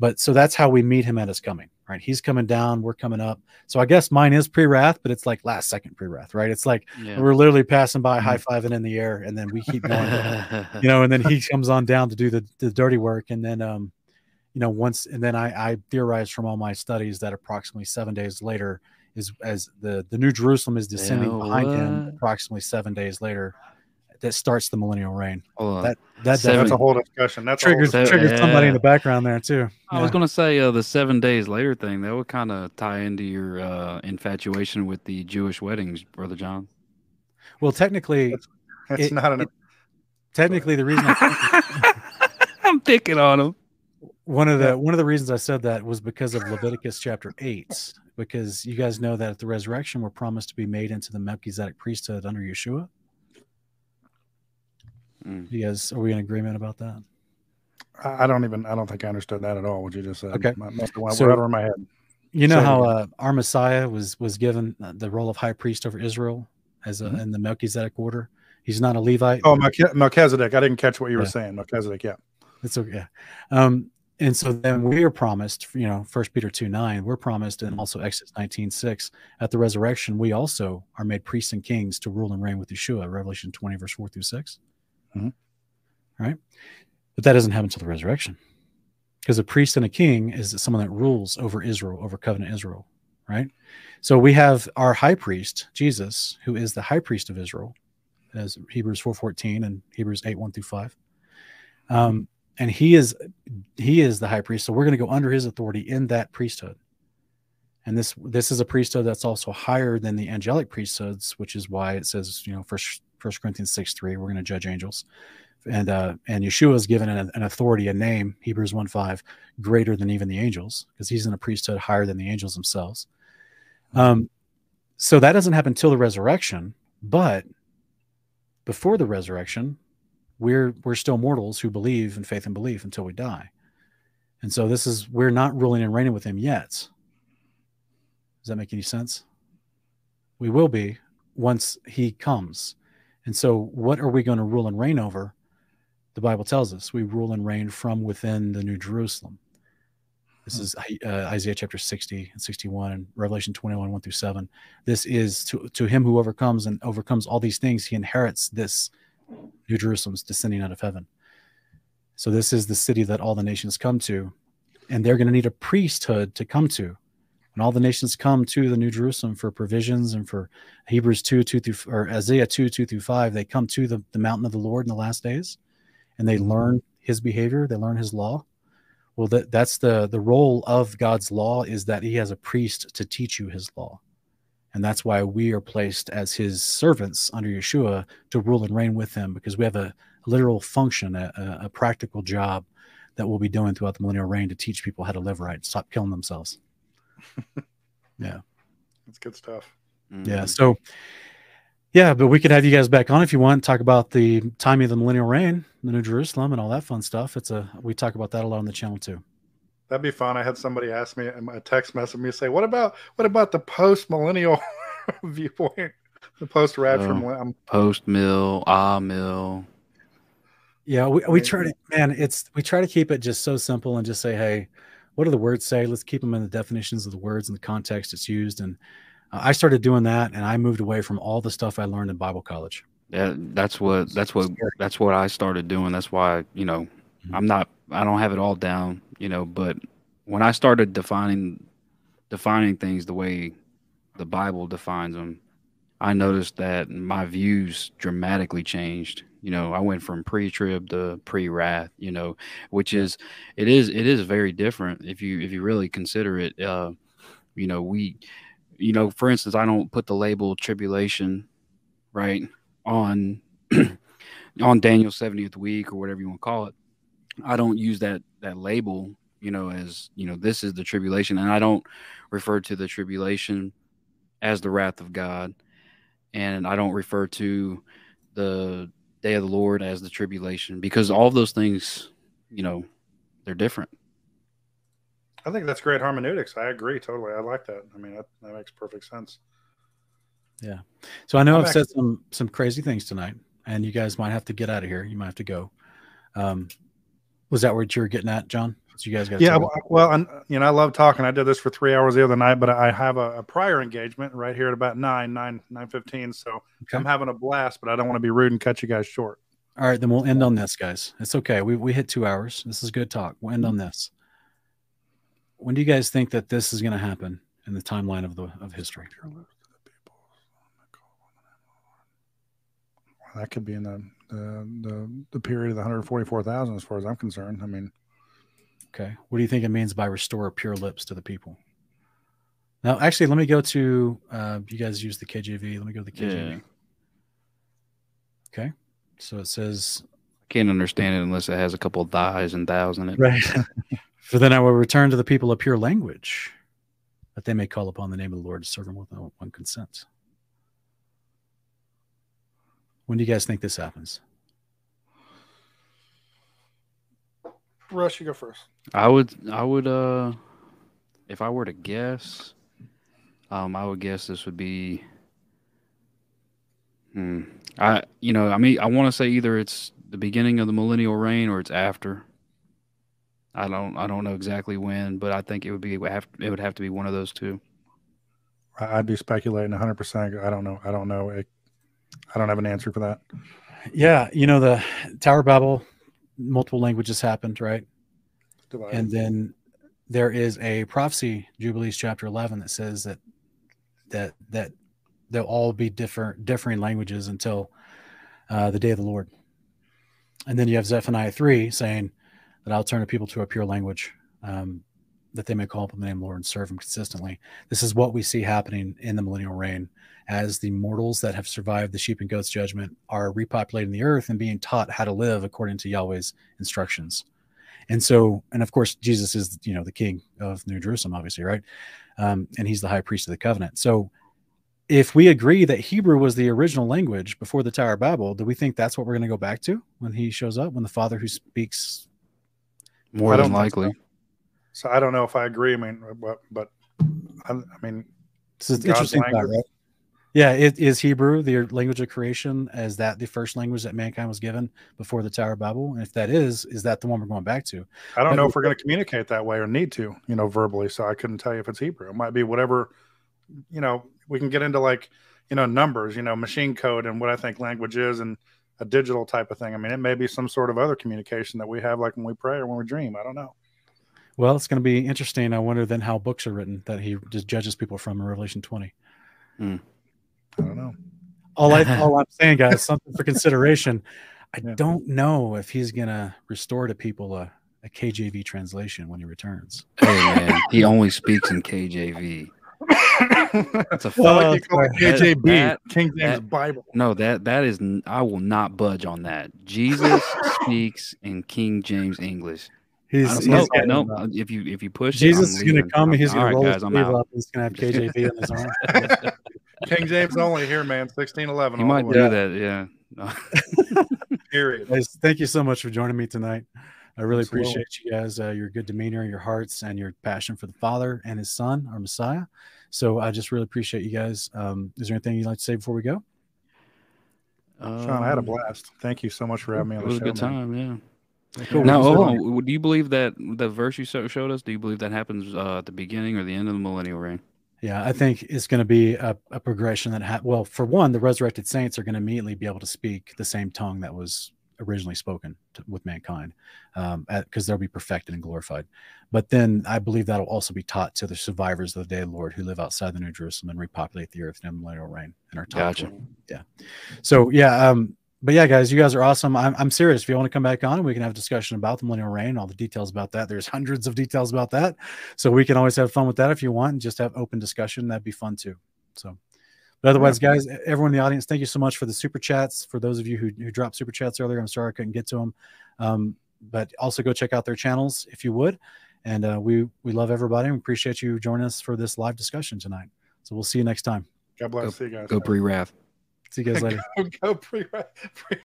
but so that's how we meet him at his coming, right? He's coming down, we're coming up. So I guess mine is pre wrath, but it's like last second pre wrath, right? It's like yeah. we're literally passing by, mm-hmm. high fiving in the air, and then we keep going, you know, and then he comes on down to do the, the dirty work. And then, um, you know, once, and then I, I theorized from all my studies that approximately seven days later is as the, the New Jerusalem is descending yeah, behind him, approximately seven days later that starts the millennial reign. That that that's a whole discussion. That triggers triggers yeah. somebody in the background there too. I yeah. was going to say uh, the seven days later thing. That would kind of tie into your uh, infatuation with the Jewish weddings, brother John. Well, technically, it's, it's it, not an. It, technically, the reason I am picking on him. One of the one of the reasons I said that was because of Leviticus chapter eight, because you guys know that at the resurrection we're promised to be made into the Melchizedek priesthood under Yeshua. Mm. You guys, are we in agreement about that? I don't even. I don't think I understood that at all. What you just said. Okay, must have went so, right over my head. You know how uh, our Messiah was was given the role of high priest over Israel as a, mm-hmm. in the Melchizedek order. He's not a Levite. Oh, Melchizedek. I didn't catch what you were yeah. saying. Melchizedek. Yeah, it's okay. Um, and so then we are promised, you know, First Peter two nine, we're promised, and also Exodus nineteen six, at the resurrection, we also are made priests and kings to rule and reign with Yeshua. Revelation twenty verse four through 6 mm-hmm. Right, but that doesn't happen until the resurrection, because a priest and a king is someone that rules over Israel, over covenant Israel. Right, so we have our high priest Jesus, who is the high priest of Israel, as Hebrews four fourteen and Hebrews eight one through five. Um, and he is he is the high priest. So we're going to go under his authority in that priesthood. And this this is a priesthood that's also higher than the angelic priesthoods which is why it says you know first first corinthians 6 3 we're going to judge angels. And uh and yeshua is given an, an authority a name hebrews 1 5 greater than even the angels because he's in a priesthood higher than the angels themselves. Um so that doesn't happen till the resurrection but before the resurrection we're we're still mortals who believe in faith and belief until we die. And so this is we're not ruling and reigning with him yet. Does that make any sense? We will be once he comes. And so what are we going to rule and reign over? The Bible tells us we rule and reign from within the New Jerusalem. This hmm. is uh, Isaiah chapter 60 and 61 and Revelation 21, 1 through 7. This is to, to him who overcomes and overcomes all these things, he inherits this New Jerusalem's descending out of heaven. So this is the city that all the nations come to, and they're going to need a priesthood to come to. And all the nations come to the New Jerusalem for provisions and for Hebrews 2, 2 through or Isaiah 2, 2 through 5. They come to the, the mountain of the Lord in the last days and they mm-hmm. learn his behavior, they learn his law. Well, that, that's the the role of God's law is that he has a priest to teach you his law. And that's why we are placed as his servants under Yeshua to rule and reign with him because we have a literal function, a, a practical job that we'll be doing throughout the millennial reign to teach people how to live right, stop killing themselves. yeah. That's good stuff. Mm-hmm. Yeah. So, yeah, but we could have you guys back on if you want, talk about the timing of the millennial reign, the New Jerusalem, and all that fun stuff. It's a we talk about that a lot on the channel too. That'd be fun. I had somebody ask me a text message me say, "What about what about the post millennial viewpoint, the post rapture, um, post mill, ah mill." Yeah, we, we try to man, it's we try to keep it just so simple and just say, "Hey, what do the words say? Let's keep them in the definitions of the words and the context it's used." And uh, I started doing that, and I moved away from all the stuff I learned in Bible college. Yeah, that's what that's what that's what I started doing. That's why you know. I'm not I don't have it all down you know, but when I started defining defining things the way the Bible defines them, I noticed that my views dramatically changed. You know, I went from pre-trib to pre-wrath. You know, which is it is it is very different if you if you really consider it. Uh, you know, we, you know, for instance, I don't put the label tribulation, right, on on Daniel's 70th week or whatever you want to call it. I don't use that that label, you know, as you know, this is the tribulation, and I don't refer to the tribulation as the wrath of God, and I don't refer to the day of the Lord as the tribulation because all of those things, you know, they're different. I think that's great hermeneutics. I agree totally. I like that. I mean, that, that makes perfect sense. Yeah. So I know i have said some some crazy things tonight, and you guys might have to get out of here. You might have to go. Um, was that what you were getting at, John? So you guys got yeah. Well, and you know, I love talking. I did this for three hours the other night, but I have a, a prior engagement right here at about nine, nine, nine fifteen. So okay. I'm having a blast, but I don't want to be rude and cut you guys short. All right, then we'll end on this, guys. It's okay. We we hit two hours. This is good talk. We'll end on mm-hmm. this. When do you guys think that this is going to happen in the timeline of the of history? That could be in the the the, the period of the 144,000 as far as I'm concerned. I mean, okay. What do you think it means by restore pure lips to the people? Now, actually, let me go to uh, you guys use the KJV. Let me go to the KJV. Yeah. Okay. So it says I can't understand it unless it has a couple of thys and thous in it. Right. For then I will return to the people a pure language, that they may call upon the name of the Lord to serve him with one consent. When do you guys think this happens? Russ, you go first. I would, I would, uh, if I were to guess, um, I would guess this would be, hmm, I, you know, I mean, I want to say either it's the beginning of the millennial reign or it's after. I don't I don't know exactly when, but I think it would be it would have to be one of those two. I'd be speculating 100. percent I don't know. I don't know. I don't have an answer for that. Yeah, you know the Tower Babel, multiple languages happened, right? Divided. And then there is a prophecy, Jubilees chapter 11, that says that that that they'll all be different differing languages until uh, the day of the Lord. And then you have Zephaniah 3 saying that I'll turn a people to a pure language, um, that they may call upon the name of the Lord and serve him consistently. This is what we see happening in the millennial reign as the mortals that have survived the sheep and goats judgment are repopulating the earth and being taught how to live according to Yahweh's instructions. And so, and of course, Jesus is, you know, the king of New Jerusalem, obviously, right? Um, and he's the high priest of the covenant. So if we agree that Hebrew was the original language before the Tower of Babel, do we think that's what we're going to go back to when he shows up, when the Father who speaks? More than likely. So. I don't know if I agree. I mean, but, but I, I mean, it's an interesting thought, right? Yeah, it, is Hebrew the language of creation? Is that the first language that mankind was given before the Tower of Babel? And if that is, is that the one we're going back to? I don't but know if we're going to communicate that way or need to, you know, verbally. So I couldn't tell you if it's Hebrew. It might be whatever, you know, we can get into like you know numbers you know machine code and what i think language is and a digital type of thing i mean it may be some sort of other communication that we have like when we pray or when we dream i don't know well it's going to be interesting i wonder then how books are written that he just judges people from in revelation 20 mm. i don't know all, I, all i'm saying guys something for consideration i yeah. don't know if he's going to restore to people a, a kjv translation when he returns hey man he only speaks in kjv that's a well, like KJB, that, King James that, Bible. No, that that is I will not budge on that. Jesus speaks in King James English. He's, he's no, no. If you if you push, Jesus it, is going to come. He's going to roll guys, his sleeve up. He's going to have KJV in his arm. King James only here, man. Sixteen eleven. He might do that. Yeah. Period. Guys, thank you so much for joining me tonight. I really Absolutely. appreciate you guys, uh, your good demeanor, your hearts, and your passion for the Father and His Son, our Messiah. So I just really appreciate you guys. Um, is there anything you'd like to say before we go? Um, Sean, I had a um, blast. Thank you so much for having me on the show. It was a good time, man. yeah. Cool. Now, on. Do you believe that the verse you showed us? Do you believe that happens uh, at the beginning or the end of the millennial reign? Yeah, I think it's going to be a, a progression that, ha- well, for one, the resurrected saints are going to immediately be able to speak the same tongue that was originally spoken to, with mankind, because um, they'll be perfected and glorified. But then I believe that'll also be taught to the survivors of the day of the Lord who live outside the New Jerusalem and repopulate the earth in the millennial reign and are taught. Gotcha. Yeah. So yeah, um, but yeah, guys, you guys are awesome. I'm, I'm serious. If you want to come back on, we can have a discussion about the millennial reign, all the details about that. There's hundreds of details about that, so we can always have fun with that if you want, and just have open discussion. That'd be fun too. So. But otherwise, guys, everyone in the audience, thank you so much for the super chats. For those of you who, who dropped super chats earlier, I'm sorry I couldn't get to them. Um, but also go check out their channels if you would. And uh, we we love everybody. We appreciate you joining us for this live discussion tonight. So we'll see you next time. God bless. Go, see you guys. Go pre wrath. See you guys later. go, go pre.